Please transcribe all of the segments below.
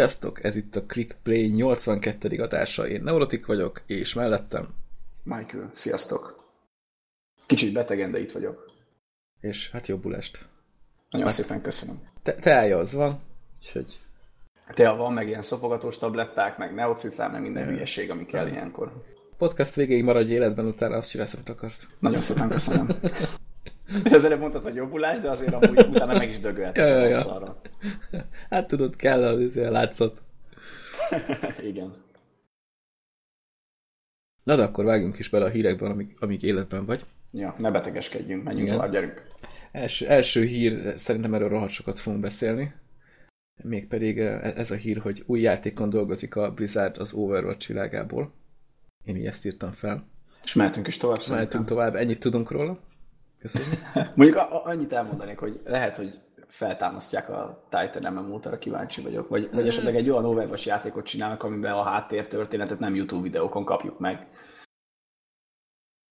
Sziasztok, ez itt a Clickplay 82. adása, én Neurotik vagyok, és mellettem... Michael, sziasztok. Kicsit betegen, de itt vagyok. És hát jobbulást. Nagyon hát, szépen köszönöm. Te, teája az van, úgyhogy... Tea van, meg ilyen szopogatós tabletták, meg neocitrán, meg minden hülyeség, ami kell ilyenkor. Podcast végéig maradj életben, utána azt csinálsz, amit akarsz. Nagyon szépen köszönöm. És ezzel mondtad, hogy jobbulás, de azért amúgy utána meg is dögölt ja, ja, ja. Hát tudod, kell az a látszat. Igen. Na de akkor vágjunk is bele a hírekben, amíg, amíg életben vagy. Ja, ne betegeskedjünk, menjünk Igen. tovább, gyerünk. Els, első hír, szerintem erről rohadt sokat fogunk beszélni. Mégpedig eh, ez a hír, hogy új játékon dolgozik a Blizzard az Overwatch világából. Én így ezt írtam fel. És mehetünk is tovább Mehetünk tovább, ennyit tudunk róla. Köszönjük. Mondjuk annyit elmondanék, hogy lehet, hogy feltámasztják a Titan MMO-t, arra kíváncsi vagyok. Vagy, vagy esetleg egy olyan Overwatch játékot csinálnak, amiben a háttértörténetet nem YouTube videókon kapjuk meg.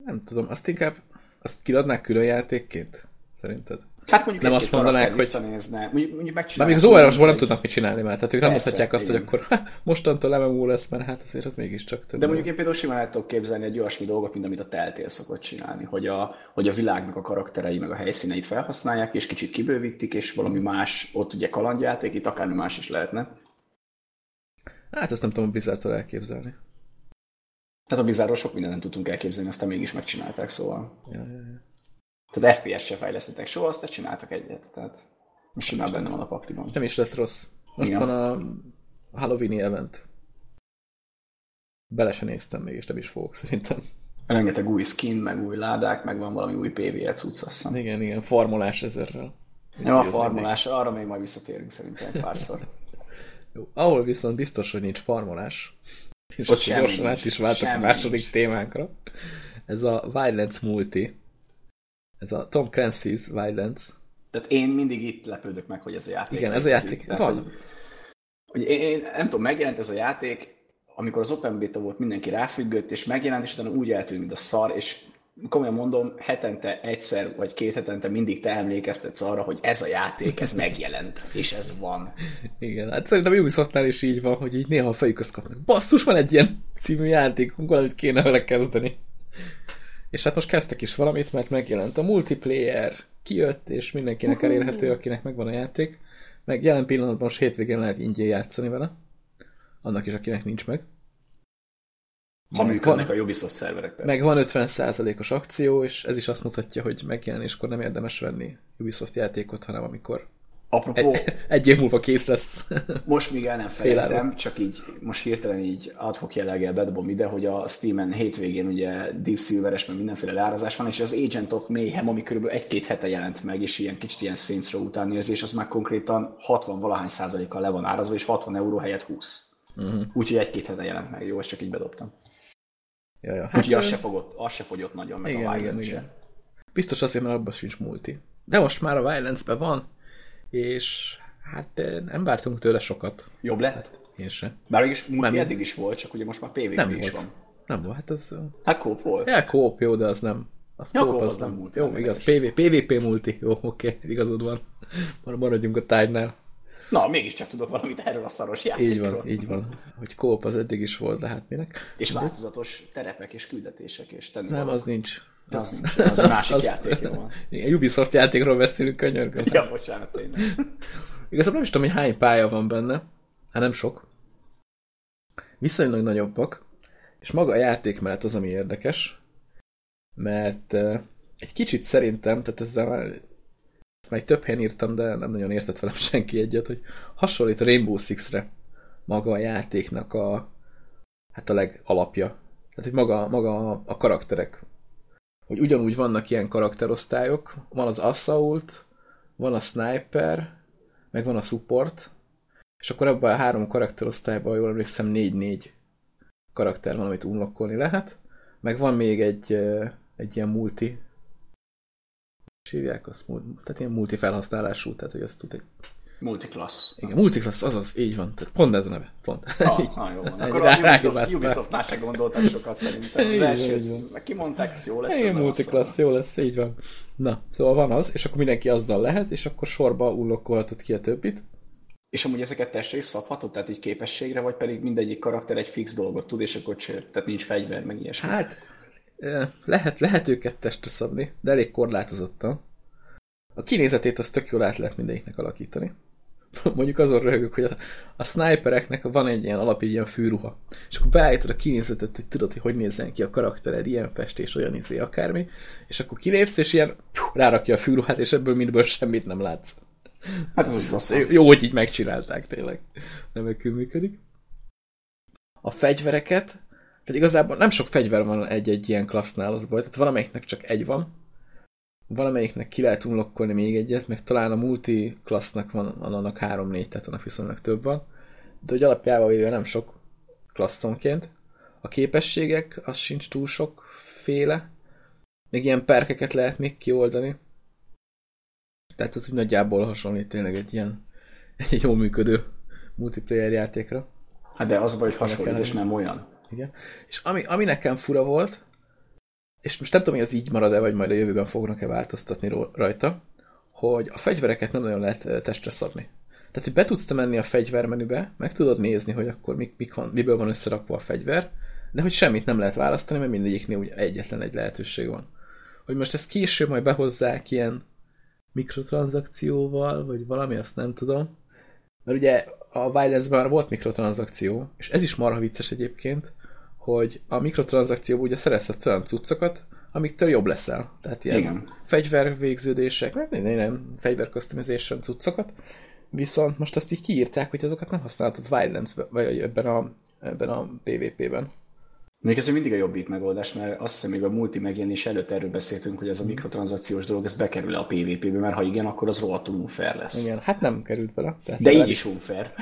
Nem tudom, azt inkább azt kiadnák külön játékként? Szerinted? Hát mondjuk nem azt mondanák, hogy... Mondjuk, mondjuk Na, még az overwatch nem tudnak mit csinálni, mert tehát ők nem mondhatják azt, igen. hogy akkor ha, mostantól MMO lesz, mert hát azért az mégiscsak több. De mondjuk én például simán el tudok képzelni egy olyasmi dolgot, mint amit a Telltale szokott csinálni, hogy a, hogy a világnak a karakterei meg a helyszíneit felhasználják, és kicsit kibővítik, és valami más, ott ugye kalandjáték, itt akármi más is lehetne. Hát ezt nem tudom a Blizzardtól elképzelni. Tehát a Blizzardról sok mindent nem tudtunk elképzelni, aztán mégis megcsinálták, szóval. Ja, ja, ja. Tehát FPS se fejlesztettek soha, azt csináltak egyet. Tehát most simán benne van a pakliban. Nem is lett rossz. Most Igen. van a Halloween event. Bele se néztem még, és nem is fogok szerintem. Rengeteg új skin, meg új ládák, meg van valami új PvE cucc, azt Igen, igen, formulás ezerrel. Nem a formulás, arra még majd visszatérünk szerintem párszor. Jó, ahol viszont biztos, hogy nincs formulás, és ott gyorsan át is váltok a második nincs. témánkra. Ez a Violence Multi, ez a Tom Clancy's Wildlands. Tehát én mindig itt lepődök meg, hogy ez a játék. Igen, ez a játék. Tehát, van. Hogy, hogy én, én, nem tudom, megjelent ez a játék, amikor az Open Beta volt, mindenki ráfüggött, és megjelent, és utána úgy eltűnt, mint a szar, és komolyan mondom, hetente egyszer vagy két hetente mindig te emlékeztetsz arra, hogy ez a játék, ez megjelent, és ez van. Igen, hát szerintem Ubisoftnál is így van, hogy így néha a fejük azt kapnak. Basszus, van egy ilyen című játékunk, valamit kéne vele kezdeni. És hát most kezdtek is valamit, mert megjelent a multiplayer, kijött, és mindenkinek elérhető, akinek megvan a játék. Meg jelen pillanatban most hétvégén lehet ingyen játszani vele. Annak is, akinek nincs meg. Ha működnek van, a Ubisoft szerverek persze. Meg van 50%-os akció, és ez is azt mutatja, hogy megjelenéskor nem érdemes venni Ubisoft játékot, hanem amikor Apropó, egy, egy év múlva kész lesz. most még el nem felejtem, csak így most hirtelen így adhok jelleggel bedobom ide, hogy a Steam-en hétvégén ugye Deep Silveres, meg mindenféle leárazás van, és az Agent of Mayhem, ami körülbelül egy-két hete jelent meg, és ilyen kicsit ilyen Saints Row utánérzés, az már konkrétan 60 valahány százalékkal le van árazva, és 60 euró helyett 20. Uh-huh. Mhm. Úgyhogy egy-két hete jelent meg, jó, ezt csak így bedobtam. Ja, ja. Hát Úgyhogy az se, fogott, az se fogyott nagyon, meg igen, a igen, igen. Biztos azért, mert abban sincs multi. De most már a Violence-ben van, és hát nem vártunk tőle sokat. Jobb lett? Hát, én sem. Bár is nem, eddig is volt, csak ugye most már PvP nem is volt. van. Nem volt, hát az... Hát kóp volt. Ja, kóp, jó, de az nem... Az ja, kóp, az, az nem, nem Jó, igaz, PV, PvP multi. Jó, oké, okay, igazad van. Maradjunk a tárgynál. Na, mégiscsak tudok valamit erről a szaros játékról. Így van, így van. Hogy kóp az eddig is volt, de hát minek. És változatos terepek és küldetések és tenni Nem, az nincs. Az, az, az másik az, játék, jó van. Igen, Ubisoft játékról beszélünk, könyörgöm. Ja, bocsánat, tényleg. Igazából nem is tudom, hogy hány pálya van benne. Hát nem sok. Viszonylag nagyobbak. És maga a játék mellett az, ami érdekes. Mert uh, egy kicsit szerintem, tehát ezzel már ezt már több helyen írtam, de nem nagyon értett velem senki egyet, hogy hasonlít a Rainbow Six-re maga a játéknak a hát a legalapja. Tehát, hogy maga, maga a karakterek. Hogy ugyanúgy vannak ilyen karakterosztályok, van az Assault, van a Sniper, meg van a Support, és akkor ebben a három karakterosztályban, jól emlékszem, 4-4 karakter van, amit unlockolni lehet, meg van még egy, egy ilyen multi. Hívják azt, tehát ilyen multi felhasználású, tehát hogy azt tud egy Multiclass. Igen, multiclass, azaz, így van. Tehát pont ez a neve. Pont. Ah, ah jó van. Akkor rá, a Ubisoft, Ubisoftnál se gondoltak sokat szerintem. Az első, kimondták, ez jó lesz. Igen, multiclass, jó lesz, így van. Na, szóval van az, és akkor mindenki azzal lehet, és akkor sorba ullokkolhatod ki a többit. És amúgy ezeket testre is szabhatod, tehát egy képességre, vagy pedig mindegyik karakter egy fix dolgot tud, és akkor csér, tehát nincs fegyver, meg ilyesmi. Hát, lehet, lehet őket testre szabni, de elég korlátozottan. A kinézetét az tök jól át lehet mindegyiknek alakítani. Mondjuk azon röhögök, hogy a, a snipereknek van egy ilyen alap, ilyen fűruha. És akkor beállítod a kinézetet, hogy tudod, hogy hogy nézzen ki a karaktered, ilyen festés, olyan izé, akármi. És akkor kilépsz, és ilyen rárakja a fűruhát, és ebből mindből semmit nem látsz. Hát ez úgy rossz. Jó, hogy így megcsinálták tényleg. Nem működik. A fegyvereket, tehát igazából nem sok fegyver van egy-egy ilyen klassznál, az baj. Tehát valamelyiknek csak egy van, valamelyiknek ki lehet unlokkolni még egyet, meg talán a multi klassznak van, van annak három-négy, tehát annak viszonylag több van. De hogy alapjában véve nem sok klasszonként. A képességek, az sincs túl sok féle. Még ilyen perkeket lehet még kioldani. Tehát ez úgy nagyjából hasonlít tényleg egy ilyen egy jól működő multiplayer játékra. Hát de az baj, hogy hasonlít, és nem olyan. Igen. És ami, ami nekem fura volt, és most nem tudom, hogy ez így marad-e, vagy majd a jövőben fognak-e változtatni rajta, hogy a fegyvereket nem nagyon lehet testre szabni. Tehát, hogy be tudsz te menni a fegyvermenübe, meg tudod nézni, hogy akkor mik, mik van, miből van összerakva a fegyver, de hogy semmit nem lehet választani, mert mindegyiknél ugye egyetlen egy lehetőség van. Hogy most ezt később majd behozzák ilyen mikrotranszakcióval, vagy valami, azt nem tudom. Mert ugye a Violence-ben volt mikrotranszakció, és ez is marha vicces egyébként, hogy a mikrotranszakcióban ugye szerezhetsz olyan cuccokat, amiktől jobb leszel. Tehát ilyen Igen. fegyvervégződések, nem, nem, nem, fegyver customization cuccokat, viszont most azt így kiírták, hogy azokat nem használhatod violence vagy ebben a, ebben a PvP-ben. Még ez mindig a jobbik megoldás, mert azt hiszem, még a multi megjelenés előtt erről beszéltünk, hogy ez a mikrotranszakciós dolog, ez bekerül a PvP-be, mert ha igen, akkor az rohadtul unfair lesz. Igen, hát nem került bele. Tehát De így is unfair.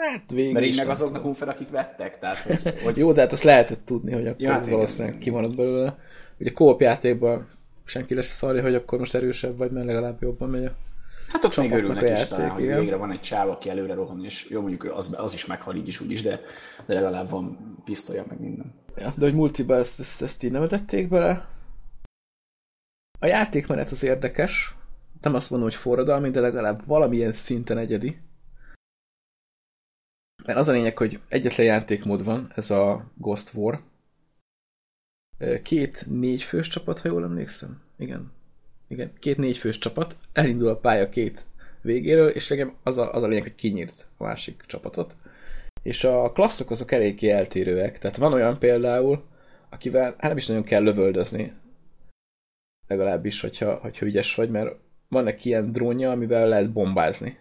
Hát végül Mert így meg azoknak unfair, akik vettek. Tehát, hogy, hogy... Jó, de hát azt lehetett tudni, hogy akkor ja, hát valószínűleg kimarad belőle. Ugye kóp játékban senki lesz szarja, hogy akkor most erősebb vagy, mert legalább jobban megy a Hát ott még örülnek is játék, talán, hogy végre van egy csáv, aki előre rohan, és jó, mondjuk az, az is meghal így is úgy is, de, de legalább van pisztolya, meg minden. Ja, de hogy multiba ezt, ezt, ezt így nem tették bele. A játékmenet az érdekes, nem azt mondom, hogy forradalmi, de legalább valamilyen szinten egyedi. Mert az a lényeg, hogy egyetlen játékmód van, ez a Ghost War. Két négy fős csapat, ha jól emlékszem. Igen. Igen, két négy fős csapat, elindul a pálya két végéről, és nekem az a, az a lényeg, hogy kinyírt a másik csapatot. És a klasszok azok eléggé eltérőek. Tehát van olyan például, akivel hát nem is nagyon kell lövöldözni. Legalábbis, hogyha, hogyha ügyes vagy, mert van neki ilyen drónja, amivel lehet bombázni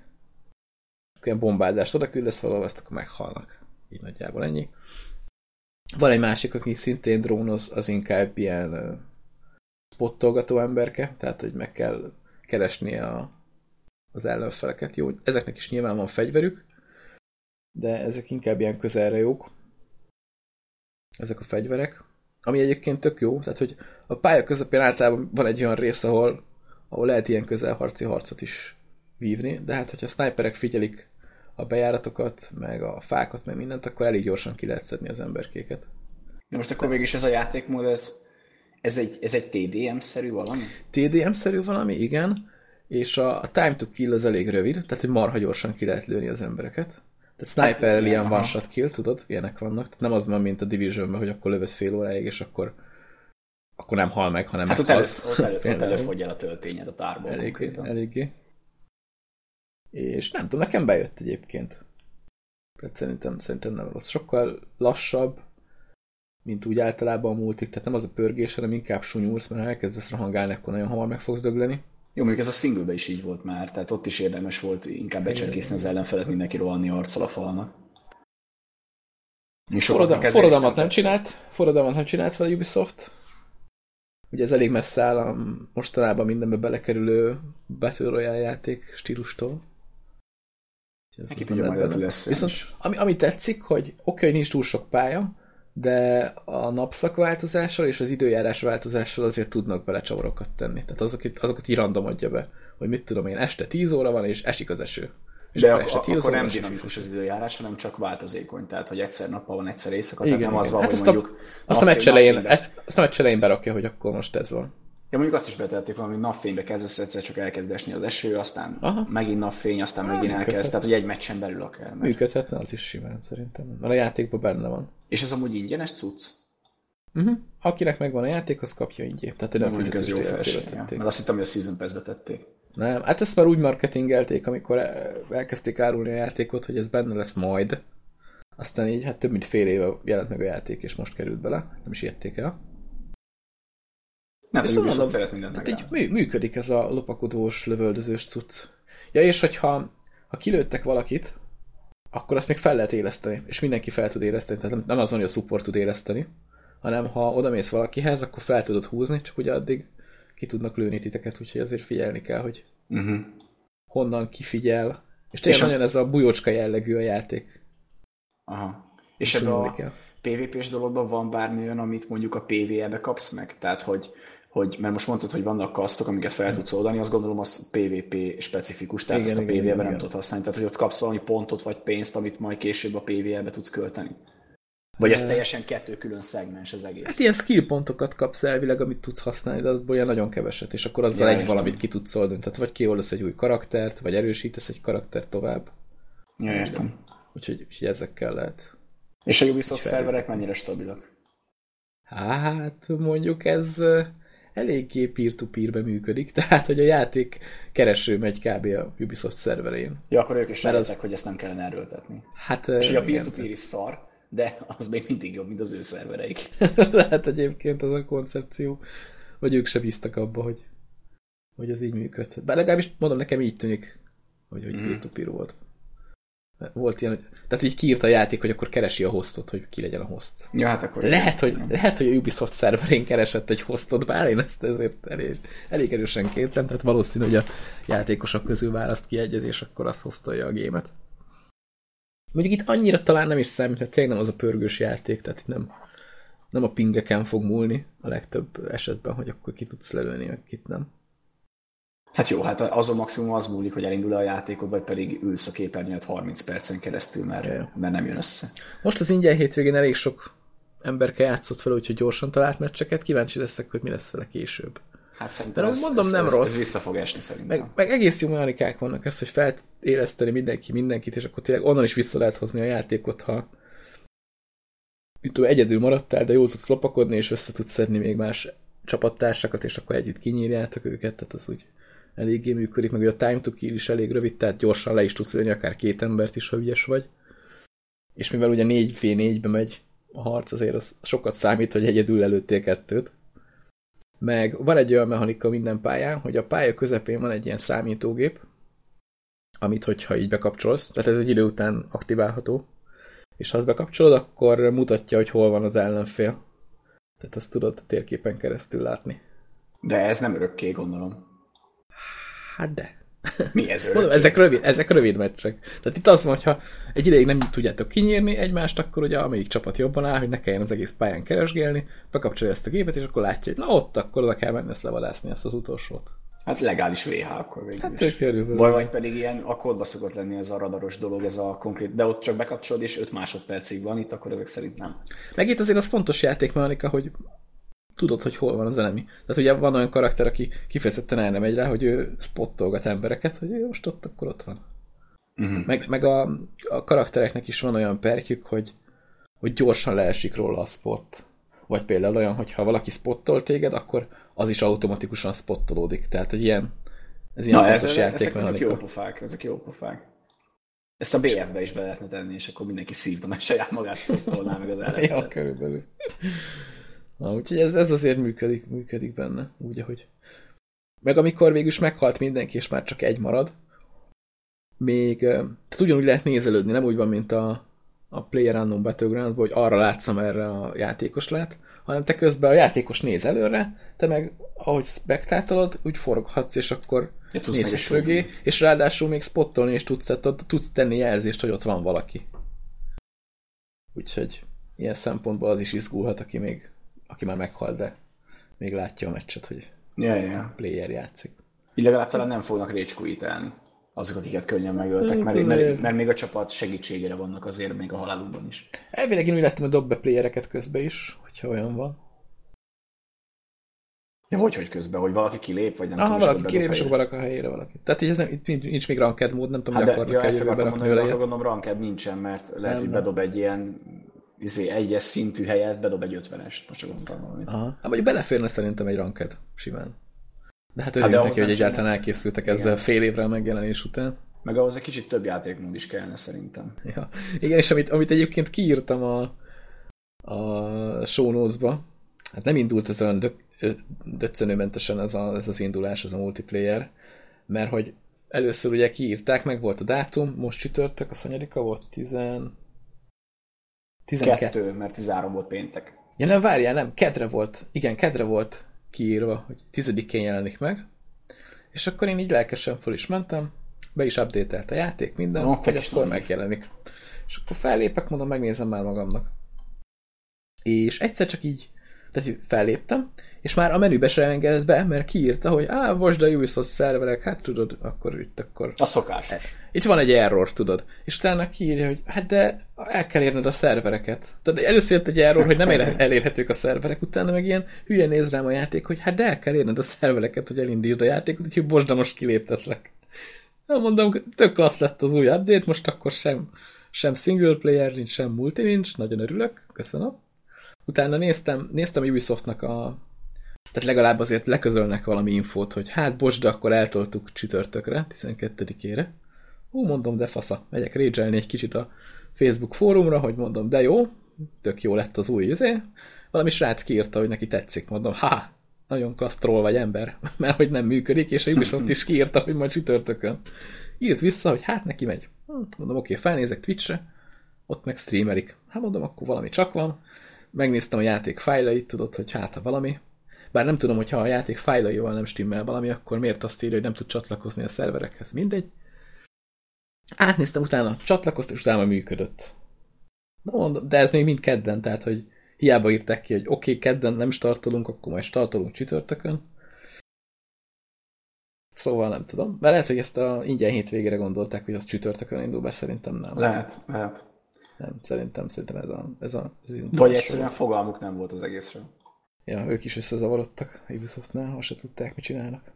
ilyen bombázást oda küldesz valahol, azt akkor meghalnak. Így nagyjából ennyi. Van egy másik, aki szintén drónoz, az inkább ilyen spottolgató emberke, tehát hogy meg kell keresni a, az ellenfeleket. Jó, ezeknek is nyilván van fegyverük, de ezek inkább ilyen közelre jók. Ezek a fegyverek. Ami egyébként tök jó, tehát hogy a pálya közepén általában van egy olyan rész, ahol, ahol lehet ilyen közelharci harcot is vívni, de hát hogyha a sniperek figyelik a bejáratokat, meg a fákat, meg mindent, akkor elég gyorsan ki lehet szedni az emberkéket. De most akkor végig ez a játékmód, ez, ez egy, ez egy TDM-szerű valami? TDM-szerű valami, igen. És a, a time to kill az elég rövid, tehát hogy marha gyorsan ki lehet lőni az embereket. Tehát sniper hát, ilyen one shot kill, tudod? Ilyenek vannak. Tehát nem az van, mint a division hogy akkor lövesz fél óráig, és akkor akkor nem hal meg, hanem hát meghalsz. ott, elő, ott, elő, ott előfogy el a töltényed a tárból. Eléggé, eléggé. És nem tudom, nekem bejött egyébként. Tehát szerintem, szerintem nem rossz. Sokkal lassabb, mint úgy általában a multik, tehát nem az a pörgés, hanem inkább sunyulsz, mert ha elkezdesz rahangálni, akkor nagyon hamar meg fogsz dögleni. Jó, mondjuk ez a single is így volt már, tehát ott is érdemes volt inkább becserkészni az ellenfelet, mindenki rohanni arccal a falnak. Forradal, forradalmat nem csinált, forradalmat nem csinált fel a Ubisoft. Ugye ez elég messze áll a mostanában mindenbe belekerülő Battle Royale játék stílustól. Ez Neki tudja majd lesz. Viszont ami, ami tetszik, hogy oké, okay, hogy nincs túl sok pálya, de a napszak változással és az időjárás változással azért tudnak bele csavarokat tenni. Tehát azokat, azokat így random adja be, hogy mit tudom én, este 10 óra van, és esik az eső. És de akkor, este akkor nem dinamikus az időjárás, hanem csak változékony. Tehát, hogy egyszer nappal van, egyszer éjszaka, igen, tehát nem igen. az van, hát hogy mondjuk... A, azt a meccs elején, ezt, azt a meccs elején berakja, hogy akkor most ez van. Ja, mondjuk azt is betették valami napfénybe kezdesz, egyszer csak elkezd esni az eső, aztán Aha. megint napfény, aztán megint elkezd, tehát hogy egy meccsen belül akár. Meg. Működhetne az is simán szerintem, mert a játékban benne van. És ez amúgy ingyenes cucc? Uh-huh. Akinek megvan a játék, az kapja ingyen. Tehát nem fizetős jó felség, ja. Mert azt hittem, hogy a Season Pass-be tették. Nem, hát ezt már úgy marketingelték, amikor elkezdték árulni a játékot, hogy ez benne lesz majd. Aztán így, hát több mint fél éve jelent meg a játék, és most került bele. Nem is ijedték el. Nem, és mondom, szeret mindent tehát így működik ez a lopakodós, lövöldözős cucc. Ja, és hogyha ha kilőttek valakit, akkor azt még fel lehet éleszteni, és mindenki fel tud éleszteni, tehát nem az van, hogy a support tud éleszteni, hanem ha odamész valakihez, akkor fel tudod húzni, csak ugye addig ki tudnak lőni titeket, úgyhogy azért figyelni kell, hogy uh-huh. honnan kifigyel. És tényleg és nagyon a... ez a bujócska jellegű a játék. Aha. És ebben a PvP-s dologban van bármi olyan, amit mondjuk a PvE-be kapsz meg? Tehát, hogy, hogy, mert most mondtad, hogy vannak kasztok, amiket fel tudsz oldani, azt gondolom az PvP specifikus, tehát igen, ezt a PvE-be nem tudod használni. Tehát, hogy ott kapsz valami pontot vagy pénzt, amit majd később a PvE-be tudsz költeni. Vagy ez teljesen kettő külön szegmens az egész? Hát ilyen skill pontokat kapsz elvileg, amit tudsz használni, de azból ilyen nagyon keveset, és akkor azzal ja, egy valamit ki tudsz oldani. Tehát vagy kioldasz egy új karaktert, vagy erősítesz egy karaktert tovább. Ja, értem. Úgyhogy, úgyhogy ezekkel lehet. És a Ubisoft szerverek mennyire stabilak? Hát mondjuk ez eléggé peer-to-peer-be működik, tehát hogy a játék kereső megy kb. a Ubisoft szerverén. Ja, akkor ők is az... hogy ezt nem kellene erőltetni. Hát, és hogy a peer-to-peer is szar, de az még mindig jobb, mint az ő szervereik. Lehet egyébként az a koncepció, hogy ők se bíztak abba, hogy, hogy ez így működhet. Bár legalábbis mondom, nekem így tűnik, hogy, hogy mm. peer volt. Volt ilyen, tehát így kiírt a játék, hogy akkor keresi a hostot, hogy ki legyen a host. Ja, hát akkor lehet, hogy, lehet, hogy a Ubisoft szerverén keresett egy hostot, bár én ezt ezért elég, elég erősen kértem, tehát valószínű, hogy a játékosok közül választ ki egyet, és akkor azt hoztolja a gémet. Mondjuk itt annyira talán nem is számít, mert tényleg nem az a pörgős játék, tehát itt nem, nem a pingeken fog múlni a legtöbb esetben, hogy akkor ki tudsz lelőni, kit nem. Hát jó, hát azon maximum az múlik, hogy elindul a játékod, vagy pedig ülsz a képernyőt 30 percen keresztül, mert, yeah. mert nem jön össze. Most az ingyen hétvégén elég sok emberke játszott fel, úgyhogy gyorsan talált meccseket, kíváncsi leszek, hogy mi lesz vele később. Hát szerintem ez, mondom, ez, nem ez, rossz. Ez vissza fog esni szerintem. Meg, meg egész jó mechanikák vannak, ez, hogy feléleszteni mindenki mindenkit, és akkor tényleg onnan is vissza lehet hozni a játékot, ha tudom, egyedül maradtál, de jól tudsz lopakodni, és össze tudsz szedni még más csapattársakat, és akkor együtt kinyírjátok őket, tehát az úgy eléggé működik, meg a time to kill is elég rövid, tehát gyorsan le is tudsz lőni akár két embert is, ha ügyes vagy. És mivel ugye 4v4-be megy a harc, azért az sokat számít, hogy egyedül előttél kettőt. Meg van egy olyan mechanika minden pályán, hogy a pálya közepén van egy ilyen számítógép, amit hogyha így bekapcsolsz, tehát ez egy idő után aktiválható, és ha azt bekapcsolod, akkor mutatja, hogy hol van az ellenfél. Tehát azt tudod a térképen keresztül látni. De ez nem örökké, gondolom. Hát de. Mi ez Mondom, ezek rövid, ezek rövid meccsek. Tehát itt az van, hogyha egy ideig nem tudjátok kinyírni egymást, akkor ugye amelyik csapat jobban áll, hogy ne kelljen az egész pályán keresgélni, bekapcsolja ezt a gépet, és akkor látja, hogy na ott, akkor oda kell menni ezt levadászni, ezt az utolsót. Hát legális VH akkor végül hát, is. Körülbelül. Vagy, vagy pedig ilyen, a kódba szokott lenni ez a radaros dolog, ez a konkrét, de ott csak bekapcsolod, és 5 másodpercig van itt, akkor ezek szerint nem. Meg itt azért az fontos játékmechanika, hogy tudod, hogy hol van az enemi. Tehát ugye van olyan karakter, aki kifejezetten el nem megy rá, hogy ő spottolgat embereket, hogy ő most ott, akkor ott van. Uh-huh. Meg, meg a, a karaktereknek is van olyan perkjük, hogy, hogy gyorsan leesik róla a spot. Vagy például olyan, hogy ha valaki spottol téged, akkor az is automatikusan spottolódik. Tehát, hogy ilyen, ez ilyen Na, fontos ez, játék. Ezek jó pofák, ezek jó pofák. Ezt a BF-be is be lehetne tenni, és akkor mindenki szívta, mert saját magát spottolná meg az ellenfelet. ja, körülbelül. Na, úgyhogy ez, ez azért működik, működik benne, úgy, ahogy. Meg amikor végülis meghalt mindenki, és már csak egy marad, még, tehát ugyanúgy lehet nézelődni, nem úgy van, mint a, a Player Unknown battlegrounds hogy arra látszom erre a játékos lát, hanem te közben a játékos néz előre, te meg ahogy spektátolod, úgy foroghatsz, és akkor ja, nézsz mögé, és ráadásul még spottolni, és tudsz, tudsz tenni jelzést, hogy ott van valaki. Úgyhogy ilyen szempontból az is izgulhat, aki még aki már meghalt, de még látja a meccset, hogy ja. a player játszik. Így legalább talán nem fognak récskuitálni azok, akiket könnyen megöltek, mert, mert, mert, még a csapat segítségére vannak azért még a halálukban is. Elvileg én úgy lettem a dob be playereket közben is, hogyha olyan van. Ja, hogy, hogy közben, hogy valaki kilép, vagy nem Aha, tudom, valaki kilép, és akkor a helyére valaki. Tehát így ez nem, itt nincs még ranked mód, nem tudom, hát hogy akarnak ja, ezt akartam mondani, hogy gondolom ranked nincsen, mert lehet, nem, hogy bedob egy ilyen izé, egyes szintű helyet, bedob egy ötvenest, most csak gondoltam valamit. Aha. Hát vagy beleférne szerintem egy ranked, simán. De hát örülünk hát neki, hogy egyáltalán elkészültek ezzel Igen. fél évre a megjelenés után. Meg ahhoz egy kicsit több játékmód is kellene szerintem. Ja. Igen, és amit, amit egyébként kiírtam a, a show notes-ba, hát nem indult ez olyan dök, döccenőmentesen ez, a, ez az indulás, ez a multiplayer, mert hogy először ugye kiírták, meg volt a dátum, most csütörtök, a szanyarika volt 10... 12. Kettő, mert 13 volt péntek. Ja nem, várjál, nem, kedre volt, igen, kedre volt kiírva, hogy tizedikén jelenik meg, és akkor én így lelkesen föl is mentem, be is update a játék, minden, no, hogy akkor megjelenik. És akkor fellépek, mondom, megnézem már magamnak. És egyszer csak így, tehát felléptem, és már a menübe se engedett be, mert kiírta, hogy á, most a Ubisoft szerverek, hát tudod, akkor itt akkor... A szokás. Itt van egy error, tudod. És utána kiírja, hogy hát de el kell érned a szervereket. Tehát először jött egy error, hogy nem elérhetők a szerverek, utána meg ilyen hülye néz rám a játék, hogy hát de el kell érned a szervereket, hogy elindítsd a játékot, úgyhogy most, de most kiléptetlek. Nem mondom, tök klassz lett az új update, most akkor sem, sem single player nincs, sem multi nincs, nagyon örülök, köszönöm. Utána néztem, néztem Ubisoftnak a tehát legalább azért leközölnek valami infót, hogy hát bocs, de akkor eltoltuk csütörtökre, 12-ére. Hú, mondom, de fasza, megyek régyelni egy kicsit a Facebook fórumra, hogy mondom, de jó, tök jó lett az új izé. Valami srác kiírta, hogy neki tetszik, mondom, ha, nagyon kasztrol vagy ember, mert hogy nem működik, és a Ubisoft is kiírta, hogy majd csütörtökön. Írt vissza, hogy hát neki megy. Hm, mondom, oké, felnézek Twitchre, ott meg streamelik. Hát mondom, akkor valami csak van. Megnéztem a játék fájlait, tudod, hogy hát valami. Bár nem tudom, hogyha a játék fájlaival nem stimmel valami, akkor miért azt írja, hogy nem tud csatlakozni a szerverekhez. Mindegy. Átnéztem utána, csatlakoztam, és utána működött. De, mondom, de ez még mind kedden, tehát, hogy hiába írták ki, hogy oké, okay, kedden nem startolunk, akkor majd startolunk csütörtökön. Szóval nem tudom. Mert lehet, hogy ezt a ingyen hétvégére gondolták, hogy az csütörtökön indul, bár szerintem nem. Lehet, lehet. Nem, szerintem, szerintem ez a, ez a ez Vagy egyszerűen fogalmuk nem volt az egészről. Ja, ők is összezavarodtak Ubisoftnál, azt se tudták, mit csinálnak.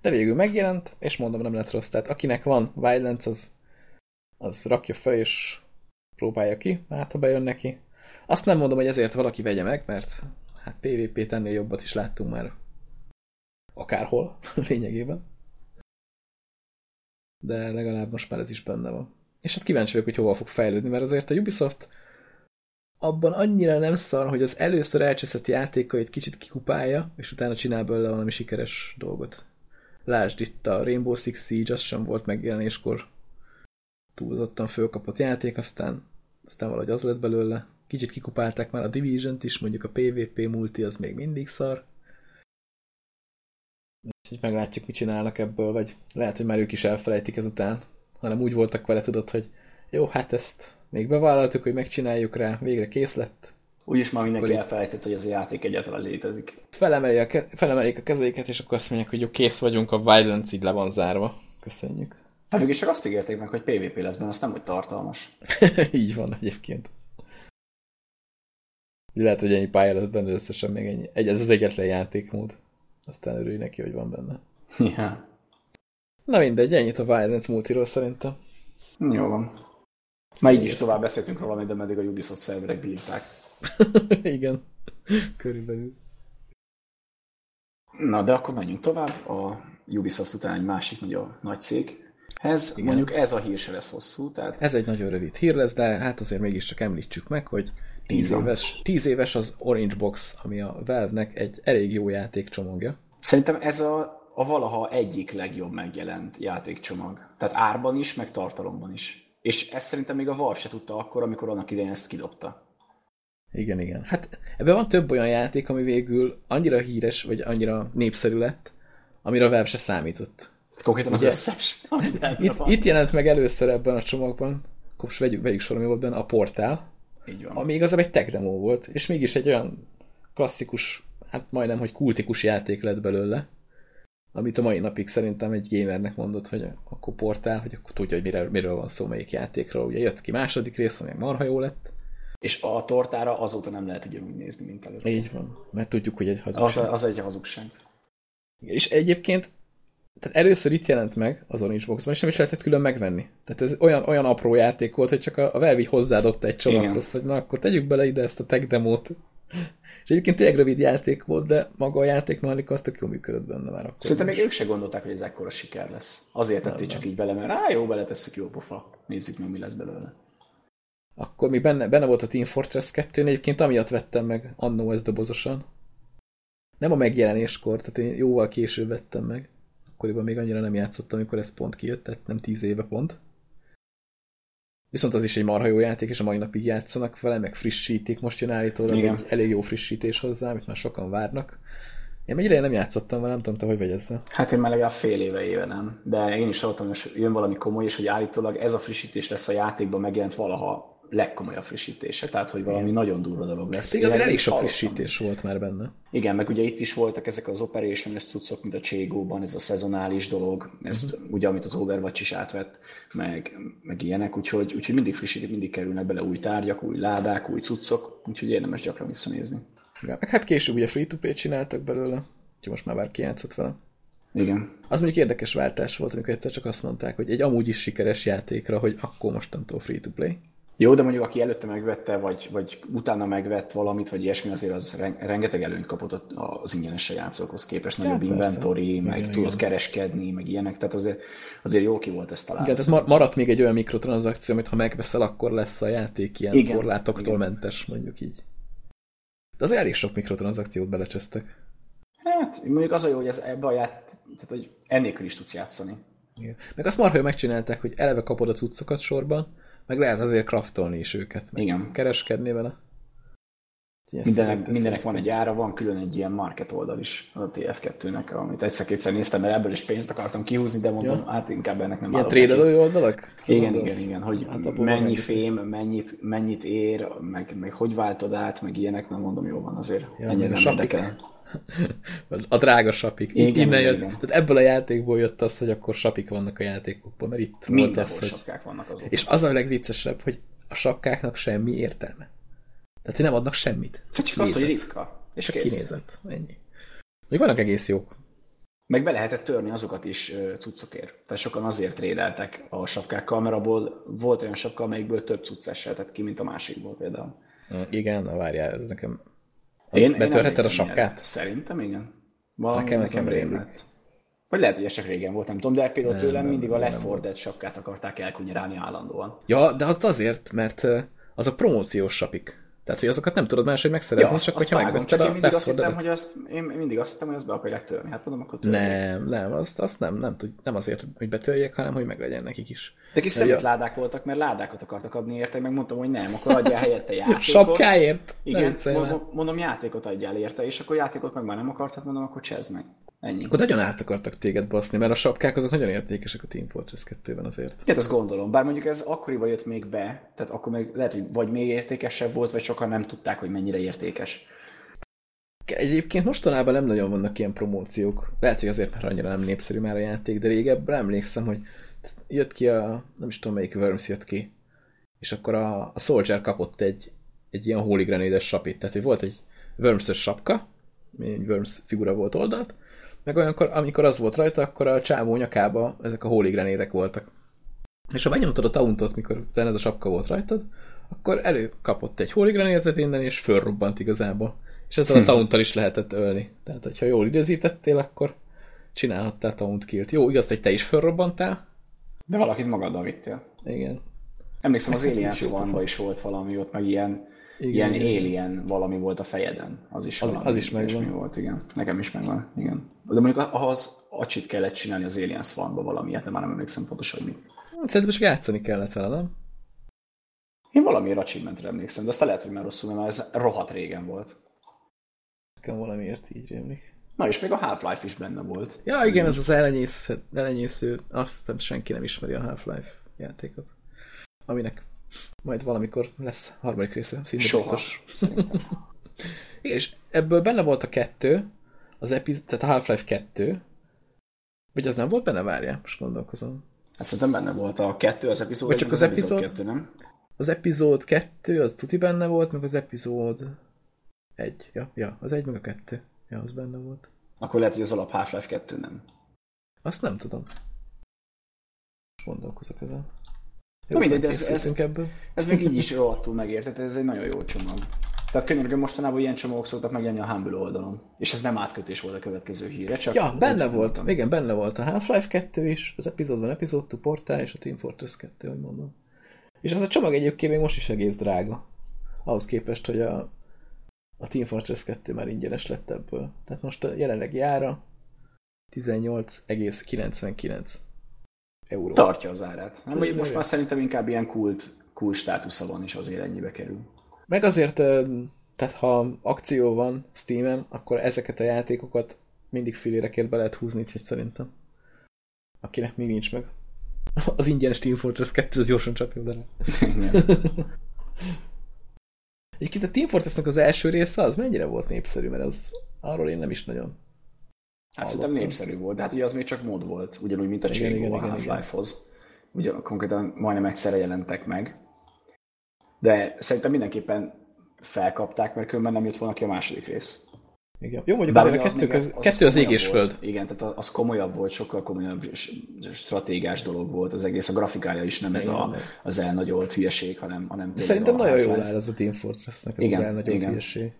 De végül megjelent, és mondom, nem lett rossz. Tehát akinek van Wildlands, az, az rakja fel, és próbálja ki, hát ha bejön neki. Azt nem mondom, hogy ezért valaki vegye meg, mert hát PvP-t ennél jobbat is láttunk már akárhol, lényegében. De legalább most már ez is benne van. És hát kíváncsi vagyok, hogy hova fog fejlődni, mert azért a Ubisoft abban annyira nem szar, hogy az először elcseszett játékait kicsit kikupálja, és utána csinál belőle valami sikeres dolgot. Lásd itt a Rainbow Six Siege, az sem volt megjelenéskor túlzottan fölkapott játék, aztán, aztán valahogy az lett belőle. Kicsit kikupálták már a Division-t is, mondjuk a PvP multi az még mindig szar. Úgyhogy meglátjuk, mit csinálnak ebből, vagy lehet, hogy már ők is elfelejtik ezután, hanem úgy voltak vele, tudod, hogy jó, hát ezt még bevállaltuk, hogy megcsináljuk rá, végre kész lett. Úgyis már mindenki akkor elfelejtett, hogy ez a játék egyáltalán létezik. Felemeli a ke- felemelik a kezeiket, és akkor azt mondják, hogy jó, kész vagyunk, a Violence így le van zárva. Köszönjük. Hát végül csak azt ígérték meg, hogy PvP lesz benne, azt nem, hogy tartalmas. így van egyébként. Lehet, hogy ennyi pálya lesz benne összesen még ennyi. Egy, ez az egyetlen játékmód. Aztán örülj neki, hogy van benne. Ja. Na mindegy, ennyit a Violence multiról szerintem. Jó van. Már így is tovább beszéltünk róla, de meddig a Ubisoft szerverek bírták. Igen, körülbelül. Na, de akkor menjünk tovább. A Ubisoft után egy másik nagyon nagy céghez. Igen. Mondjuk ez a hír se lesz hosszú. Tehát... Ez egy nagyon rövid hír lesz, de hát azért mégiscsak említsük meg, hogy 10 éves, 10 éves az Orange Box, ami a Valve-nek egy elég jó játékcsomagja. Szerintem ez a, a valaha egyik legjobb megjelent játékcsomag. Tehát árban is, meg tartalomban is. És ezt szerintem még a Valve se tudta akkor, amikor annak idején ezt kidobta. Igen, igen. Hát ebben van több olyan játék, ami végül annyira híres, vagy annyira népszerű lett, amire a Valve se számított. Konkrétan az összes. Itt, itt jelent meg először ebben a csomagban, kops vegyük, vegyük sor, ami volt benne, a portál. Így van. Ami igazából egy tech demo volt, és mégis egy olyan klasszikus, hát majdnem, hogy kultikus játék lett belőle, amit a mai napig szerintem egy gamernek mondott, hogy akkor portál, hogy akkor tudja, hogy miről, miről van szó, melyik játékról. Ugye jött ki második rész, ami marha jó lett. És a tortára azóta nem lehet ugyanúgy nézni, mint előtt. Így van, mert tudjuk, hogy egy hazugság. Az, az egy hazugság. És egyébként tehát először itt jelent meg az Orange Boxban, és nem is lehetett külön megvenni. Tehát ez olyan, olyan apró játék volt, hogy csak a, a Valve hozzádobta egy csomaghoz, hogy na akkor tegyük bele ide ezt a tech demót. És egyébként tényleg rövid játék volt, de maga a játékmechanika azt tök jól működött benne már akkor. Szerintem még ők se gondolták, hogy ez ekkora siker lesz. Azért tették csak így bele, mert rá jó, beletesszük jó pofa. Nézzük meg, mi lesz belőle. Akkor még benne, benne volt a Team Fortress 2 egyébként amiatt vettem meg annó ezt dobozosan. Nem a megjelenéskor, tehát én jóval később vettem meg. Akkoriban még annyira nem játszottam, amikor ez pont kijött, tehát nem tíz éve pont. Viszont az is egy marha jó játék, és a mai napig játszanak vele, meg frissítik. Most jön állítólag Igen. egy elég jó frissítés hozzá, amit már sokan várnak. Én még ideje nem játszottam vele, nem tudom, te hogy vagy ezzel. Hát én már legalább fél éve éve nem. De én is hallottam, hogy jön valami komoly, és hogy állítólag ez a frissítés lesz a játékban megjelent valaha legkomolyabb frissítése, tehát hogy valami Igen. nagyon durva dolog lesz. Igen, azért elég sok frissítés volt már benne. Igen, meg ugye itt is voltak ezek az operation cuccok, mint a Cségóban, ez a szezonális dolog, ezt uh-huh. ugye, amit az Overwatch is átvett, meg, meg ilyenek, úgyhogy, úgyhogy mindig frissítik, mindig kerülnek bele új tárgyak, új ládák, új cuccok, úgyhogy érdemes gyakran visszanézni. Igen, meg hát később ugye free-to-play csináltak belőle, úgyhogy most már bárki játszott vele. Igen. Az mondjuk érdekes váltás volt, amikor egyszer csak azt mondták, hogy egy amúgy is sikeres játékra, hogy akkor mostantól free-to-play. Jó, de mondjuk aki előtte megvette, vagy, vagy utána megvett valamit, vagy ilyesmi, azért az rengeteg előnyt kapott az ingyenes játszókhoz képest, ja, nagyobb inventory, meg igen, tudott igen. kereskedni, meg ilyenek, tehát azért, azért jó ki volt ezt találni. Igen, tehát maradt még egy olyan mikrotranszakció, amit ha megveszel, akkor lesz a játék ilyen igen, korlátoktól igen. mentes, mondjuk így. De azért elég sok mikrotranszakciót belecsesztek. Hát, mondjuk az a jó, hogy ez ebbe a ját... tehát hogy ennélkül is tudsz játszani. Igen. Meg azt marha, hogy megcsinálták, hogy eleve kapod a cuccokat sorban, meg lehet azért kraftolni is őket, Igen. kereskedni vele. Mindenek, mindenek van egy ára, van külön egy ilyen market oldal is a TF2-nek, amit egyszer-kétszer néztem, mert ebből is pénzt akartam kihúzni, de mondom, ja. hát inkább ennek nem Ilyen trédelői oldalak? Igen, igen, igen, hogy hát mennyi fém, mennyit, mennyit ér, meg, meg hogy váltod át, meg ilyenek, nem mondom, jó van azért. Ja, ennyire nem érdekel. A drága sapik. Igen, Innen jött, igen. Tehát ebből a játékból jött az, hogy akkor sapik vannak a játékokban, mert itt Mindenhol volt az, hogy... sapkák vannak azok. És az a legviccesebb, hogy a sapkáknak semmi értelme. Tehát, hogy nem adnak semmit. Csak, csak az, hogy ritka. És kész. Kinézett. Ennyi. Még vannak egész jók. Meg be lehetett törni azokat is cuccokért. Tehát sokan azért rédeltek a sapkákkal, mert abból volt olyan sapka, amelyikből több cucc esetett ki, mint a másikból például. Igen, na várjál, ez nekem én, Betörheted a sapkát? Szerintem igen. Valami nekem, nekem rémlett. Vagy lehet, hogy ez csak régen volt, nem tudom, de például nem, tőlem nem, mindig a Left 4 Dead sapkát akarták elkunyerálni állandóan. Ja, de az azért, mert azok promóciós sapik. Tehát, hogy azokat nem tudod máshogy megszerezni, ja, csak hogyha megvetted a én mindig azt hittem, hogy azt, én mindig azt hittem, hogy azt be akarják törni. Hát mondom, akkor törni. Nem, nem, azt, azt nem, nem, tud, nem azért, hogy betörjék, hanem hogy meglegyen nekik is. De kis ládák voltak, mert ládákat akartak adni érte, meg mondtam, hogy nem, akkor adjál helyette játékot. Sapkáért? Igen, mondom, játékot adjál érte, és akkor játékot meg már nem akart, hát mondom, akkor csezd meg. Ennyi. Akkor nagyon át akartak téged baszni, mert a sapkák azok nagyon értékesek a Team Fortress 2-ben azért. Hát azt gondolom, bár mondjuk ez akkoriban jött még be, tehát akkor még lehet, hogy vagy még értékesebb volt, vagy sokan nem tudták, hogy mennyire értékes. Egyébként mostanában nem nagyon vannak ilyen promóciók. Lehet, hogy azért, mert annyira nem népszerű már a játék, de régebben emlékszem, hogy jött ki a, nem is tudom melyik Worms jött ki, és akkor a, a Soldier kapott egy, egy ilyen Holy sapit. Tehát, hogy volt egy worms sapka, egy Worms figura volt oldalt, meg olyankor, amikor az volt rajta, akkor a csávó nyakába ezek a Holy Grenade voltak. És ha megnyomtad a tauntot, mikor benne ez a sapka volt rajtad, akkor előkapott egy Holy Grenade-et innen, és fölrobbant igazából. És ezzel a hm. taunttal is lehetett ölni. Tehát, hogyha jól időzítettél, akkor csinálhattál taunt killt. Jó, igaz, hogy te is fölrobbantál, de valakit magaddal vittél. Igen. Emlékszem, az Alien swan is volt valami, ott meg ilyen, igen, ilyen igen. alien valami volt a fejeden. Az is, az, az is megvan. volt, igen. Nekem is megvan, igen. De mondjuk ahhoz acsit kellett csinálni az Alien Swanba valamiért, de már nem emlékszem pontosan, hogy mi. Szerintem csak játszani kellett vele, nem? Én valamiért achievementre emlékszem, de azt lehet, hogy már rosszul, mert ez rohadt régen volt. Nekem valamiért így rémlik. Na és még a Half-Life is benne volt. Ja, igen, ez az elenyésző, elenyésző azt hiszem senki nem ismeri a Half-Life játékot. Aminek majd valamikor lesz harmadik része, szinte Soha. biztos. igen, és ebből benne volt a kettő, az epiz- tehát a Half-Life 2, vagy az nem volt benne, várjál, most gondolkozom. Hát szerintem benne volt a kettő, az epizód Vagy csak az, az epizód, epizód kettő, nem? Az epizód kettő, az tuti benne volt, meg az epizód egy. Ja, ja, az egy meg a kettő. Ja, az benne volt. Akkor lehet, hogy az alap Half-Life 2 nem. Azt nem tudom. Gondolkozok ezen. Jó, Na mindegy, de ez, ez, ebből. ez még így is rohadtul megértett, ez egy nagyon jó csomag. Tehát könyörgöm, mostanában ilyen csomagok szoktak megjelenni a Humble oldalon. És ez nem átkötés volt a következő híre, csak... Ja, benne volt, mondtam. igen, benne volt a Half-Life 2 is, az epizódban epizód 2 portál és a Team Fortress 2, hogy mondom. És az a csomag egyébként még most is egész drága. Ahhoz képest, hogy a, a Team Fortress 2 már ingyenes lett ebből. Tehát most a jelenlegi ára 18,99 euró. Tartja az árát. Nem, mondjuk most már szerintem inkább ilyen kult, kult státusza van, és azért ennyibe kerül. Meg azért, tehát ha akció van Steam-en, akkor ezeket a játékokat mindig filérekért be lehet húzni, úgyhogy szerintem. Akinek még nincs meg. Az ingyenes Team Fortress 2 az gyorsan csapja oda Egyébként a Team Fortressnek az első része az mennyire volt népszerű, mert az arról én nem is nagyon Hát szerintem népszerű volt, de hát ugye az még csak mód volt, ugyanúgy, mint a Cségo a Half-Life-hoz. Ugye konkrétan majdnem egyszerre jelentek meg. De szerintem mindenképpen felkapták, mert különben nem jött volna ki a második rész. Igen. Jó, mondjuk azért a kettő, az, az, kettő az, az ég és föld. Igen, tehát az komolyabb volt, sokkal komolyabb stratégás dolog volt az egész. A grafikája is nem igen, ez a, az elnagyolt hülyeség, hanem, hanem Szerintem nagyon jól áll ez a Team Fortress-nek, ez igen, az elnagyolt igen. hülyeség.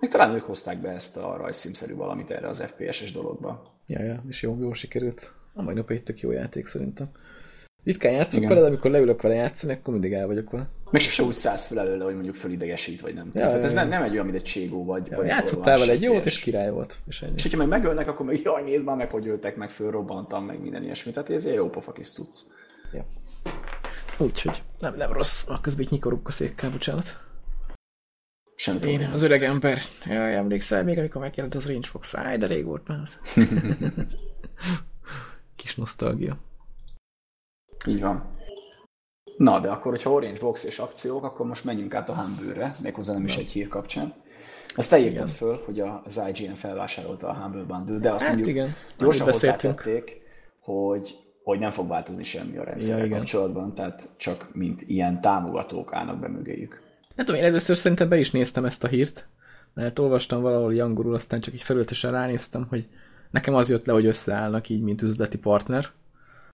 Még talán ők hozták be ezt a rajzszímszerű valamit erre az FPS-es dologba. Ja, ja, és jó, jó sikerült. A mai nap egy tök jó játék szerintem. Ritkán játszok vele, de amikor leülök vele játszani, akkor mindig el vagyok vele. Még sose úgy szállsz fel előle, hogy mondjuk fölidegesít, vagy nem. Ja, Tehát ez nem, nem egy olyan, mint egy cségó, vagy... Ja, vagy játszottál vele egy jót, és király volt. És, ennyi. és hogyha meg megölnek, akkor meg jaj, nézd már meg, hogy öltek meg, fölrobbantam, meg minden ilyesmi. Tehát ez egy jó pofa kis cucc. Ja. Úgyhogy nem, nem rossz. A közben nyikoruk a székkel, bocsánat. Semmi Én, az öreg ember. Jaj, emlékszel, még amikor megjelent az Range Fox. Áj, de rég volt már az. Kis nosztalgia. Így van. Na, de akkor, hogyha Orange Box és akciók, akkor most menjünk át a Humble-re, méghozzá nem is egy hír kapcsán. Ezt te írtad föl, hogy az IGN felvásárolta a Humble Bundle, de azt hát mondjuk igen, gyorsan hozzátették, hogy, hogy nem fog változni semmi a rendszerrel ja, kapcsolatban, tehát csak mint ilyen támogatók állnak be mögéjük. Nem tudom, én először szerintem be is néztem ezt a hírt, mert olvastam valahol angolul, aztán csak így felületesen ránéztem, hogy nekem az jött le, hogy összeállnak így, mint üzleti partner,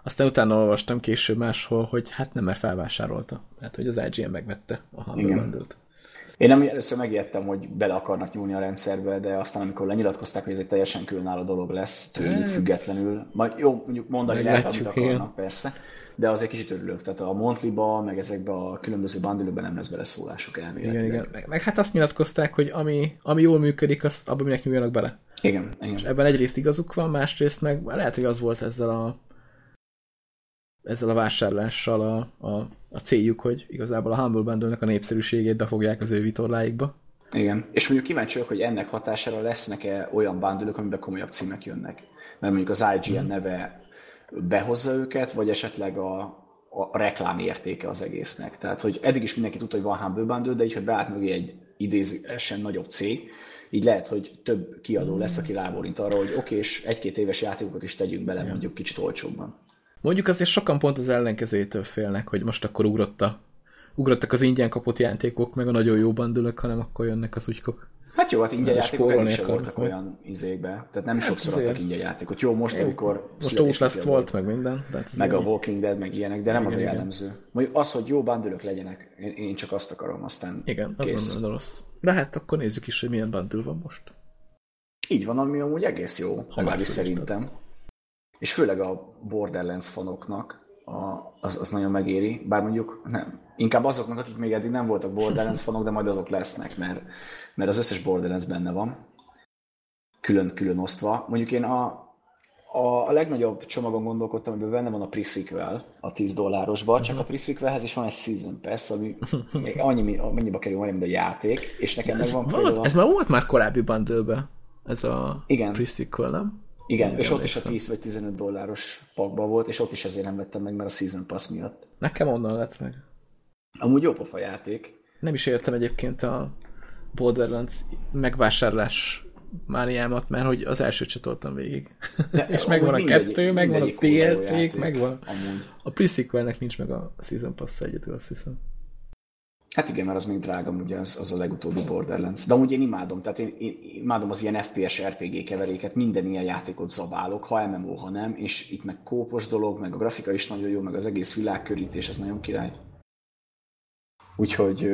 aztán utána olvastam később máshol, hogy hát nem, mert felvásárolta. Tehát, hogy az IGN megvette a Humble Bundle-t. Én nem először megijedtem, hogy bele akarnak nyúlni a rendszerbe, de aztán amikor lenyilatkozták, hogy ez egy teljesen különálló dolog lesz, tőlük hát, függetlenül, majd jó, mondjuk mondani lehet, amit akarnak, igen. persze, de azért kicsit örülök. Tehát a Monthly-ba, meg ezekbe a különböző bundle nem lesz beleszólásuk elméletileg. Igen, igen. Meg, meg, hát azt nyilatkozták, hogy ami, ami jól működik, azt abban minek nyúljanak bele. Igen, igen. És ebben egyrészt igazuk van, másrészt meg lehet, hogy az volt ezzel a ezzel a vásárlással a, a, a céljuk, hogy igazából a Humble bundle a népszerűségét befogják az ő vitorláikba. Igen, és mondjuk kíváncsi vagyok, hogy ennek hatására lesznek-e olyan bundle amiben komolyabb címek jönnek. Mert mondjuk az IGN mhm. neve behozza őket, vagy esetleg a, a reklám értéke az egésznek. Tehát, hogy eddig is mindenki tudta, hogy van Humble Bundle, de így, hogy beállt mögé egy idézősen nagyobb cég, így lehet, hogy több kiadó lesz, aki ráborint arra, hogy oké, és egy-két éves játékokat is tegyünk bele, mondjuk kicsit olcsóbban. Mondjuk azért sokan pont az ellenkezőjétől félnek, hogy most akkor ugrotta, ugrottak az ingyen kapott játékok, meg a nagyon jó bandülök, hanem akkor jönnek az ügykok. Hát jó, hát ingyen játékok eddig sem voltak olyan izékbe. Tehát nem hát sokszor azért. adtak ingyen játékot. Jó, most, jó, amikor most Outlast volt, volt, meg minden. Tehát meg a Walking Dead, meg ilyenek, de nem igen, az a jellemző. Mondjuk az, hogy jó bandülök legyenek, én csak azt akarom, aztán Igen, kész. az nem rossz. De hát akkor nézzük is, hogy milyen bandül van most. Így van, ami amúgy egész jó, legalábbis szerintem és főleg a Borderlands fanoknak a, az, az nagyon megéri, bár mondjuk nem. Inkább azoknak, akik még eddig nem voltak Borderlands fanok, de majd azok lesznek, mert, mert az összes Borderlands benne van, külön-külön osztva. Mondjuk én a, a, a legnagyobb csomagon gondolkodtam, amiben benne van a pre-sequel, a 10 dollárosba, csak a pre-sequelhez is van egy Season Pass, ami annyi, mennyibe kerül majd, mint a játék, és nekem ez, van valami, ez már volt már korábbi bundle ez a Igen. pre-sequel, nem? Igen, és ott is a 10 vagy 15 dolláros pakban volt, és ott is ezért nem vettem meg, mert a Season Pass miatt. Nekem onnan lett meg. Amúgy jó pofa játék. Nem is értem egyébként a Borderlands megvásárlás mániámat, mert hogy az első csatoltam végig. De, és megvan a kettő, megvan a DLC, megvan. Amúgy. A pre nincs meg a Season Pass egyedül, azt hiszem. Hát igen, mert az még drága, ugye az, az a legutóbbi Borderlands. De amúgy én imádom, tehát én, én imádom az ilyen FPS RPG keveréket, minden ilyen játékot zabálok, ha MMO, ha nem, és itt meg kópos dolog, meg a grafika is nagyon jó, meg az egész világkörítés, ez nagyon király. Úgyhogy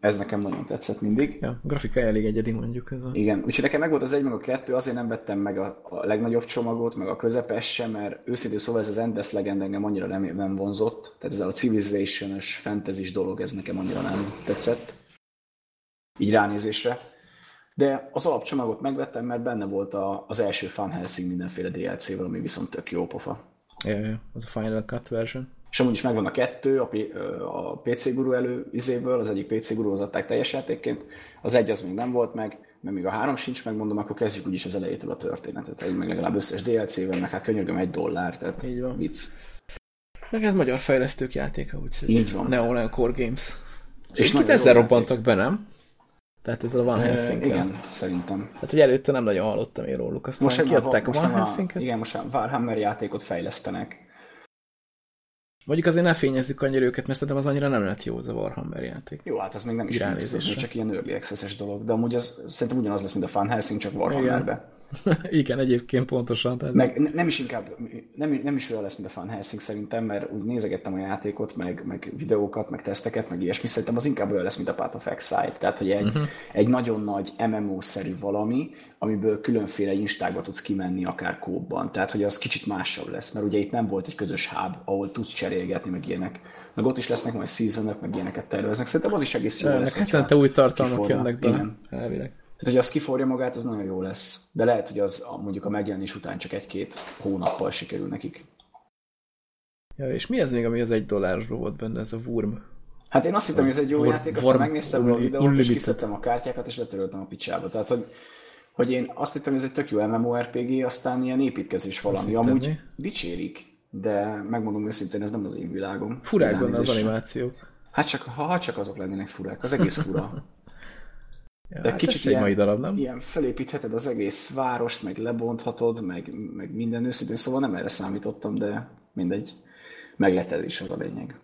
ez nekem nagyon tetszett mindig. Ja, a grafika elég egyedi mondjuk. Ez a... Igen, úgyhogy nekem meg volt az egy, meg a kettő, azért nem vettem meg a, a legnagyobb csomagot, meg a közepes sem, mert őszintén szóval ez az Endless Legend engem annyira nem, nem vonzott. Tehát ez a civilization-ös fantasy dolog, ez nekem annyira nem tetszett. Így ránézésre. De az alapcsomagot megvettem, mert benne volt a, az első Fun Helsing mindenféle DLC-vel, ami viszont tök jó pofa. Ja, ja, az a Final Cut version és amúgy is megvan a kettő, a, a PC Guru előizéből, az egyik PC Guruhoz adták teljes játékként, az egy az még nem volt meg, mert még a három sincs meg, mondom, akkor kezdjük úgyis az elejétől a történetet, egy meg legalább összes DLC-vel, meg hát könyörgöm egy dollár, tehát Így van. vicc. Meg ez magyar fejlesztők játéka, úgyhogy Így van. Neo Neo Core Games. És, és itt ezzel robbantak be, nem? Tehát ezzel a Van helsing Igen, szerintem. Hát, hogy előtte nem nagyon hallottam én róluk, aztán most kiadták a Van helsing Igen, most a Warhammer játékot fejlesztenek Mondjuk azért ne fényezzük annyira őket, mert szerintem az annyira nem lett jó az a Warhammer játék. Jó, hát az még nem is ez csak ilyen early access dolog, de amúgy az, szerintem ugyanaz lesz, mint a Fun Helsing, csak Warhammerbe. Igen, egyébként pontosan. Tehát... Meg nem is inkább, nem, nem is olyan lesz, mint a Fun Helsing szerintem, mert úgy nézegettem a játékot, meg, meg videókat, meg teszteket, meg ilyesmi, szerintem az inkább olyan lesz, mint a Path of Exile. Tehát, hogy egy, uh-huh. egy nagyon nagy MMO-szerű valami, amiből különféle instákba tudsz kimenni akár kóban. Tehát, hogy az kicsit másabb lesz, mert ugye itt nem volt egy közös hub, ahol tudsz cserélgetni, meg ilyenek. Meg ott is lesznek majd season meg ilyeneket terveznek. Szerintem az is egész jó lesz. Hát új tartalmak jönnek be. Elvileg. Tehát, hogy az kiforja magát, az nagyon jó lesz. De lehet, hogy az mondjuk a megjelenés után csak egy-két hónappal sikerül nekik. Ja, és mi ez még, ami az egy dollárosról volt benne, ez a Wurm? Hát én azt hittem, hogy ez egy jó Worm, játék, aztán megnéztem a videót, és kiszedtem a kártyákat, és letöröltem a picsába. Tehát, hogy, hogy én azt hittem, hogy ez egy tök jó MMORPG, aztán ilyen építkezős valami. Amúgy mi? dicsérik, de megmondom őszintén, ez nem az én világom. Furák benne az animációk. Hát csak, ha, ha csak azok lennének furák, az egész fura. Ja, De hát kicsit ilyen, mai darab, nem? ilyen felépítheted az egész várost, meg lebonthatod, meg, meg minden őszintén, szóval nem erre számítottam, de mindegy. Megleted is az a lényeg.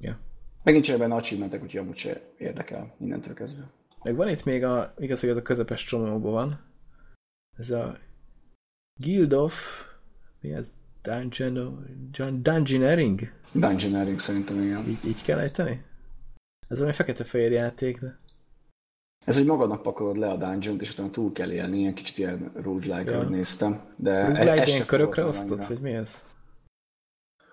Ja. Megint csinálja benne achievementek, úgyhogy amúgy se érdekel mindentől kezdve. Meg van itt még a, igaz, hogy az a közepes csomóban van. Ez a Guild of mi ez? Dungeon, Dungeoneering? Dungeoneering szerintem, igen. Így, így kell ejteni? Ez valami fekete-fehér játék, de... Ez, hogy magadnak pakolod le a dungeon és utána túl kell élni, ilyen kicsit ilyen roguelike ja. néztem. De roguelike e- ilyen körökre osztott, vagy mi ez?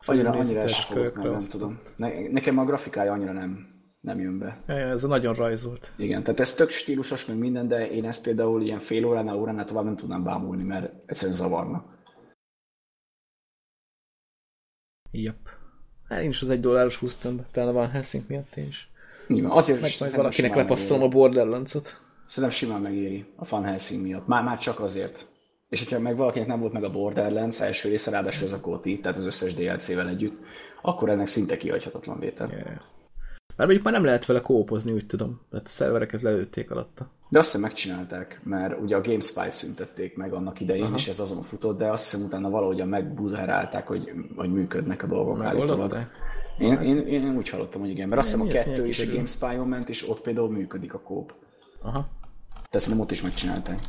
Annyira, annyira körökre nem, nem tudom. Ne, nekem a grafikája annyira nem, nem jön be. Ja, ja, ez a nagyon rajzolt. Igen, tehát ez tök stílusos, meg minden, de én ezt például ilyen fél óránál, óránál tovább nem tudnám bámulni, mert egyszerűen zavarna. Yep. Hát én is az egy dolláros húztam, talán van Helsing miatt én is. Nyilván. Azért Meg majd valakinek lepasszolom a Borderlands-ot. Szerintem simán megéri a Fan Helsing miatt. Már, már csak azért. És hogyha meg valakinek nem volt meg a Borderlands első része, ráadásul az a Koti, tehát az összes DLC-vel együtt, akkor ennek szinte kihagyhatatlan vétel. Yeah. Mert mondjuk már nem lehet vele kópozni, úgy tudom. Tehát a szervereket lelőtték alatta. De azt hiszem megcsinálták, mert ugye a GameSpy-t szüntették meg annak idején, Aha. és ez azon futott, de azt hiszem utána valahogyan megbuzerálták, hogy, hogy működnek a dolgok állítólag. Én, én, én, úgy hallottam, hogy igen, mert azt hiszem a kettő is a GameSpy-on ment, és ott például működik a kóp. Aha. De szerintem ott is megcsinálták.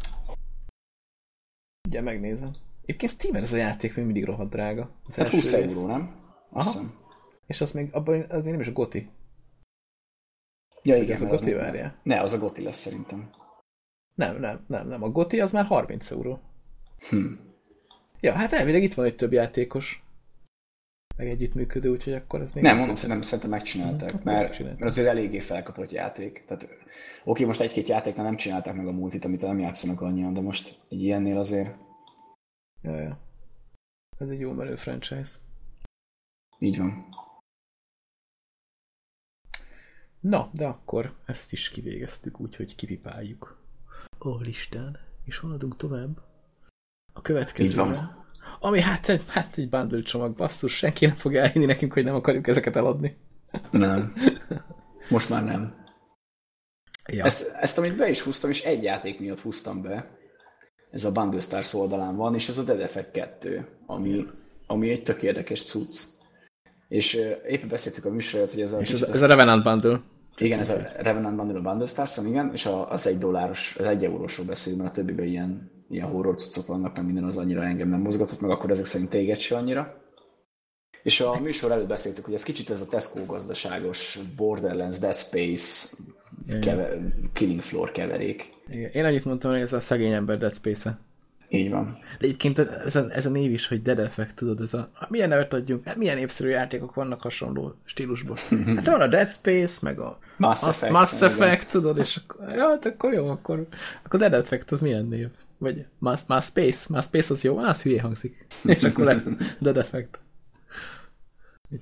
Ugye megnézem. Egyébként steam ez a játék még mindig rohadt drága. Az hát 20 rész. euró, nem? Aha. Hiszem. És az még, abban, az még nem is a Goti. Ja, igen. Ez a Goti várja. Ne, az a Goti lesz szerintem. Nem, nem, nem, nem. A Goti az már 30 euró. Hm. Ja, hát elvileg itt van egy több játékos meg együttműködő, úgyhogy akkor ez még... Nem, mondom, szerintem, szerintem megcsinálták, hmm, mert, mert azért eléggé felkapott játék. Tehát oké, most egy-két játéknál nem csinálták meg a multit, amit nem játszanak annyian, de most egy ilyennél azért... Ja, ja. Ez egy jó menő franchise. Így van. Na, de akkor ezt is kivégeztük, úgyhogy kipipáljuk a listán, és haladunk tovább. A következő. Ami hát, hát egy bundle csomag, basszus, senki nem fogja elhinni nekünk, hogy nem akarjuk ezeket eladni. Nem. Most már nem. Ja. Ezt, ezt, amit be is húztam, és egy játék miatt húztam be, ez a Bundle Stars oldalán van, és ez a Dead Effect 2, ami, ami egy tök érdekes cucc. És éppen beszéltük a műsorot, hogy ez a... És ez, ez a Revenant Bundle. Igen, ez a Revenant Bundle a Bundle stars igen, és az egy dolláros, az egy eurósról beszélünk, mert a többiben ilyen, ilyen horror cuccok vannak, mert minden az annyira engem nem mozgatott, meg akkor ezek szerint téged se annyira. És a műsor előtt beszéltük, hogy ez kicsit ez a Tesco gazdaságos Borderlands, Dead Space, kever, Killing Floor keverék. Igen. Én annyit mondtam, hogy ez a szegény ember Dead Space-e. Így van. De egyébként ez a, ez a név is, hogy Dead Effect, tudod, ez a, milyen nevet adjunk, hát milyen népszerű játékok vannak hasonló stílusban. Hát van a Dead Space, meg a Mass Effect, Mass Effect tudod, és akkor, ja, hát akkor jó, akkor, akkor Dead Effect az milyen név? Vagy Mass, Mass Space, Mass Space az jó, az hülye hangzik. És akkor le, Dead Effect.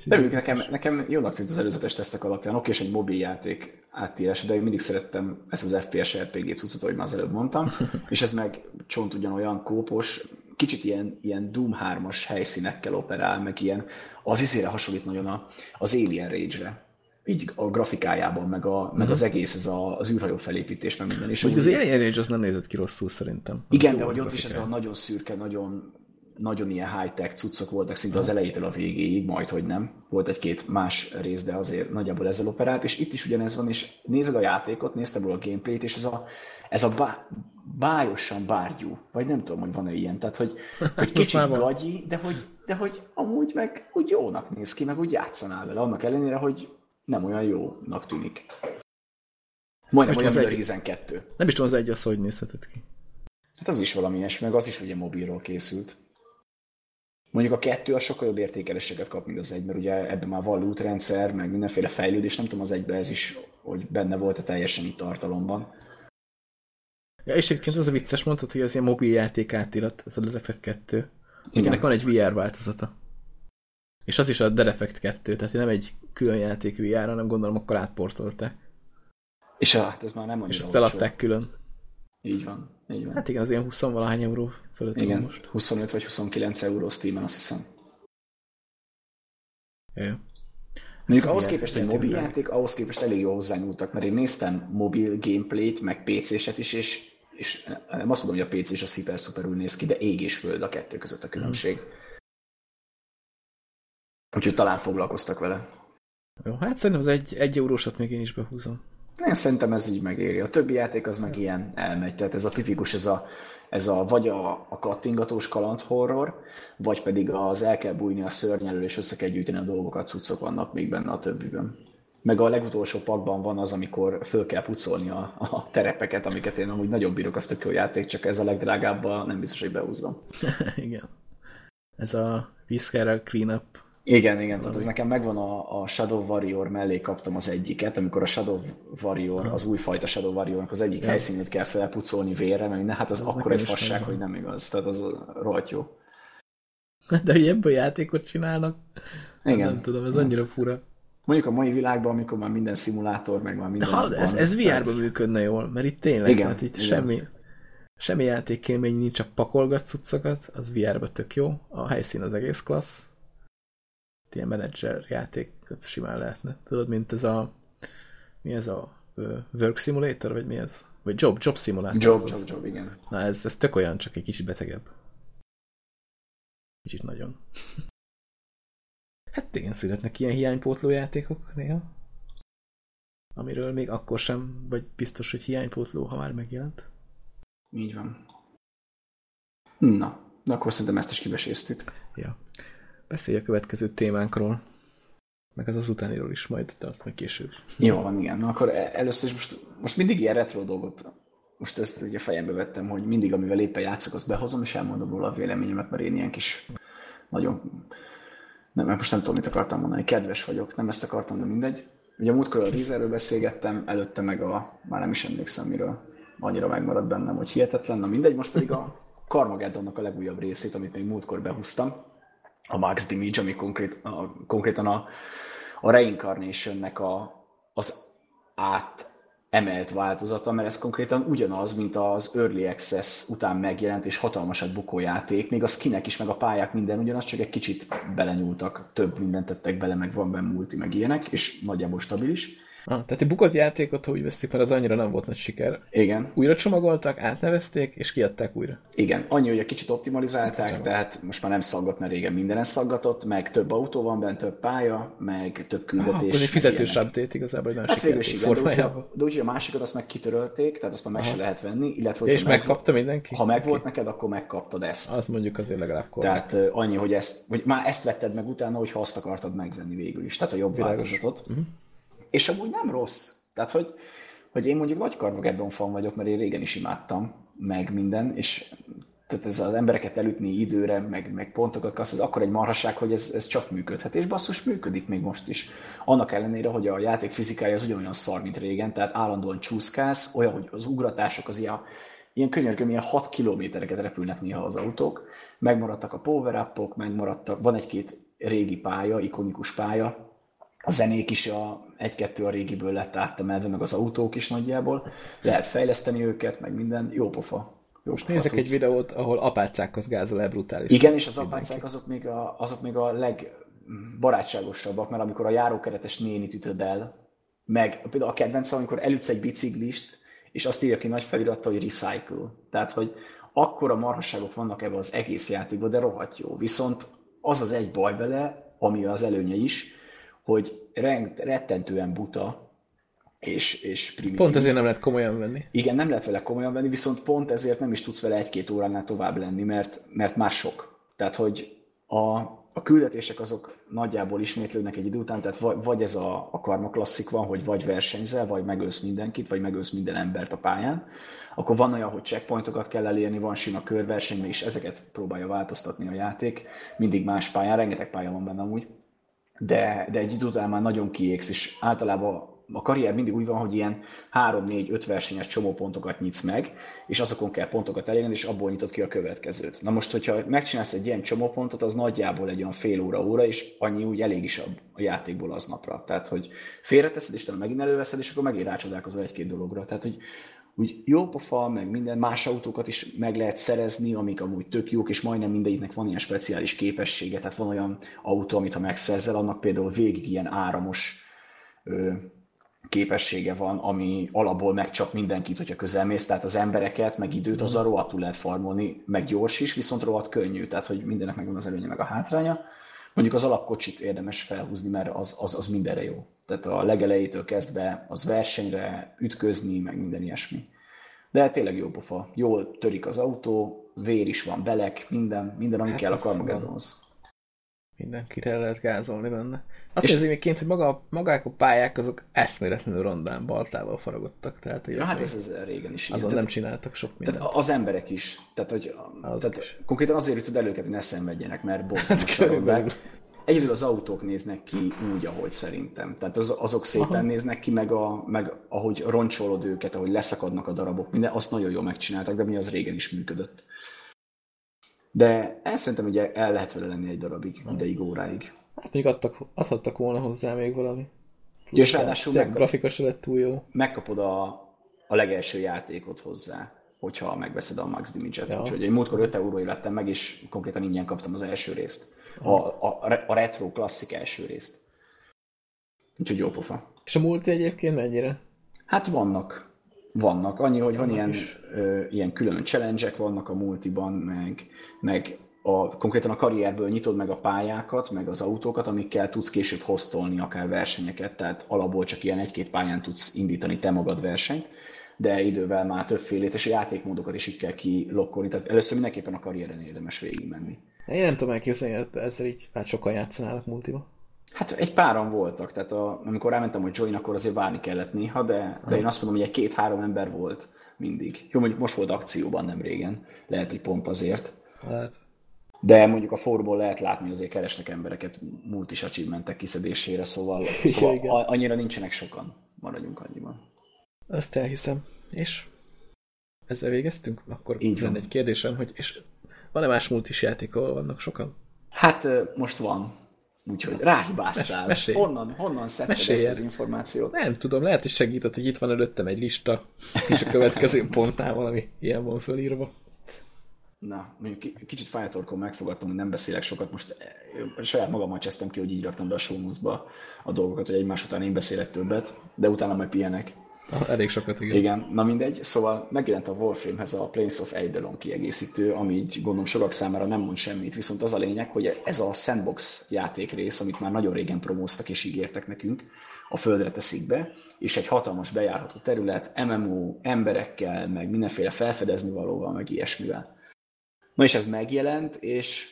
De nekem, nekem jónak tűnt az előzetes tesztek alapján. Oké, és egy mobiljáték átírás, de én mindig szerettem ezt az FPS RPG cuccot, ahogy már az előbb mondtam, és ez meg csont ugyanolyan kópos, kicsit ilyen, ilyen Doom 3-as helyszínekkel operál, meg ilyen, az izére hasonlít nagyon a, az Alien Rage-re így a grafikájában, meg, a, uh-huh. meg mhm. az egész, ez a, az űrhajó felépítés, meg minden. És az Alien Rage az nem nézett ki rosszul szerintem. Igen, de hogy ott is ez a nagyon szürke, nagyon nagyon ilyen high-tech cuccok voltak szinte az elejétől a végéig, majd hogy nem. Volt egy-két más rész, de azért nagyjából ezzel operált, és itt is ugyanez van, és nézed a játékot, nézted a gameplayt, és ez a, ez a bá, bájosan bárgyú, vagy nem tudom, hogy van-e ilyen, tehát hogy, hogy kicsit gagyi, de hogy, de hogy amúgy meg úgy jónak néz ki, meg úgy játszanál vele, annak ellenére, hogy nem olyan jónak tűnik. Majdnem olyan, mint a Risen 2. Nem is tudom, az egy az, hogy nézhetett ki. Hát az is valami ilyesmi, meg az is ugye mobilról készült. Mondjuk a kettő a sokkal jobb értékeléseket kap, mint az egy, mert ugye ebben már van lootrendszer, meg mindenféle fejlődés, nem tudom az egyben ez is, hogy benne volt-e teljesen itt tartalomban. Ja, és egyébként az a vicces mondtad, hogy az ilyen mobil játék átirat, ez a Dead Effect 2. Ennek van egy VR változata. És az is a Dead Effect 2, tehát nem egy külön játék VR, hanem gondolom akkor átportolták. És hát ez már nem annyira És ezt eladták külön. Így van, így van. Hát igen, az ilyen 20 valahány euró fölött igen, most. 25 vagy 29 euró Steam-en, azt hiszem. Jó. Mondjuk ahhoz képest egy mobil játék, ahhoz képest elég jó hozzányúltak, mert én néztem mobil gameplayt, meg PC-set is, és, és nem azt mondom, hogy a PC és a szuper szuper úgy néz ki, de ég és föld a kettő között a különbség. Hmm. Úgyhogy talán foglalkoztak vele. Jó, hát szerintem az egy, egy eurósat még én is behúzom. Én szerintem ez így megéri. A többi játék az meg ilyen elmegy. Tehát ez a tipikus, ez a, ez a vagy a, a kattingatós kaland horror, vagy pedig az el kell bújni a szörnyelő, és össze kell gyűjteni a dolgokat, cuccok vannak még benne a többiben. Meg a legutolsó pakban van az, amikor föl kell pucolni a, a terepeket, amiket én amúgy nagyon bírok, azt tök jó játék, csak ez a legdrágább, nem biztos, hogy behúzom. Igen. Ez a Viscera Cleanup igen, igen, tehát ez nekem megvan a, a Shadow Warrior mellé kaptam az egyiket, amikor a Shadow Warrior, az újfajta Shadow Warriornak az egyik ja. helyszínét kell felpucolni vérre, mert ne, hát az, az akkor egy fasság, hogy nem igaz, tehát az rohadt jó. De hogy ebből játékot csinálnak, igen. nem tudom, ez annyira fura. Mondjuk a mai világban, amikor már minden szimulátor, meg már minden... De hallod, ez, ez VR-ban tehát... működne jól, mert itt tényleg, igen, hát itt igen. semmi, semmi játékélmény nincs, csak pakolgatsz cuccokat, az VR-ba tök jó, a helyszín az egész klassz, ilyen menedzser játékot simán lehetne. Tudod, mint ez a mi ez a Work Simulator, vagy mi ez? Vagy Job, Job Simulator. Job, Job, Job, igen. Na ez, ez tök olyan, csak egy kicsit betegebb. Kicsit nagyon. Hát igen, születnek ilyen hiánypótló játékok néha. Amiről még akkor sem vagy biztos, hogy hiánypótló, ha már megjelent. Így van. Na, de akkor szerintem ezt is kibeséztük. Ja. Beszélj a következő témánkról. Meg az az utániról is majd, de azt meg később. Jó van, igen. Na akkor e- először is most, most mindig ilyen retro dolgot most ezt ugye fejembe vettem, hogy mindig, amivel éppen játszok, azt behozom, és elmondom róla a véleményemet, mert én ilyen kis nagyon... Nem, most nem tudom, mit akartam mondani. Kedves vagyok, nem ezt akartam, de mindegy. Ugye múltkor a Rízerről beszélgettem, előtte meg a... Már nem is emlékszem, miről. Annyira megmaradt bennem, hogy hihetetlen. Na mindegy, most pedig a Carmageddonnak a legújabb részét, amit még múltkor behúztam a Max Damage, ami konkrét, a, konkrétan a, a Reincarnation-nek a, az át emelt változata, mert ez konkrétan ugyanaz, mint az Early Access után megjelent és hatalmasat bukó még a skinek is, meg a pályák minden ugyanaz, csak egy kicsit belenyúltak, több mindent tettek bele, meg van benne multi, meg ilyenek, és nagyjából stabilis. Ah, tehát egy bukott játékot, ha úgy veszik, mert az annyira nem volt nagy siker. Igen. Újra csomagoltak, átnevezték, és kiadták újra. Igen, annyi, hogy egy kicsit optimalizálták, hát, tehát most már nem szaggat, mert régen mindenen szaggatott, meg több autó van benne, több pálya, meg több küldetés. Ah, ez egy fizetős update igazából, hogy hát végül is igen, de, úgy, de úgy, a másikat azt meg kitörölték, tehát azt már meg Aha. se lehet venni, illetve ja, és meg, megkapta mindenki? Ha meg volt neked, akkor megkaptad ezt. Az mondjuk azért legalább korrekt. Tehát annyi, hogy ezt, hogy már ezt vetted meg utána, hogyha azt akartad megvenni végül is. Tehát a jobb Világos. változatot. Uh-huh. És amúgy nem rossz. Tehát, hogy, hogy én mondjuk nagy Carmageddon fan vagyok, mert én régen is imádtam, meg minden, és tehát ez az embereket elütni időre, meg, meg pontokat kapsz, ez akkor egy marhasság, hogy ez, ez csak működhet, és basszus működik még most is. Annak ellenére, hogy a játék fizikája az ugyanolyan szar, mint régen, tehát állandóan csúszkálsz, olyan, hogy az ugratások az ilyen, ilyen könyörgöm, ilyen 6 kilométereket repülnek néha az autók, megmaradtak a power up megmaradtak, van egy-két régi pálya, ikonikus pálya, a zenék is a egy-kettő a régiből lett áttemelve, meg az autók is nagyjából. Lehet fejleszteni őket, meg minden. Jó pofa. Jó Most nézek egy videót, ahol apácákat gázol el brutális. Igen, és az apácák azok még a, azok még a legbarátságosabbak, mert amikor a járókeretes nénit ütöd el, meg például a kedvencem, amikor elütsz egy biciklist, és azt írja ki nagy felirattal, hogy recycle. Tehát, hogy akkora marhasságok vannak ebben az egész játékban, de rohadt jó. Viszont az az egy baj vele, ami az előnye is, hogy rettentően buta, és, és primitív. Pont ezért nem lehet komolyan venni. Igen, nem lehet vele komolyan venni, viszont pont ezért nem is tudsz vele egy-két óránál tovább lenni, mert, mert már sok. Tehát, hogy a, a küldetések azok nagyjából ismétlődnek egy idő után, tehát vagy, vagy ez a, a karma klasszik van, hogy vagy versenyzel, vagy megölsz mindenkit, vagy megölsz minden embert a pályán, akkor van olyan, hogy checkpointokat kell elérni, van sima körverseny, és ezeket próbálja változtatni a játék, mindig más pályán, rengeteg pálya van benne amúgy, de, de egy idő után már nagyon kiégsz, és általában a karrier mindig úgy van, hogy ilyen 3-4-5 versenyes csomópontokat nyitsz meg, és azokon kell pontokat elérni, és abból nyitod ki a következőt. Na most, hogyha megcsinálsz egy ilyen csomópontot, az nagyjából egy olyan fél óra, óra, és annyi úgy elég is a, játékból aznapra. Tehát, hogy félreteszed, és te megint előveszed, és akkor megint rácsodálkozol egy-két dologra. Tehát, hogy úgy jó pofa, meg minden más autókat is meg lehet szerezni, amik amúgy tök jók, és majdnem mindegyiknek van ilyen speciális képessége, tehát van olyan autó, amit ha megszerzel, annak például végig ilyen áramos ö, képessége van, ami alapból megcsap mindenkit, hogyha közelmész, tehát az embereket, meg időt az a rohadtul lehet farmolni, meg gyors is, viszont rohadt könnyű, tehát hogy mindennek megvan az előnye, meg a hátránya. Mondjuk az alapkocsit érdemes felhúzni, mert az, az, az mindenre jó. Tehát a legelejétől kezdve az versenyre ütközni, meg minden ilyesmi. De tényleg jó pofa. Jól törik az autó, vér is van, belek, minden, minden, ami hát kell a Carmageddonhoz. Mindenkire lehet gázolni benne. Azt és... még ként, hogy maga, magák a pályák azok eszméletlenül rondán baltával faragottak. Tehát, ja, hát ez, ez régen is Azon nem csináltak sok mindent. Tehát az emberek is. Tehát, hogy, tehát is. konkrétan azért jutott elő hogy ne szenvedjenek, mert borzalmas hát, Egyedül az autók néznek ki úgy, ahogy szerintem. Tehát az, azok szépen Aha. néznek ki, meg, a, meg ahogy roncsolod őket, ahogy leszakadnak a darabok, minden, azt nagyon jól megcsináltak, de mi az régen is működött. De el szerintem ugye el lehet vele lenni egy darabig, Aha. ideig, óráig. Hát még adtak, adhattak volna hozzá még valami. Ja, és ráadásul meg, grafika se lett túl jó. Megkapod a, a legelső játékot hozzá, hogyha megveszed a Max Damage-et. Ja. Úgyhogy én múltkor 5 eurói vettem meg, és konkrétan ingyen kaptam az első részt a, a, a retro klasszik első részt. Úgyhogy jó pofa. És a multi egyébként mennyire? Hát vannak. Vannak. Annyi, hogy vannak van ilyen, ö, ilyen külön challenge vannak a multiban, meg, meg a, konkrétan a karrierből nyitod meg a pályákat, meg az autókat, amikkel tudsz később hoztolni akár versenyeket, tehát alapból csak ilyen egy-két pályán tudsz indítani te magad versenyt, de idővel már többfélét, és a játékmódokat is így kell kilokkolni. Tehát először mindenképpen a karrieren érdemes végigmenni. Én nem tudom elképzelni, ezzel így hát sokan játszanának multiba. Hát egy páran voltak, tehát a, amikor rámentem, hogy join, akkor azért várni kellett néha, de, de én azt mondom, hogy egy két-három ember volt mindig. Jó, mondjuk most volt akcióban nem régen, lehet, hogy pont azért. Lehet. De mondjuk a fórumból lehet látni, hogy azért keresnek embereket multis achievementek kiszedésére, szóval, szóval annyira nincsenek sokan, maradjunk annyiban. Azt elhiszem. És ezzel végeztünk? Akkor Így van. egy kérdésem, hogy és van-e más multis játék, ahol vannak sokan? Hát most van. Úgyhogy ráhibáztál. Mes-. Honnan, honnan szedted Mesélj ezt az információt? Nem tudom, lehet, hogy segített, hogy itt van előttem egy lista, és a következő pontnál valami ilyen van fölírva. na, mondjuk kicsit fájtorkon megfogadtam, hogy nem beszélek sokat, most saját magammal csesztem ki, hogy így raktam be a show a dolgokat, hogy egymás után én beszélek többet, de utána majd pihenek. Elég sokat, igen. Igen, na mindegy. Szóval megjelent a Warframehez a Planes of Eidolon kiegészítő, ami így gondolom sokak számára nem mond semmit, viszont az a lényeg, hogy ez a sandbox játékrész, amit már nagyon régen promóztak és ígértek nekünk, a földre teszik be, és egy hatalmas bejárható terület, MMO, emberekkel, meg mindenféle felfedezni valóval, meg ilyesmivel. Na és ez megjelent, és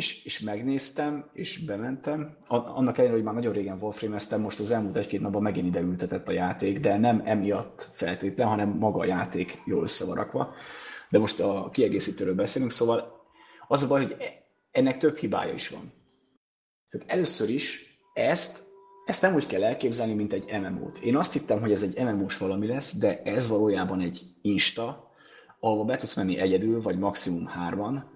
és, és megnéztem, és bementem. Annak ellenére, hogy már nagyon régen Warframe-eztem, most az elmúlt egy-két napban megint ide ültetett a játék, de nem emiatt feltétlen, hanem maga a játék jól összevarakva. De most a kiegészítőről beszélünk, szóval az a baj, hogy ennek több hibája is van. Tehát először is ezt, ezt nem úgy kell elképzelni, mint egy MMO-t. Én azt hittem, hogy ez egy MMO-s valami lesz, de ez valójában egy Insta, ahol be tudsz menni egyedül, vagy maximum hárman,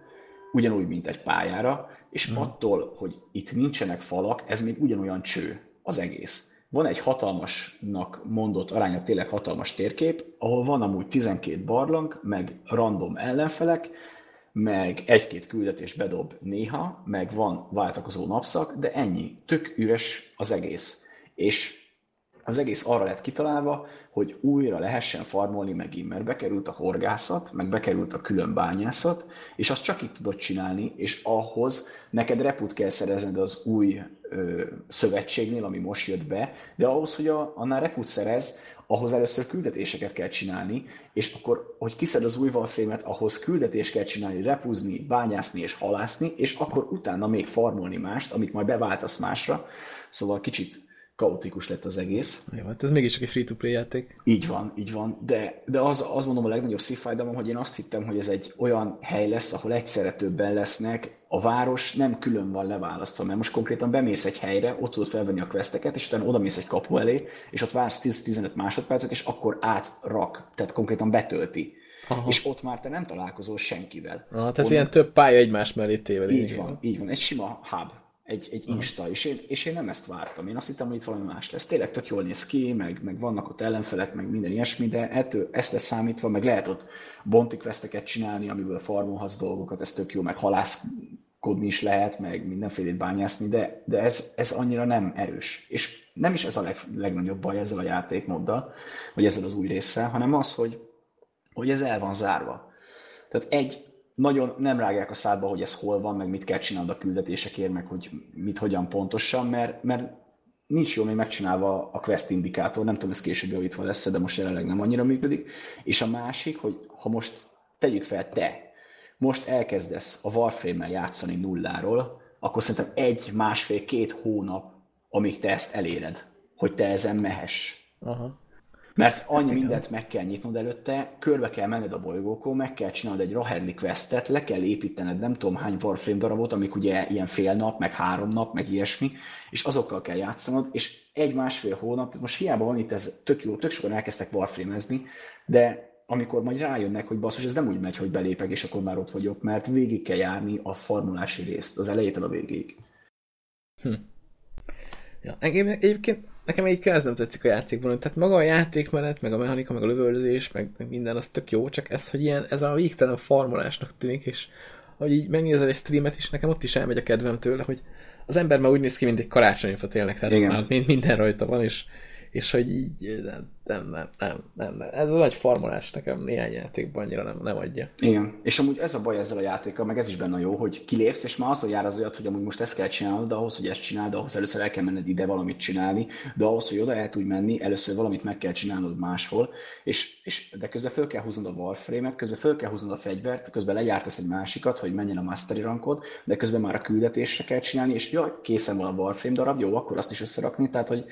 ugyanúgy, mint egy pályára, és mm. attól, hogy itt nincsenek falak, ez még ugyanolyan cső az egész. Van egy hatalmasnak mondott, arányok tényleg hatalmas térkép, ahol van amúgy 12 barlang, meg random ellenfelek, meg egy-két küldetés bedob néha, meg van váltakozó napszak, de ennyi. Tök üres az egész. És az egész arra lett kitalálva, hogy újra lehessen farmolni megint, mert bekerült a horgászat, meg bekerült a külön bányászat, és azt csak itt tudod csinálni, és ahhoz neked reput kell szerezned az új ö, szövetségnél, ami most jött be, de ahhoz, hogy a, annál reput szerez, ahhoz először küldetéseket kell csinálni, és akkor, hogy kiszed az új Warframe-et, ahhoz küldetést kell csinálni, repuzni, bányászni és halászni, és akkor utána még farmolni mást, amit majd beváltasz másra. Szóval kicsit kaotikus lett az egész. Jó, hát ez mégis csak egy free-to-play játék. Így van, így van. De, de az, az mondom a legnagyobb szívfájdalom, hogy én azt hittem, hogy ez egy olyan hely lesz, ahol egyszerre többen lesznek, a város nem külön van leválasztva, mert most konkrétan bemész egy helyre, ott tudod felvenni a questeket, és utána oda mész egy kapu elé, és ott vársz 10-15 másodpercet, és akkor átrak, tehát konkrétan betölti. Aha. És ott már te nem találkozol senkivel. Aha, tehát Onnan... ilyen több pálya egymás mellé téve. Így van, így van. Egy sima hub egy, egy Insta, és én, és én nem ezt vártam. Én azt hittem, hogy itt valami más lesz. Tényleg tök jól néz ki, meg, meg vannak ott ellenfelek, meg minden ilyesmi, de ettől ezt lesz számítva, meg lehet ott bonti questeket csinálni, amiből farmolhatsz dolgokat, ez tök jó, meg halászkodni is lehet, meg mindenfélét bányászni, de, de ez, ez annyira nem erős. És nem is ez a leg, legnagyobb baj ezzel a játékmoddal, vagy ezzel az új résszel, hanem az, hogy, hogy ez el van zárva. Tehát egy nagyon nem rágják a szádba, hogy ez hol van, meg mit kell csinálni a küldetésekért, meg hogy mit hogyan pontosan, mert, mert nincs jól még megcsinálva a quest indikátor, nem tudom, ez később javítva lesz de most jelenleg nem annyira működik. És a másik, hogy ha most tegyük fel te, most elkezdesz a Warframe-mel játszani nulláról, akkor szerintem egy, másfél, két hónap, amíg te ezt eléred, hogy te ezen mehess. Aha. Mert annyi hát mindent meg kell nyitnod előtte, körbe kell menned a bolygókon, meg kell csinálnod egy Rahedli questet, le kell építened nem tudom hány Warframe darabot, amik ugye ilyen fél nap, meg három nap, meg ilyesmi, és azokkal kell játszanod, és egy-másfél hónap, tehát most hiába van itt ez tök jó, tök sokan elkezdtek Warframe-ezni, de amikor majd rájönnek, hogy basszus, ez nem úgy megy, hogy belépek, és akkor már ott vagyok, mert végig kell járni a formulási részt, az elejétől a végéig. Hm. Ja, engem egyébként nekem egy ez nem tetszik a játékban, tehát maga a játékmenet, meg a mechanika, meg a lövöldözés, meg, meg minden, az tök jó, csak ez, hogy ilyen, ez a végtelen farmolásnak tűnik, és hogy így megnézel egy streamet is, nekem ott is elmegy a kedvem tőle, hogy az ember már úgy néz ki, mint egy karácsonyfa tényleg, tehát Igen. már minden rajta van, és, és hogy így nem, nem, nem, nem, nem, nem. Ez a nagy farmolás nekem néhány játékban annyira nem, nem adja. Igen, és amúgy ez a baj ezzel a játékkal, meg ez is benne jó, hogy kilépsz, és már az, hogy jár az olyat, hogy amúgy most ezt kell csinálnod, de ahhoz, hogy ezt csináld, ahhoz először el kell menned ide valamit csinálni, de ahhoz, hogy oda el tudj menni, először valamit meg kell csinálnod máshol, és, és de közben föl kell húznod a Warframe-et, közben föl kell húznod a fegyvert, közben lejártasz egy másikat, hogy menjen a Mastery rankod, de közben már a küldetésre kell csinálni, és jaj, készen van a Warframe darab, jó, akkor azt is összerakni, tehát hogy,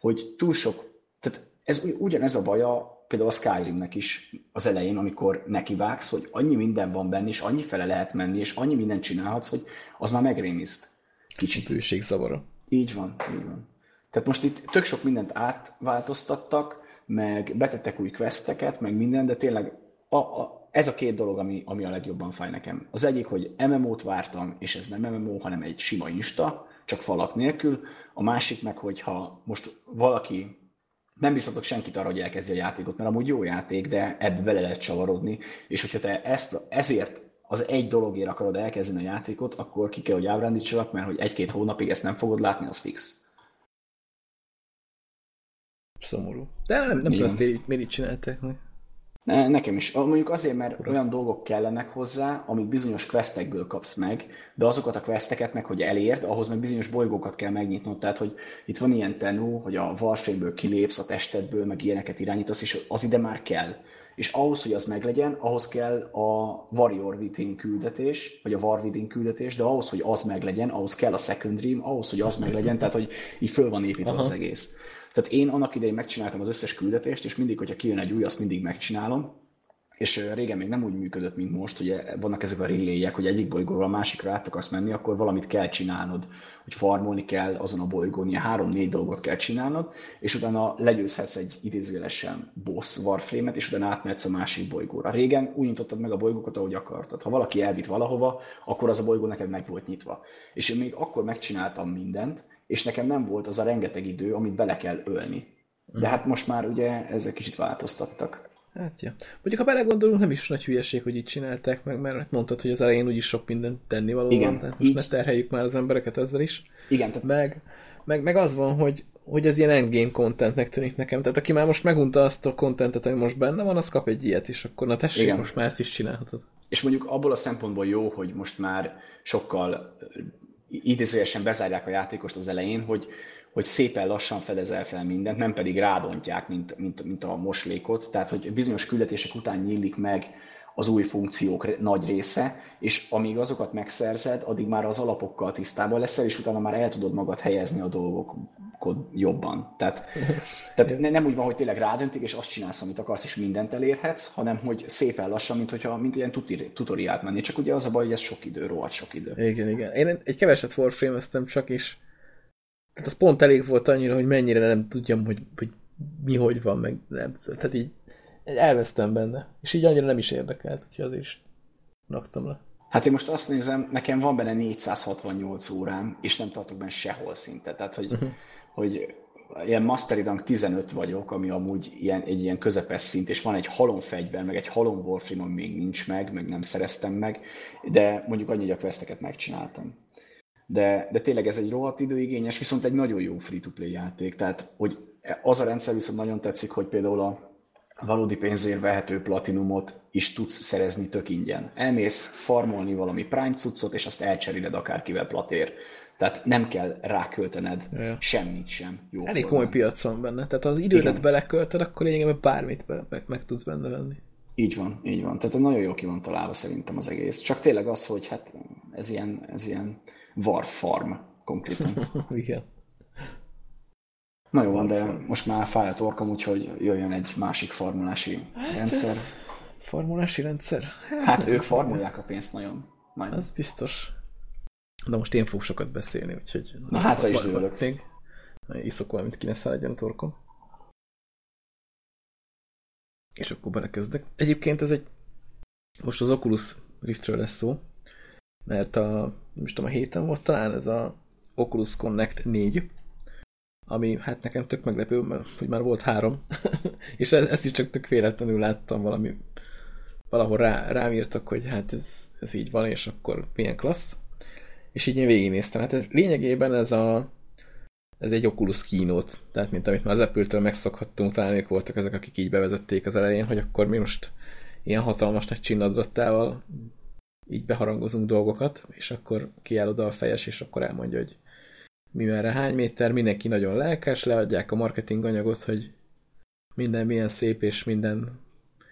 hogy túl sok, tehát ez ugyanez a baja például a Skyrimnek is az elején, amikor nekivágsz, hogy annyi minden van benne, és annyi fele lehet menni, és annyi mindent csinálhatsz, hogy az már megrémiszt. Kicsit. Bőségzavara. Így van, így van. Tehát most itt tök sok mindent átváltoztattak, meg betettek új questeket, meg minden, de tényleg a, a, ez a két dolog, ami, ami a legjobban fáj nekem. Az egyik, hogy MMO-t vártam, és ez nem MMO, hanem egy sima Insta, csak falak nélkül. A másik meg, hogyha most valaki nem biztatok senkit arra, hogy elkezdje a játékot, mert amúgy jó játék, de ebbe bele lehet csavarodni, és hogyha te ezt, ezért az egy dologért akarod elkezdeni a játékot, akkor ki kell, hogy ábrándítsalak, mert hogy egy-két hónapig ezt nem fogod látni, az fix. Szomorú. De nem, nem tudom, azt miért így csinálták meg. Ne, nekem is. Mondjuk azért, mert olyan dolgok kellenek hozzá, amit bizonyos questekből kapsz meg, de azokat a questeket meg, hogy elérd, ahhoz meg bizonyos bolygókat kell megnyitnod. Tehát, hogy itt van ilyen tenú, hogy a Warframe-ből kilépsz, a testedből, meg ilyeneket irányítasz, és az ide már kell. És ahhoz, hogy az meglegyen, ahhoz kell a Warrior Within küldetés, vagy a War Within küldetés, de ahhoz, hogy az meglegyen, ahhoz kell a Second Dream, ahhoz, hogy az meglegyen, tehát, hogy így föl van építve Aha. az egész. Tehát én annak idején megcsináltam az összes küldetést, és mindig, hogyha kijön egy új, azt mindig megcsinálom, és régen még nem úgy működött, mint most, hogy vannak ezek a reléjek, hogy egyik bolygóról a másikra át akarsz menni, akkor valamit kell csinálnod, hogy farmolni kell azon a bolygón, ilyen három-négy dolgot kell csinálnod, és utána legyőzhetsz egy idézőjelesen boss warframe-et, és utána átmehetsz a másik bolygóra. Régen úgy nyitottad meg a bolygókat, ahogy akartad. Ha valaki elvitt valahova, akkor az a bolygó neked meg volt nyitva. És én még akkor megcsináltam mindent, és nekem nem volt az a rengeteg idő, amit bele kell ölni. De hát most már ugye ezek kicsit változtattak. Hát ja. Mondjuk, ha belegondolunk, nem is nagy hülyeség, hogy így csinálták meg, mert mondtad, hogy az elején úgyis sok mindent tenni való Igen, van, tehát most így... ne terheljük már az embereket ezzel is. Igen. Tehát... Meg, meg, meg az van, hogy, hogy ez ilyen endgame contentnek tűnik nekem. Tehát aki már most megunta azt a contentet, ami most benne van, az kap egy ilyet, és akkor na tessék, Igen. most már ezt is csinálhatod. És mondjuk abból a szempontból jó, hogy most már sokkal idézőjesen bezárják a játékost az elején, hogy, hogy szépen lassan fedezel fel mindent, nem pedig rádontják, mint, mint, mint a moslékot. Tehát, hogy bizonyos küldetések után nyílik meg az új funkciók nagy része, és amíg azokat megszerzed, addig már az alapokkal tisztában leszel, és utána már el tudod magad helyezni a dolgokon jobban. Tehát, tehát nem úgy van, hogy tényleg rádöntik, és azt csinálsz, amit akarsz, és mindent elérhetsz, hanem hogy szépen lassan, mint, hogyha, mint ilyen tutoriált menni. Csak ugye az a baj, hogy ez sok idő, rohadt sok idő. Igen, igen. Én egy keveset warframe csak, és tehát az pont elég volt annyira, hogy mennyire nem tudjam, hogy, hogy mi hogy van, meg nem. Tehát így elvesztem benne. És így annyira nem is érdekelt, úgyhogy azért is raktam le. Hát én most azt nézem, nekem van benne 468 órám, és nem tartok benne sehol szinte. Tehát, hogy, uh-huh. hogy ilyen Mastery Rank 15 vagyok, ami amúgy ilyen, egy ilyen közepes szint, és van egy halom fegyver, meg egy halom Warframe, ami még nincs meg, meg nem szereztem meg, de mondjuk annyi, hogy a questeket megcsináltam. De, de tényleg ez egy rohadt időigényes, viszont egy nagyon jó free-to-play játék, tehát hogy az a rendszer viszont nagyon tetszik, hogy például a valódi pénzért vehető platinumot is tudsz szerezni tök ingyen. Elmész farmolni valami prime cuccot, és azt elcseréled akárkivel platér. Tehát nem kell ráköltened ja. semmit sem. Jó Elég komoly piac van benne. Tehát ha az idődet Igen. belekölted, akkor lényegében bármit be, meg, meg tudsz benne venni. Így van, így van. Tehát nagyon jó ki van találva szerintem az egész. Csak tényleg az, hogy hát ez ilyen, ez ilyen war farm konkrétan. Igen. Na jó van, de most már fáj a torkom, úgyhogy jöjjön egy másik formulási hát rendszer. Formulási rendszer? Hát, hát ők formulják a pénzt nagyon. nagyon. Az biztos. De most én fogok sokat beszélni, úgyhogy... Na hátra is dőlök. Még iszok valamit, ki ne szálljon a torkom. És akkor belekezdek. Egyébként ez egy... Most az Oculus Riftről lesz szó, mert a, most tudom, a héten volt talán ez a Oculus Connect 4, ami hát nekem tök meglepő, mert hogy már volt három, és ezt is csak tök véletlenül láttam valami, valahol rá, rám írtak, hogy hát ez, ez így van, és akkor milyen klassz. És így én végignéztem. Hát ez, lényegében ez a ez egy Oculus kínót, tehát mint amit már az Apple-től megszokhattunk, talán ők voltak ezek, akik így bevezették az elején, hogy akkor mi most ilyen hatalmas nagy csinnadrattával így beharangozunk dolgokat, és akkor kiáll oda a fejes, és akkor elmondja, hogy mi merre hány méter, mindenki nagyon lelkes, leadják a marketing anyagot, hogy minden milyen szép és minden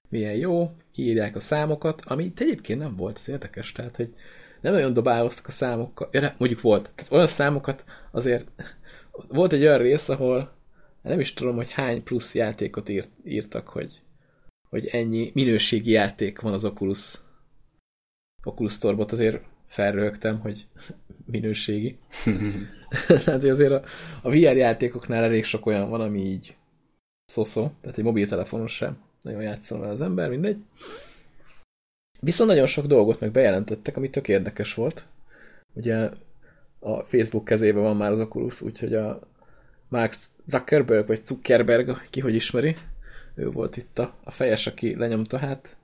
milyen jó, kiírják a számokat, ami egyébként nem volt, az érdekes, tehát, hogy nem nagyon dobáloztak a számokkal, ja, mondjuk volt, tehát olyan számokat azért volt egy olyan rész, ahol nem is tudom, hogy hány plusz játékot írt, írtak, hogy, hogy ennyi minőségi játék van az Oculus Oculus Store-bot, azért felrögtem, hogy minőségi. hát azért a, a VR játékoknál elég sok olyan van, ami így szoszó, tehát egy mobiltelefonos sem nagyon játszom vele az ember, mindegy. Viszont nagyon sok dolgot meg bejelentettek, ami tök érdekes volt. Ugye a Facebook kezében van már az Oculus, úgyhogy a Mark Zuckerberg, vagy Zuckerberg, ki hogy ismeri, ő volt itt a, a fejes, aki lenyomta, hát